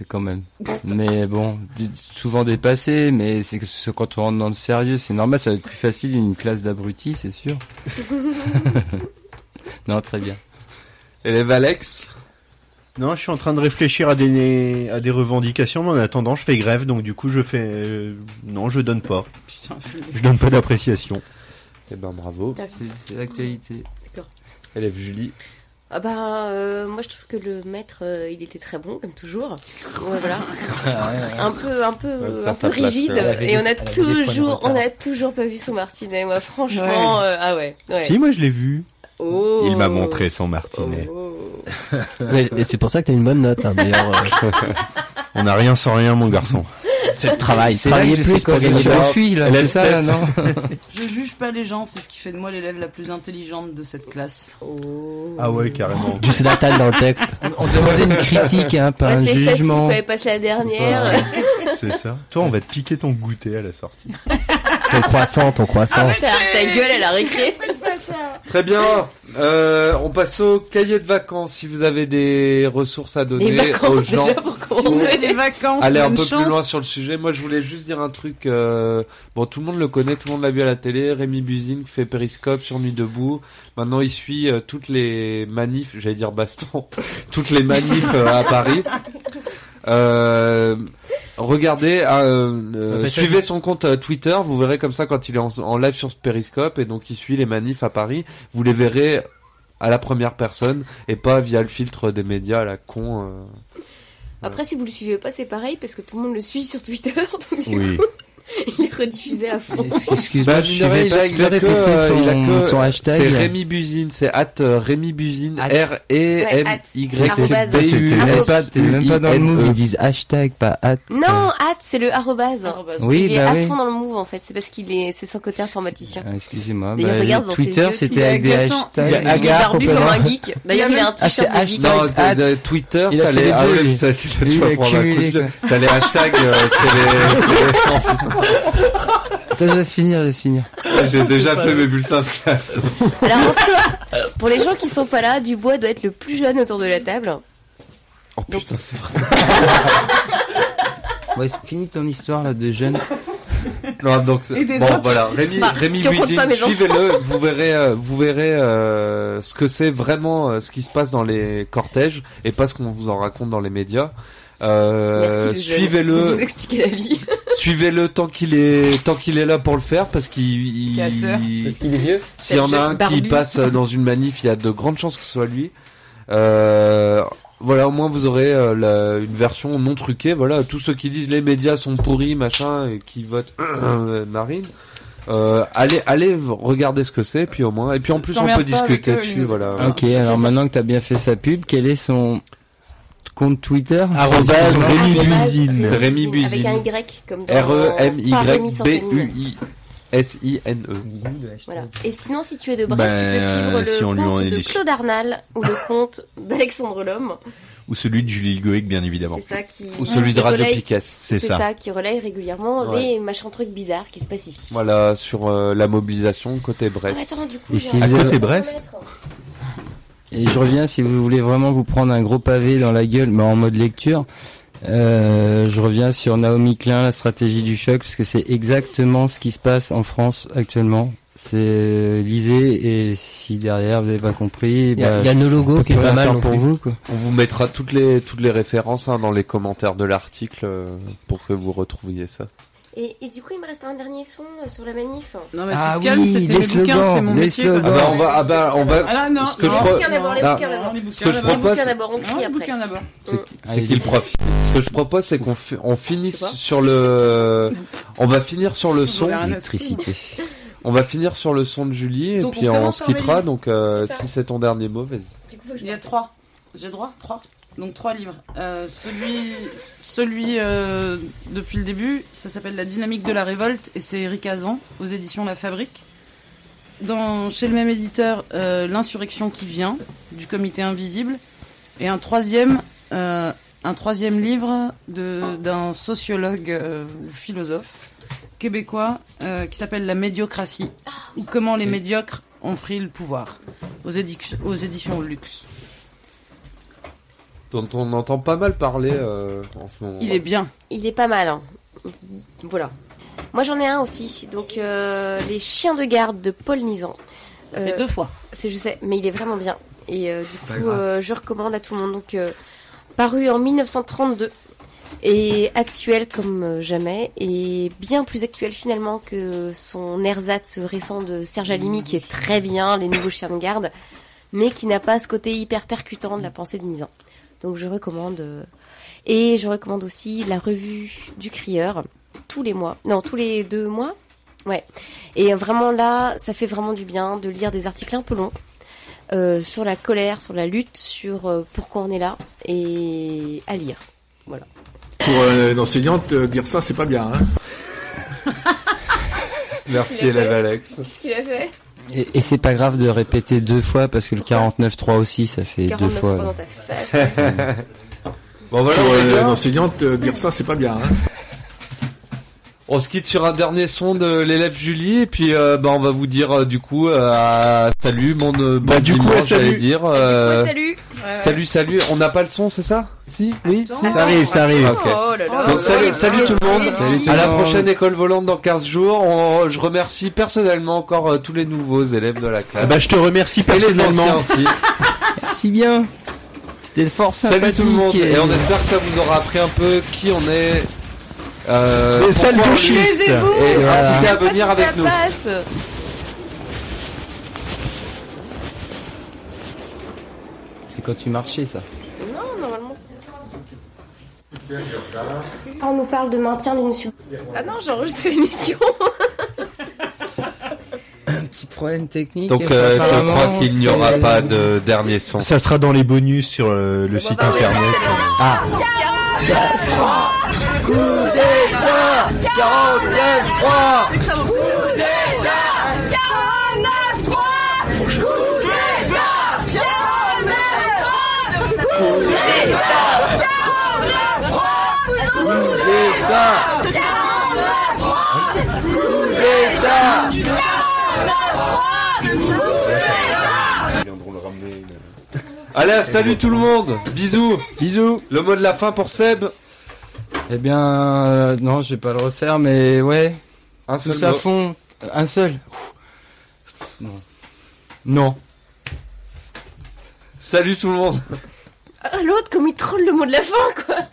C'est quand même. Mais bon, souvent dépassé, mais c'est que quand on rentre dans le sérieux, c'est normal, ça va être plus facile une classe d'abrutis, c'est sûr. non, très bien. Élève Alex? Non, je suis en train de réfléchir à des à des revendications, mais en attendant, je fais grève, donc du coup, je fais. euh, Non, je donne pas. Je donne pas d'appréciation. Eh ben bravo. D'accord. C'est l'actualité. Élève Julie. Ah bah, euh, moi je trouve que le maître, euh, il était très bon, comme toujours. Ouais, voilà. un peu, un peu, ça, un ça peu rigide. avait Et on a toujours, on a toujours pas vu son martinet. Moi, franchement, Ouais. euh, ah ouais. ouais. Si, moi, je l'ai vu. Oh. Il m'a montré son martinet. Oh. Mais, mais c'est pour ça que t'as une bonne note, hein, d'ailleurs. euh. On n'a rien sans rien, mon garçon. C'est le travail. Travailler plus pour quoi, gagner je de me l'argent. suis là, c'est ça là, non Je juge pas les gens, c'est ce qui fait de moi l'élève la plus intelligente de cette classe. Oh. Ah ouais, carrément. Du Zlatan dans le texte. On demandait une critique, hein, pas Ouais, un c'est facile jugement. elle passe la dernière. C'est ça. Toi, on va te piquer ton goûter à la sortie. Ton croissant, ton croissant. Ta, ta gueule, elle a récré. Très bien. Euh, on passe au cahier de vacances. Si vous avez des ressources à donner Les aux gens, déjà pour On commencer. des vacances, allez un peu chance. plus loin sur le sujet. Moi, je voulais juste dire un truc. euh, Bon, tout le monde le connaît, tout le monde l'a vu à la télé. Rémi Buzine fait Périscope sur Nuit debout. Maintenant, il suit euh, toutes les manifs. J'allais dire baston. toutes les manifs euh, à Paris. Euh, regardez, euh, euh, bah, ça suivez son compte euh, Twitter, vous verrez comme ça quand il est en, en live sur ce Periscope et donc il suit les manifs à Paris, vous les verrez à la première personne et pas via le filtre des médias à la con. euh. Après, si vous le suivez pas, c'est pareil parce que tout le monde le suit sur Twitter. Donc, du Oui. coup, il est rediffusé à fond. Excuse-moi, Bah, je suivais il pas. a, il que, euh, son, il a que- son hashtag C'est Rémi Buzine, c'est at euh, Rémi Buzine, R E M Y. B U T'es S pas, t'es même pas dans le move, ils disent hashtag, pas at. Non, hâte, c'est le arrobase. Oui, il est bah à fond dans le move en fait. C'est parce qu'il est, c'est son côté informaticien. Ah, Excusez-moi. D'ailleurs, bah, Twitter, c'était avec des hashtags. Barbu comme un geek. D'ailleurs, il a un Ah, t-shirt de at. Twitter, les, ah. T'as les hashtags, euh, c'est les, oh. Attends, je laisse finir, je laisse finir. J'ai déjà fait mes bulletins de classe. Alors, pour les gens qui sont pas là, Dubois doit être le plus jeune autour de la table. Oh putain, c'est vrai. Ouais, finis ton histoire là de jeune. Non, donc c'est- Et des bon autres. voilà, Rémi, Bah, Rémi si enfants. suivez-le, vous verrez, euh, vous verrez euh, ce que c'est vraiment, euh, ce qui se passe dans les cortèges et pas ce qu'on vous en raconte dans les médias. Euh, suivez-le, suivez-le tant qu'il est, tant qu'il est là pour le faire parce qu'il, il- Casseur. Parce qu'il est vieux. S'il y en a un qui passe dans une manif, il y a de grandes chances que ce soit lui. Euh, voilà, au moins vous aurez euh, la- une version non truquée. Voilà, tous ceux qui disent les médias sont pourris, machin, et qui votent euh, Marine. Euh, allez, allez regarder ce que c'est, puis au moins, et puis en plus on peut discuter dessus, voilà. Ok, alors maintenant que t'as bien fait sa pub, quel est son compte Twitter Rémi Buzine. Rémi Buzine, avec un. Y, comme dans- R E M Y pas Rémi sans B famille. U I S I N E. Voilà. Et sinon, si tu es de Brest, Ben, tu peux suivre le compte de Claude Arnal ou le compte d'Alexandre Lhomme. Ou celui de Julie Goïc, bien évidemment. C'est ça qui. Ou celui qui de Radio relaye- Piquet. C'est ça. qui relaye régulièrement Ouais. les machins trucs bizarres qui se passent ici. Voilà, sur euh, la mobilisation côté Brest. Ah, attends, du coup, Et si à Brest remettre. Et je reviens si vous voulez vraiment vous prendre un gros pavé dans la gueule, mais en mode lecture. Euh, je reviens sur Naomi Klein, la stratégie du choc, parce que c'est exactement ce qui se passe en France actuellement. C'est euh, lisez et si derrière vous n'avez pas compris, Il y a- bah, il y a nos logos qui est pas mal pour plus. vous. Quoi. On vous mettra toutes les toutes les références hein, dans les commentaires de l'article euh, pour que vous retrouviez ça. Et, et du coup, il me reste un dernier son euh, sur la manif. Non, mais Ah tu te calmes, oui, c'était mes bouquins, c'est mon métier. Ah bah on va ah bah on va Ah là, non, ce que non. je Les bouquins d'abord, les Ah, bouquins d'abord. les bouquins Les propose bouquins d'abord, on crie Non, les après. bouquins d'abord. c'est Allez, qu'il profite. Ce que je propose c'est qu'on fi- on finisse sur le on va finir sur le son Électricité. on va finir sur le son de Julie et puis on se quittera donc euh, si c'est ton dernier mot vas-y. Il y a trois. J'ai droit Trois. Donc trois livres. Euh, celui, celui euh, depuis le début, ça s'appelle La dynamique de la révolte et c'est Eric Azan aux éditions La Fabrique. Dans, chez le même éditeur, euh, L'insurrection qui vient du Comité invisible et un troisième, un troisième livre d'un sociologue ou philosophe québécois qui s'appelle La médiocratie ou comment les médiocres ont pris le pouvoir aux, aux éditions Luxe. Dont on entend pas mal parler euh, en ce moment. Il est bien. Il est pas mal. hein. Voilà. Moi, j'en ai un aussi. Donc, euh, Les chiens de garde de Paul Nizan. Ça fait deux fois. C'est, je sais, mais il est vraiment bien. Et euh, du coup, euh, je recommande à tout le monde. Donc, euh, paru en 1932 et actuel comme euh, jamais et bien plus actuel finalement que son ersatz récent de Serge Alimi qui est très bien, les nouveaux chiens de garde, mais qui n'a pas ce côté hyper percutant de la pensée de Nizan. Donc, je recommande. euh, et je recommande aussi la revue du Crieur tous les mois. Non, tous les deux mois. Ouais. Et vraiment là, ça fait vraiment du bien de lire des articles un peu longs euh, sur la colère, sur la lutte, sur euh, pourquoi on est là et à lire. Voilà. Pour euh, une enseignante, euh, dire ça, c'est pas bien. Hein Merci élève Alex. Qu'est-ce qu'il a fait? Et, et c'est pas grave de répéter deux fois parce que le 49.3 aussi ça fait deux 49 fois. fois là. dans ta face. Bon voilà, Pour euh, bien. une enseignante, euh, dire ça, c'est pas bien. Hein On se quitte sur un dernier son de l'élève Julie et puis euh, bah on va vous dire euh, du coup euh, salut mon euh, bon Bah, du coup, salut. j'allais dire euh, Ouais, salut. salut salut on n'a pas le son c'est ça si oui si Ça arrive, ça arrive. Oh là là. Donc salut, Oh, salut tout le monde. Salut tout à la prochaine école volante dans 15 jours. On- je remercie personnellement encore euh, tous les nouveaux élèves de la classe. Ah bah, je te remercie et les personnellement. anciens aussi. Merci bien. C'était fort Salut tout le monde et- et on espère que ça vous aura appris un peu qui on est Euh, Les salles gauchistes. Et Voilà. inciter à venir si avec ça nous. passe. C'est quand tu marchais, ça. Non, normalement c'est. On nous parle de maintien d'une sub. Ah non, j'ai enregistré l'émission. Un petit problème technique. Donc euh, je crois qu'il n'y aura pas de dernier son. Ça sera dans les bonus sur euh, le site internet. Ah, Coup d'État 49-3 Coup d'État 49-3 Coup d'État 49-3 Coup d'État 49-3 Coup d'État 49-3 Coup d'État 49-3 Allez, salut tout le monde. Bisous. Bisous. Le mot de la fin pour Seb. Eh bien, euh, non, je vais pas le refaire, mais ouais. Un Tous seul à mot. fond. Un seul. Non. Non. Salut tout le monde. Ah, L'autre, comme il troll le mot de la fin, quoi